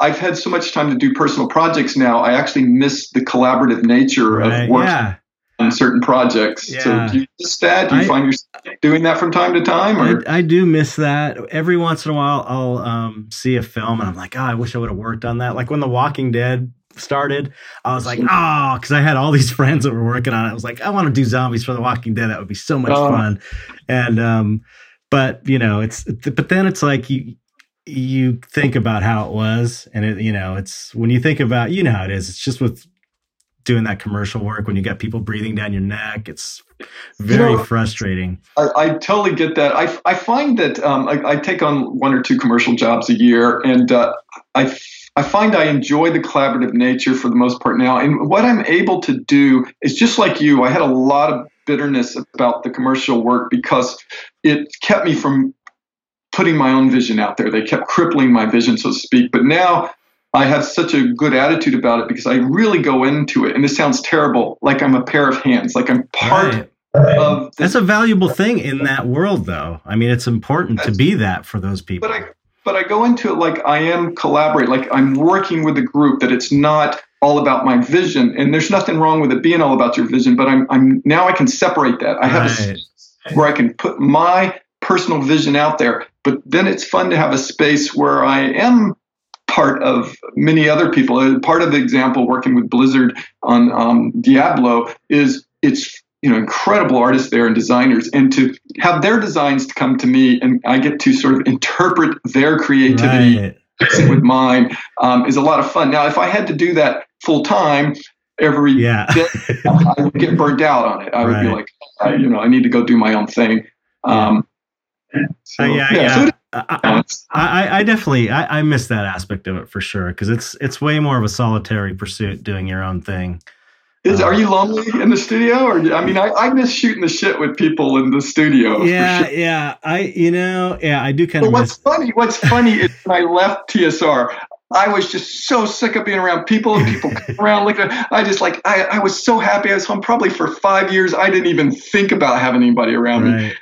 I've had so much time to do personal projects now. I actually miss the collaborative nature Right, of work yeah. on certain projects. Yeah. So do you miss that? Do you I- find yourself doing that from time to time? Or I, I do miss that. Every once in a while, I'll um, see a film and I'm like, oh, I wish I would have worked on that. Like when The Walking Dead started, I was like, oh, because I had all these friends that were working on it. I was like, I want to do zombies for The Walking Dead. That would be so much Oh. fun. And, um, but you know, it's, but then it's like you, you think about how it was and it, you know, it's when you think about, you know how it is. It's just with doing that commercial work when you got people breathing down your neck. It's very know, frustrating. I, I totally get that. I, I find that um, I, I take on one or two commercial jobs a year, and uh, I, I find I enjoy the collaborative nature for the most part now. And what I'm able to do is just like you, I had a lot of bitterness about the commercial work because it kept me from putting my own vision out there. They kept crippling my vision, so to speak. But now I have such a good attitude about it because I really go into it. And this sounds terrible, like I'm a pair of hands, like I'm part Right. of the That's a valuable thing in that world, though. I mean, it's important to be that for those people. but I but I go into it like I am collaborate, like I'm working with a group. That it's not all about my vision, and there's nothing wrong with it being all about your vision. But I'm I'm now I can separate that. I have a Right. space where I can put my personal vision out there. But then it's fun to have a space where I am part of many other people. Uh, Part of the example working with Blizzard on um, Diablo is it's you know incredible artists there and designers, and to have their designs to come to me and I get to sort of interpret their creativity Right. with mine um, is a lot of fun. Now, if I had to do that full time every Yeah. day, I would get burnt out on it. I would be like, I, you know, I need to go do my own thing. Um, so, Uh, yeah, so yeah. it- I, uh, I, I, definitely I, I miss that aspect of it for sure because it's it's way more of a solitary pursuit doing your own thing. is, are you lonely in the studio? Or I mean, I, I miss shooting the shit with people in the studio. yeah, sure. yeah. I you know yeah I do kind of what's miss. funny, what's funny is when I left TSR, I was just so sick of being around people and people around looking. I just like I, I was so happy I was home probably for five years. I didn't even think about having anybody around me.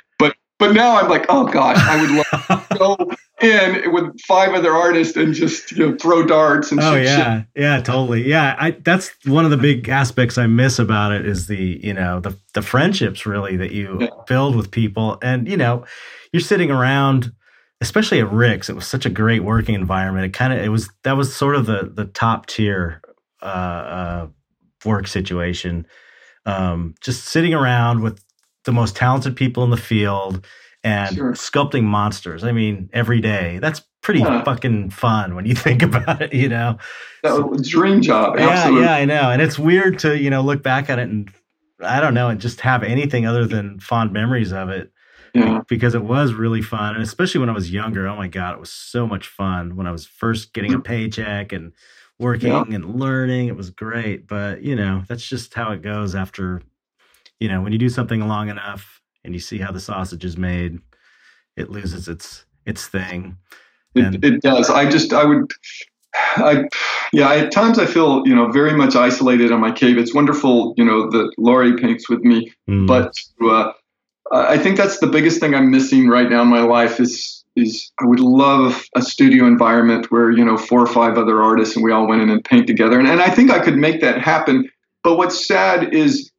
But now I'm like, oh gosh, I would love to go in with five other artists and just you know throw darts and Oh shit. yeah, yeah, totally. Yeah, I that's one of the big aspects I miss about it is the you know the the friendships really that you Yeah. build with people, and you know you're sitting around, especially at Rick's. It was such a great working environment. It kind of it was that was sort of the the top tier uh, uh, work situation. Um, just sitting around with the most talented people in the field and Sure. sculpting monsters. I mean, every day. That's pretty Yeah. fucking fun when you think about it. You know. That was a dream job. Yeah, yeah, I know. And it's weird to, you know, look back at it and I don't know, and just have anything other than fond memories of it. Yeah. because it was really fun, and especially when I was younger. Oh my god, it was so much fun when I was first getting a mm. paycheck and working Yeah. and learning. It was great, but you know that's just how it goes after. You know, when you do something long enough and you see how the sausage is made, it loses its its thing. And- It, it does. I just, I would, I, yeah, at times I feel, you know, very much isolated in my cave. It's wonderful, you know, that Laurie paints with me, Mm. but uh, I think that's the biggest thing I'm missing right now in my life is, is I would love a studio environment where, you know, four or five other artists and we all went in and paint together. And, and I think I could make that happen. But what's sad is,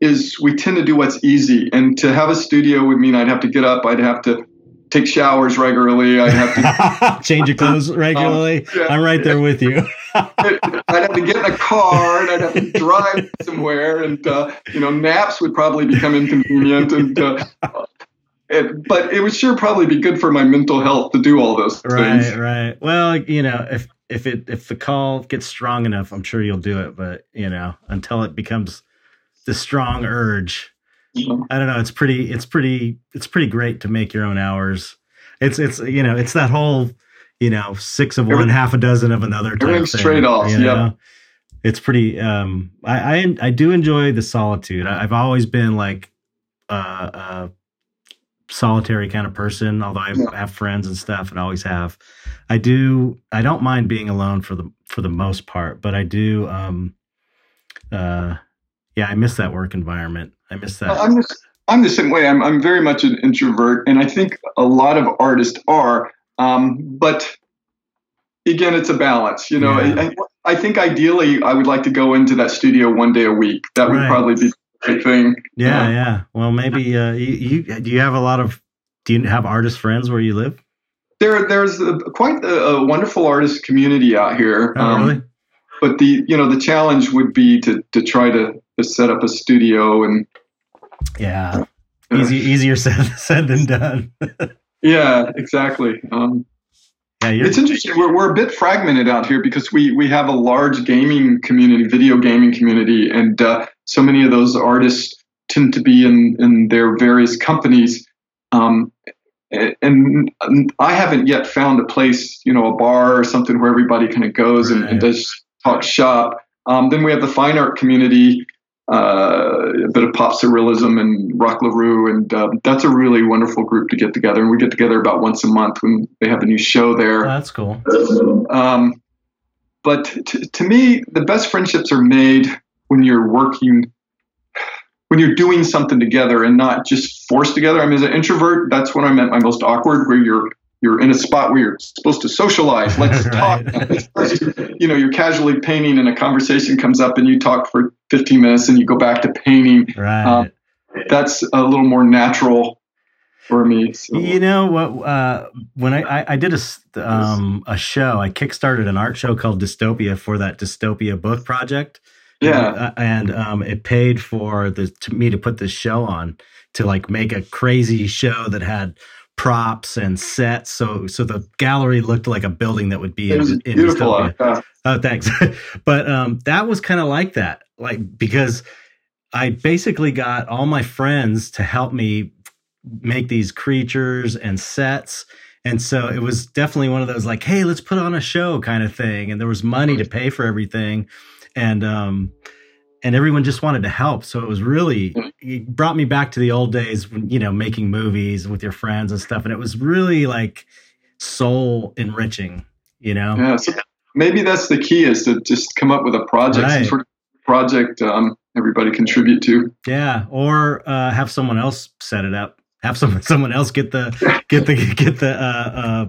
is we tend to do what's easy. And to have a studio would mean I'd have to get up, I'd have to take showers regularly, I'd have to change your clothes regularly. yeah. I'm right there with you. I'd have to get in a car and I'd have to drive somewhere, and uh, you know, naps would probably become inconvenient. And uh, it, but it would sure probably be good for my mental health to do all those right, things. right. Well, you know, if if it if the call gets strong enough, I'm sure you'll do it. But you know, until it becomes the strong urge, I don't know. It's pretty. It's pretty. It's pretty great to make your own hours. It's it's you know it's that whole you know six of one, Every- half a dozen of another. Everything's trade-offs, you yeah. It's pretty. Um, I, I I do enjoy the solitude. I, I've always been like uh, a solitary kind of person. Although I Yeah. have friends and stuff, and always have. I do. I don't mind being alone for the for the most part, but I do. Um, uh, yeah, I miss that work environment. I miss that. I'm just, I'm the same way. I'm, I'm very much an introvert, and I think a lot of artists are. Um, but again, it's a balance. You know, Yeah. I, I think ideally I would like to go into that studio one day a week. That would Right. probably be great thing. Yeah, yeah. Well, maybe uh, you, you do you have a lot of do you have artist friends where you live? There, there's a, quite a, a wonderful artist community out here. Oh, Um, really? But the, you know, the challenge would be to, to try to, to set up a studio and Yeah, easy easier said said than done. yeah, exactly. Um, yeah, it's interesting. We're, we're a bit fragmented out here because we, we have a large gaming community, video gaming community, and uh, so many of those artists tend to be in, in their various companies. Um, and, I haven't yet found a place, you know, a bar or something where everybody kind of goes and, and does talk shop. Um, then we have the fine art community, uh, a bit of pop surrealism and Roq La Rue, and um, that's a really wonderful group to get together. And we get together about once a month when they have a new show there. oh, that's cool. Um, but t- to me, the best friendships are made when you're working, when you're doing something together and not just forced together. I mean, as an introvert, that's when I'm at my most awkward, where you're you're in a spot where you're supposed to socialize. Let's talk. you know, you're casually painting, and a conversation comes up, and you talk for 15 minutes, and you go back to painting. Right. Um, That's a little more natural for me. So. You know what? Uh, when I, I, I did a um, a show, I kickstarted an art show called Dystopia for that Dystopia book project. Yeah. Uh, and um, it paid for the to me to put this show on to like make a crazy show that had props and sets. So so the gallery looked like a building that would be in, in beautiful. Dystopia. Uh, Oh, thanks. but um, that was kind of like that, like because I basically got all my friends to help me make these creatures and sets. And so it was definitely one of those like, hey, let's put on a show kind of thing. And there was money to pay for everything. And um and everyone just wanted to help. So it was really it brought me back to the old days when, you know, making movies with your friends and stuff. And it was really like soul enriching, you know? Yeah, so maybe that's the key is to just come up with a project, Right. sort of project um, everybody contribute to. Yeah, or uh, have someone else set it up. Have some someone else get the get the get the uh, uh,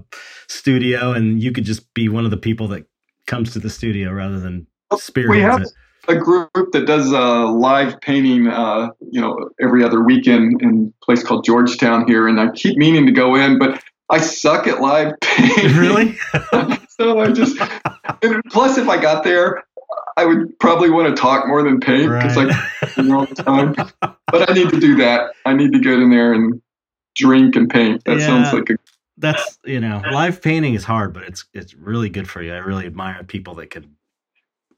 studio, and you could just be one of the people that comes to the studio rather than have it. A group that does uh, live painting, uh, you know, every other weekend in a place called Georgetown here, and I keep meaning to go in, but I suck at live painting. Really? so I just. Plus, if I got there, I would probably want to talk more than paint because Right. I all the time. But I need to do that. I need to get in there and drink and paint. That Yeah. sounds like a That's you know, live painting is hard, but it's it's really good for you. I really admire people that can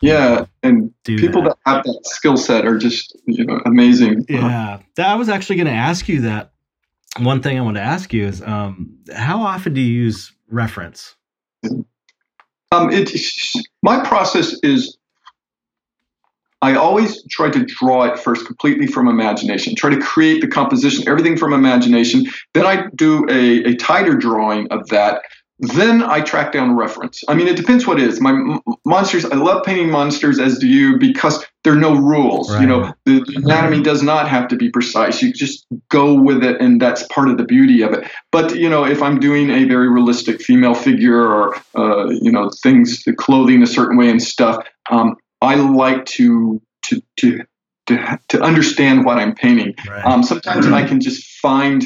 yeah. And people that. that have that skill set are just you know amazing. Yeah, that, I was actually going to ask you that. one thing I want to ask you is um, how often do you use reference? Um, it, my process is I always try to draw it first completely from imagination, try to create the composition, everything from imagination. Then I do a, a tighter drawing of that. Then I track down a reference. I mean, it depends what it is. My m- monsters, I love painting monsters, as do you, because there are no rules. Right. You know, the, the anatomy does not have to be precise. You just go with it, and that's part of the beauty of it. But you know, if I'm doing a very realistic female figure, or uh, you know, things, the clothing a certain way and stuff, um, I like to to to to, to understand what I'm painting. Right. Um, sometimes I can just find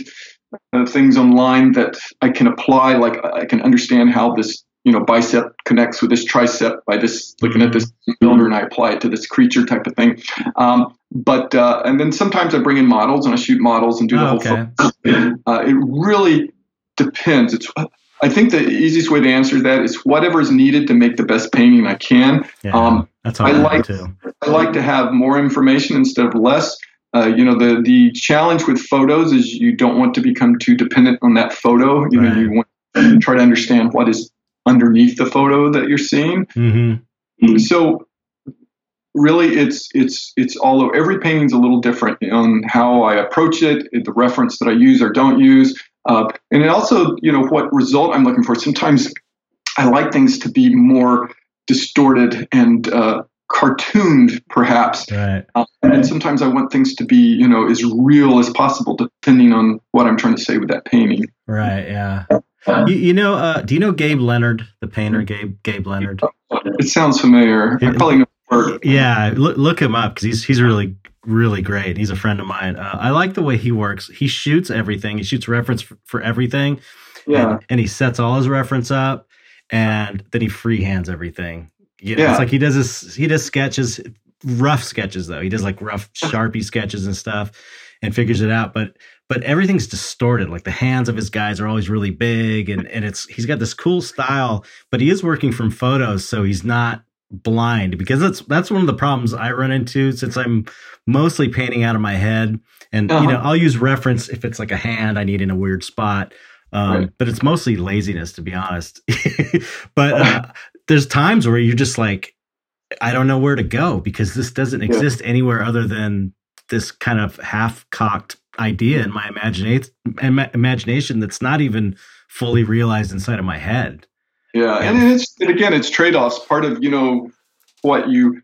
uh, things online that I can apply. Like I can understand how this you know bicep connects with this tricep by this looking at this builder, and I apply it to this creature type of thing. Um, but uh, and then sometimes I bring in models and I shoot models and do the Oh, whole. okay. photo. Uh, it really depends. It's I think the easiest way to answer that is whatever is needed to make the best painting I can. yeah, um, that's how I I, like like- too. I like to have more information instead of less. Uh, you know, the the challenge with photos is you don't want to become too dependent on that photo. You know, you want to try to understand what is underneath the photo that you're seeing. hmm So really it's it's it's all over every painting's a little different on how I approach it, the reference that I use or don't use. Uh, and it also, you know, what result I'm looking for. Sometimes I like things to be more distorted and uh, cartooned, perhaps. Right. Uh, and sometimes I want things to be, you know, as real as possible, depending on what I'm trying to say with that painting. Right. Yeah. You, you know, uh, do you know Gabe Leonard, the painter, Gabe Gabe Leonard? It sounds familiar. I probably know. Yeah, look, look him up because he's he's really really great. He's a friend of mine. Uh, I like the way he works. He shoots everything. He shoots reference for, for everything. Yeah. and, and he sets all his reference up, and then he freehands everything. You know, Yeah. It's like he does this. He does sketches, rough sketches though. He does like rough sharpie sketches and stuff, and figures it out. But but everything's distorted. Like the hands of his guys are always really big, and and it's he's got this cool style. But he is working from photos, so he's not blind because that's that's one of the problems I run into since I'm mostly painting out of my head. And you know, Uh-huh. I'll use reference if it's like a hand I need in a weird spot. Um, Right. But it's mostly laziness, to be honest. but uh, there's times where you're just like, I don't know where to go because this doesn't Yeah. exist anywhere other than this kind of half-cocked idea in my imagination, imagination that's not even fully realized inside of my head. Yeah, and it's and again, it's trade-offs. Part of you know what you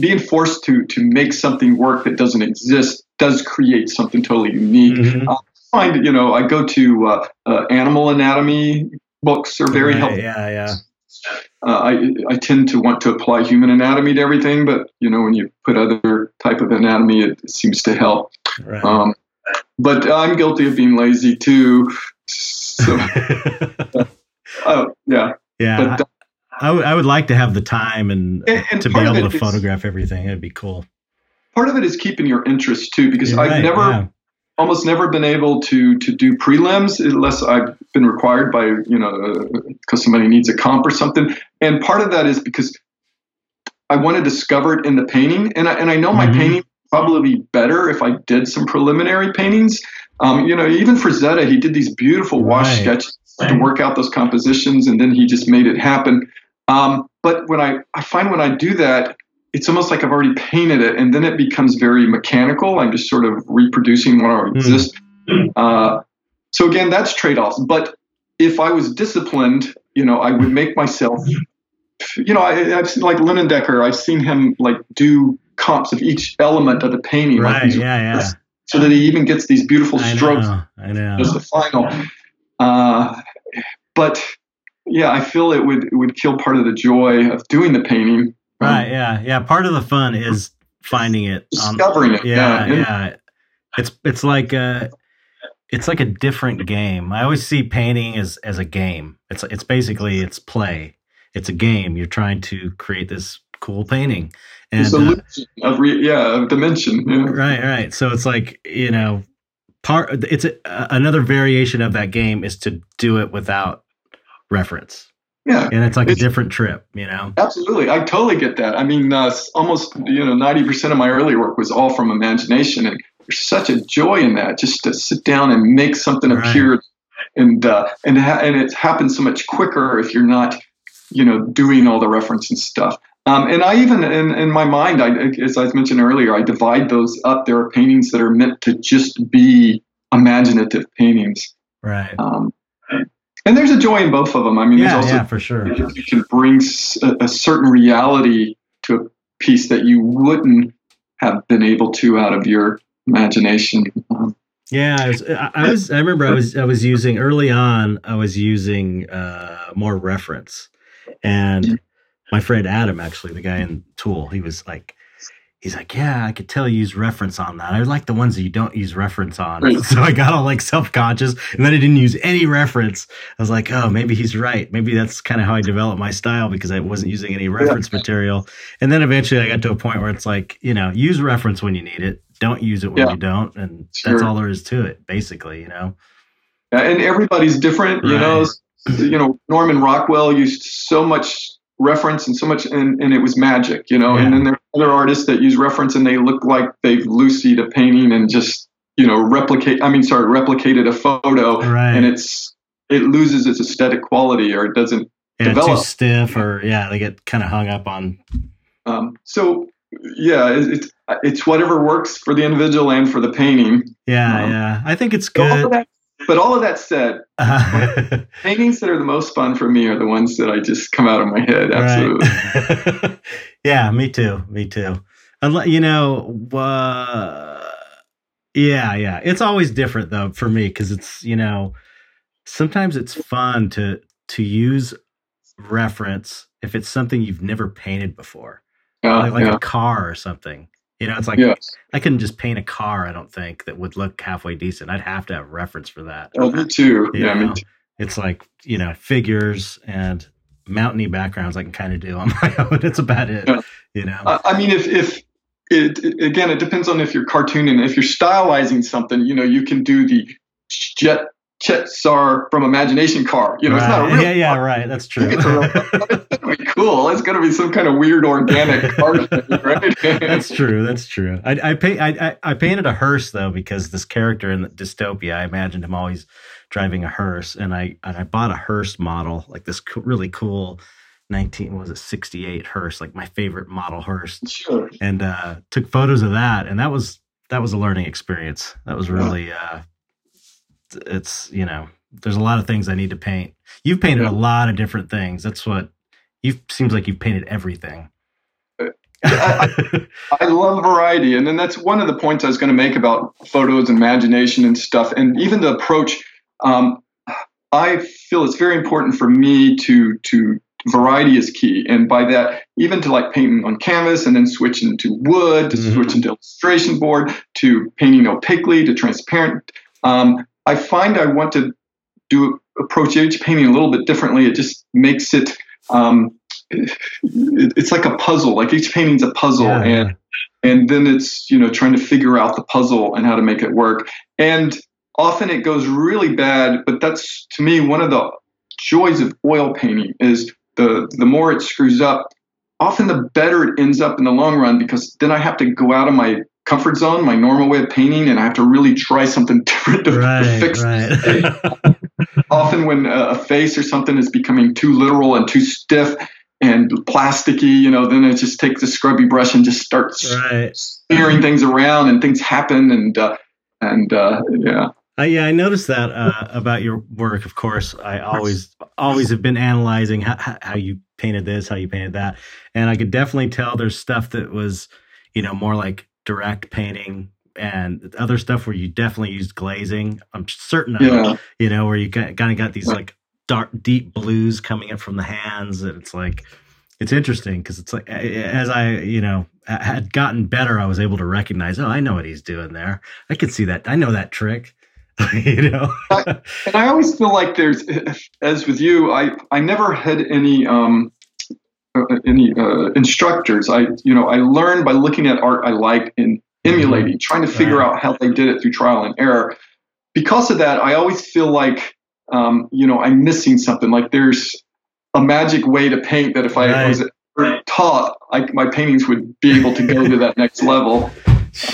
being forced to to make something work that doesn't exist does create something totally unique. Mhm. I find you know I go to uh, uh, animal anatomy books are very Right, helpful. Yeah, yeah. Uh, I I tend to want to apply human anatomy to everything, but you know when you put other type of anatomy, it seems to help. Right. Um, but I'm guilty of being lazy too. So oh yeah, yeah. but I, I would like to have the time and, And- and to be able to photograph everything. It'd be cool. part of it is keeping your interest too, because You're I've right, never yeah. Almost never been able to to do prelims unless I've been required by you know because somebody needs a comp or something. And part of that is because I want to discover it in the painting, and I, and I know my Mhm. painting probably be better if I did some preliminary paintings. Um, you know, even Frazetta, he did these beautiful wash Right. sketches to work out those compositions, and then he just made it happen. Um, but when I I find when I do that, it's almost like I've already painted it, and then it becomes very mechanical. I'm just sort of reproducing what already Hmm. exists. Uh, so again, that's trade-offs. But if I was disciplined, you know, I would make myself. You know, I, I've seen like Lennon Decker. I've seen him like do comps of each element of the painting, Right. these- Yeah. Yeah. so that he even gets these beautiful strokes. I know. as the final. Uh, but yeah, I feel it would it would kill part of the joy of doing the painting. Um, Right. Yeah. Yeah. Part of the fun is finding it. on- discovering it. yeah. and- Yeah. It's it's like a it's like a different game. I always see painting as as a game. It's it's basically it's play. It's a game. You're trying to create this cool painting. And It's uh, of re- yeah of dimension. Yeah. right right so it's like you know part it's a, another variation of that game is to do it without reference yeah. and it's like It's- a different trip you know Absolutely, I totally get that. I mean, uh, almost you know ninety percent of my early work was all from imagination, and there's such a joy in that just to sit down and make something Right. appear and uh, and ha- and it happens so much quicker if you're not you know doing all the reference and stuff um, and I even in, in my mind I as I mentioned earlier I divide those up there are paintings that are meant to just be imaginative paintings Right. um, and there's a joy in both of them I mean yeah, there's also yeah, for sure. you can bring a certain reality to a piece that you wouldn't have been able to out of your imagination. Yeah, I was, I, I was. I remember I was. I was using early on. I was using uh, more reference, and my friend Adam, actually, the guy in Tool, he was like, he's like, yeah, I could tell you use reference on that. I like the ones that you don't use reference on. Right. So I got all like self conscious, and then I didn't use any reference. I was like, oh, maybe he's right. Maybe that's kind of how I developed my style because I wasn't using any reference material. And then eventually I got to a point where it's like, you know, use reference when you need it. Don't use it when Yeah. you don't, and that's all there is to it, basically. You know. and everybody's different, you know. You know, Norman Rockwell used so much reference and so much, and, and it was magic, you know. Yeah. And then there are other artists that use reference and they look like they've Lucy'd a painting and just, you know, replicate. I mean, sorry, replicated a photo, Right. and it's it loses its aesthetic quality or it doesn't yeah, too stiff, or yeah, they get kind of hung up on. Um, so yeah, it, it's it's whatever works for the individual and for the painting. Yeah, Um, yeah. I think it's good. But all of that said, paintings that are the most fun for me are the ones that I just come out of my head. Absolutely. Right. yeah, me too. Me too. Unless you know, uh, yeah, yeah. It's always different though for me because it's you know, sometimes it's fun to to use reference if it's something you've never painted before, like, like yeah, a car or something. You know, it's like yeah. I couldn't just paint a car. I don't think that would look halfway decent. I'd have to have reference for that. Oh, me too. You Yeah, me know, too. It's like you know figures and mountainy backgrounds I can kind of do on my own. It's about it. Yeah. You know. I, I mean, if if it, it- again, it depends on if you're cartooning. If you're stylizing something, you know, you can do the jet Chet Sar from Imagination car. You know, it's not a real yeah, yeah, right. That's true. It's a real- It's gonna be cool. It's gonna be some kind of weird organic car, right? That's true. That's true. I I, pay, I I I painted a hearse though because this character in the dystopia, I imagined him always driving a hearse, and I and I bought a hearse model, like this co- really cool nineteen what was it sixty eight hearse, like my favorite model hearse, Sure. and uh, took photos of that, and that was that was a learning experience. That was really uh, it's you know there's a lot of things I need to paint. You've painted Yeah. a lot of different things. That's what you seems like you've painted everything. I- I love variety, and then that's one of the points I was going to make about photos and imagination and stuff, and even the approach. Um, I feel it's very important for me to to variety is key, and by that, even to like painting on canvas and then switching to wood, to Mhm. switching to illustration board, to painting opaquely, to transparent. Um, I find I want to do approach each painting a little bit differently. It just makes it. Um, it, it's like a puzzle. Like each painting's a puzzle, Yeah, and and then it's you know trying to figure out the puzzle and how to make it work and often it goes really bad but that's to me one of the joys of oil painting is the the more it screws up often the better it ends up in the long run because then i have to go out of my comfort zone my normal way of painting and i have to really try something different to, to fix right. often when a face or something is becoming too literal and too stiff and plasticky, you know, then it just takes a scrubby brush and just starts right. smearing things around and things happen and uh, and uh, yeah. Uh, yeah, I noticed that uh, about your work. Of course, I always always have been analyzing how how you painted this, how you painted that, and I could definitely tell there's stuff that was, you know, more like direct painting, and other stuff where you definitely used glazing. I'm certain of, Yeah. you know, where you kind of got these like dark, deep blues coming up from the hands, and it's like it's interesting because it's like as I, you know, had gotten better, I was able to recognize, oh, I know what he's doing there. I can see that. I know that trick. you know. And I always feel like there's, as with you, I I never had any um any uh, instructors. I you know I learned by looking at art I liked and emulating, trying to figure Right. out how they did it through trial and error. Because of that, I always feel like um, you know I'm missing something. Like there's a magic way to paint that if I Right. was taught, I, my paintings would be able to go to that next level.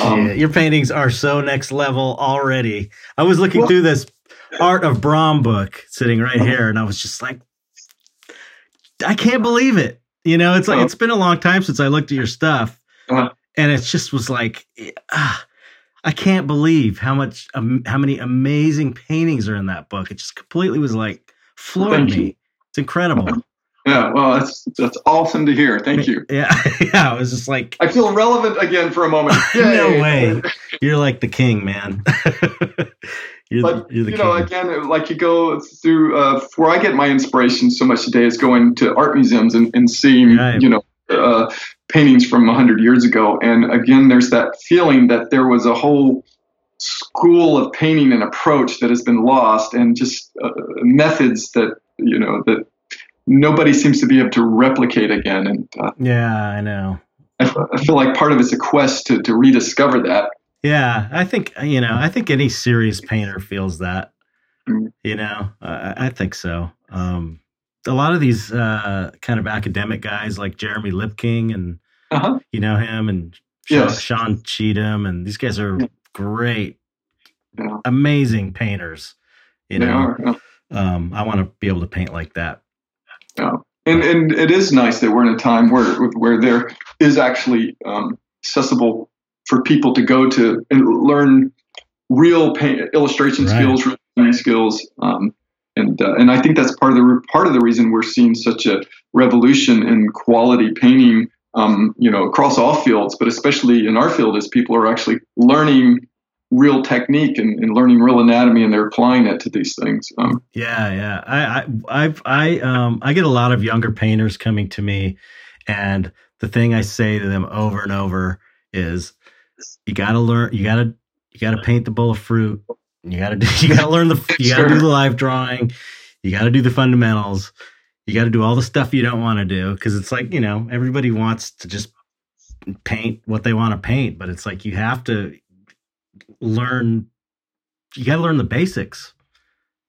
Um, your paintings are so next level already. I was looking Well- through this Art of Brom book sitting right Uh-huh. here, and I was just like, I can't believe it. You know, it's like Uh-huh. it's been a long time since I looked at your stuff, Uh-huh. and it just was like, ah, I can't believe how much, um, how many amazing paintings are in that book. It just completely was like floored Thank me. you. It's incredible. yeah, well, that's that's awesome to hear. Thank you. Yeah, yeah. I was just like, I feel relevant again for a moment. no way. You're like the king, man. You're, But the, you know, again, like you go through uh, where I get my inspiration so much today is going to art museums and, and seeing, Right. you know, uh, paintings from hundred years ago. And again, there's that feeling that there was a whole school of painting and approach that has been lost, and just uh, methods that you know that nobody seems to be able to replicate again. And uh, yeah, I know. I feel like part of it's a quest to, to rediscover that. Yeah, I think you know. I think any serious painter feels that. Mm. You know, I, I think so. Um, a lot of these uh, kind of academic guys, like Jeremy Lipking, and Uh-huh. you know him, and Sean, Yes. Sean Cheetham, and these guys are great, Yeah. amazing painters. You They know, are, yeah. um, I want to be able to paint like that. And and it is nice that we're in a time where where there is actually um, accessible for people to go to and learn real paint, illustration Right. skills, real painting skills. Um, and uh, and I think that's part of the part of the reason we're seeing such a revolution in quality painting. Um, you know, across all fields, but especially in our field, as people are actually learning real technique and, and learning real anatomy, and they're applying it to these things. Um, Yeah, yeah. I, I, I've, I, um, I get a lot of younger painters coming to me, and the thing I say to them over and over is, you got to learn. You got to, you got to paint the bowl of fruit. You got to, do, you got to learn the, you got to do the live drawing. You got to do the fundamentals. You got to do all the stuff you don't want to do because it's like you know everybody wants to just paint what they want to paint, but it's like you have to learn. You got to learn the basics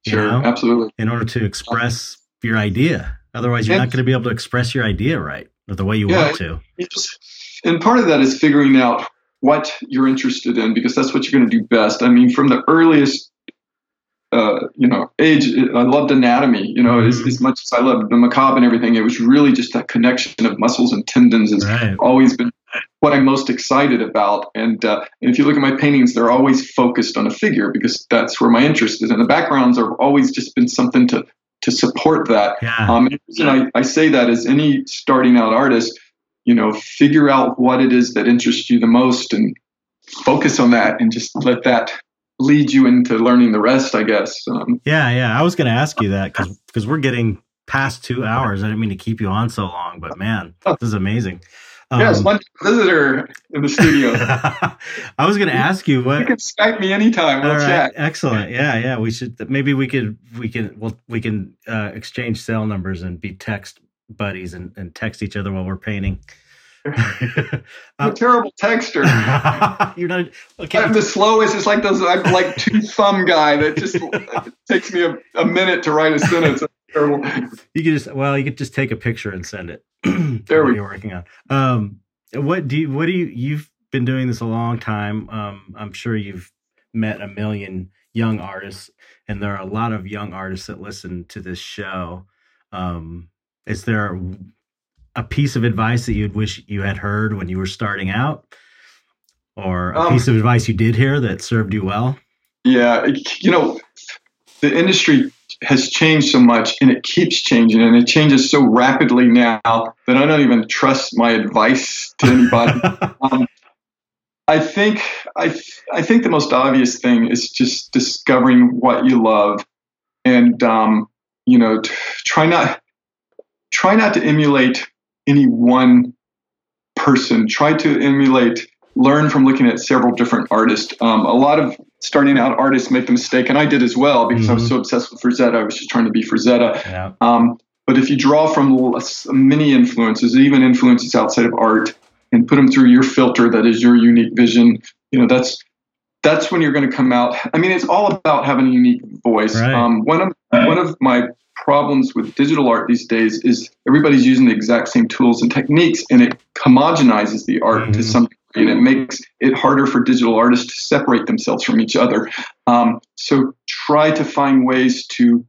You sure, know? absolutely. in order to express your idea. Otherwise, you're Yeah. not going to be able to express your idea right or the way you Yeah. want to. and part of that is figuring out what you're interested in because that's what you're going to do best i mean from the earliest uh, you know age i loved anatomy you know as, Mhm. as much as i loved the macabre and everything it was really just that connection of muscles and tendons has Right. always been what i'm most excited about and, uh, and if you look at my paintings they're always focused on a figure because that's where my interest is and the backgrounds have always just been something to to support that Yeah. um, and the reason I, I say that is any starting out artist, you know, figure out what it is that interests you the most and focus on that and just let that lead you into learning the rest, I guess. Um, yeah. Yeah. I was going to ask you that because because we're getting past two hours. I didn't mean to keep you on so long, but man, this is amazing. Um, yes, one visitor in the studio. I was going to ask you what. you can Skype me anytime. We'll right, chat. excellent. Yeah, yeah. We should maybe we could we can well we can uh, exchange cell numbers and be text buddies and, and text each other while we're painting. I'm a terrible texter. You're not okay. I'm the slowest. It's like those. I'm like two thumb guy that just takes me a, a minute to write a sentence. Terrible. You could just well, you could just take a picture and send it. There what we you're working on. Um, what do you? What do you? You've been doing this a long time. Um, I'm sure you've met a million young artists, and there are a lot of young artists that listen to this show. Um, is there a piece of advice that you'd wish you had heard when you were starting out, or a Um, piece of advice you did hear that served you well? Yeah, you know, the industry has changed so much and it keeps changing and it changes so rapidly now that I don't even trust my advice to anybody. um, I think I th- I think the most obvious thing is just discovering what you love and um, you know t- try not try not to emulate any one person. Try to emulate learn from looking at several different artists. Um, a lot of starting out artists make the mistake, and I did as well because I was so obsessed with Frazetta. I was just trying to be Frazetta. yeah. Um, but if you draw from many influences, even influences outside of art, and put them through your filter that is your unique vision, you know that's that's when you're going to come out. I mean, it's all about having a unique voice. Right. Um, one of one of my problems with digital art these days is everybody's using the exact same tools and techniques, and it homogenizes the art to Mhm. some degree. and it makes it harder for digital artists to separate themselves from each other. Um, so try to find ways to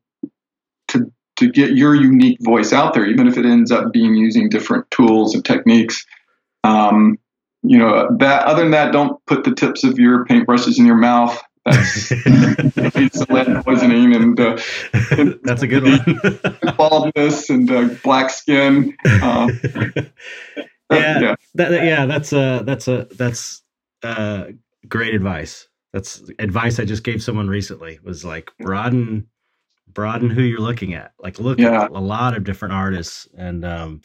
to to get your unique voice out there, even if it ends up being using different tools and techniques. Um, you know, that other than that, don't put the tips of your paintbrushes in your mouth. That's lead poisoning and, uh, and that's a good one. baldness and uh, black skin. Uh, yeah, yeah. That, yeah, that's uh that's a that's uh great advice. That's advice I just gave someone recently. Was like broaden broaden who you're looking at. Like look yeah. at a lot of different artists and um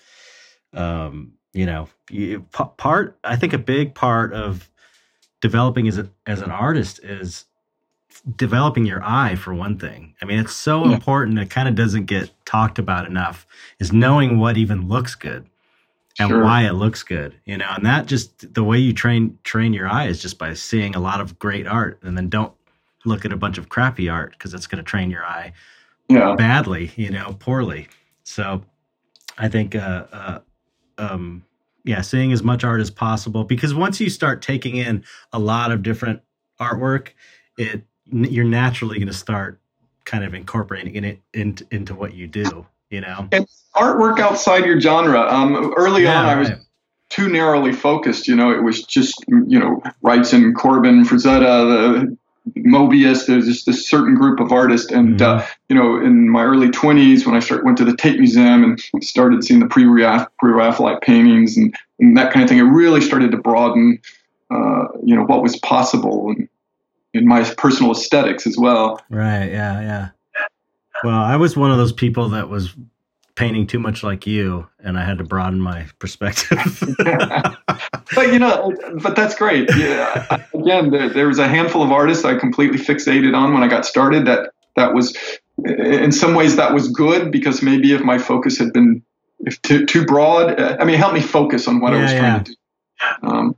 um you know, you, part I think a big part of developing as a, as an artist is developing your eye for one thing. I mean, it's so yeah. important. It kind of doesn't get talked about enough. Is knowing what even looks good and sure. why it looks good. You know, and that just the way you train train your eye is just by seeing a lot of great art, and then don't look at a bunch of crappy art because it's going to train your eye yeah. badly. You know, poorly. So, I think. Uh, uh, um, yeah, seeing as much art as possible because once you start taking in a lot of different artwork, it you're naturally going to start kind of incorporating it into, into what you do, you know? And artwork outside your genre. Um, early yeah, on, I was right. too narrowly focused. You know, it was just, you know, Wrightson, Corben, Frazetta, the Moebius. There's just a certain group of artists. And, mm-hmm. uh, you know, in my early 20s, when I started, went to the Tate Museum and started seeing the pre-Raphaelite paintings and, and that kind of thing, it really started to broaden, uh, you know, what was possible. And, in my personal aesthetics as well. Right. Yeah. Yeah. Well, I was one of those people that was painting too much like you, and I had to broaden my perspective. but you know, but that's great. Yeah. Again, there, there was a handful of artists I completely fixated on when I got started. That that was, in some ways, that was good because maybe if my focus had been if too, too broad, I mean, it helped me focus on what yeah, I was trying to do. Um,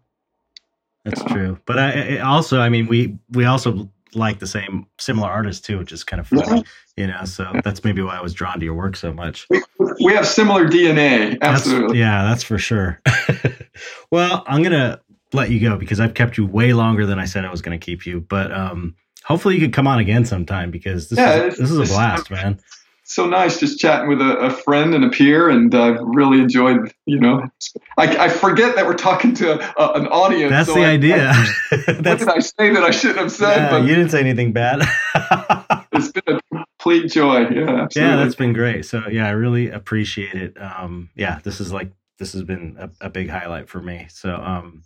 that's true. But I, also, I mean, we we also like the same similar artists too, which is kind of funny, yeah. you know. So that's maybe why I was drawn to your work so much. We, we have similar DNA. Absolutely. That's, yeah, that's for sure. well, I'm gonna let you go because I've kept you way longer than I said I was gonna keep you. But um, hopefully you could come on again sometime because this yeah, is this is a blast, man so nice just chatting with a, a friend and a peer, and I've really enjoyed. You know, I, I forget that we're talking to a, an audience. That's so the I, idea. I, what did I say that I shouldn't have said? Yeah, but you didn't say anything bad. it's been a complete joy. Yeah, absolutely. yeah, that's been great. So yeah, I really appreciate it. Um, yeah, this is like this has been a, a big highlight for me. So um,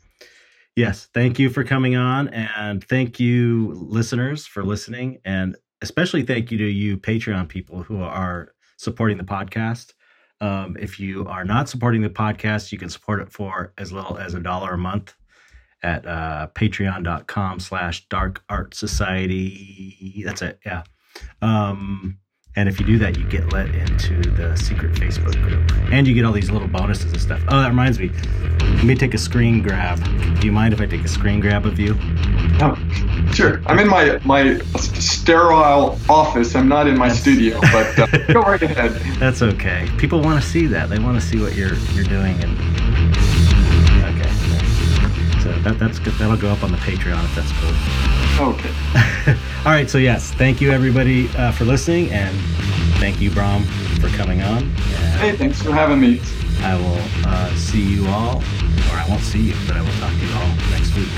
yes, thank you for coming on, and thank you listeners for listening and especially thank you to you Patreon people who are supporting the podcast. Um, if you are not supporting the podcast, you can support it for as little as a dollar a month at uh, patreon.com slash dark art society. That's it. Yeah. Um, and if you do that, you get let into the secret Facebook group. And you get all these little bonuses and stuff. Oh, that reminds me. Let me take a screen grab. Do you mind if I take a screen grab of you? Oh, sure. I'm in my, my sterile office. I'm not in my That's... studio, but uh, go right ahead. That's okay. People want to see that. They want to see what you're you're doing. And okay, so that, that's good. That'll go up on the Patreon if that's cool. Okay. All right. So yes, thank you everybody uh, for listening, and thank you, Brom, for coming on. hey, thanks for having me. I will uh, see you all, or I won't see you, but I will talk to you all next week.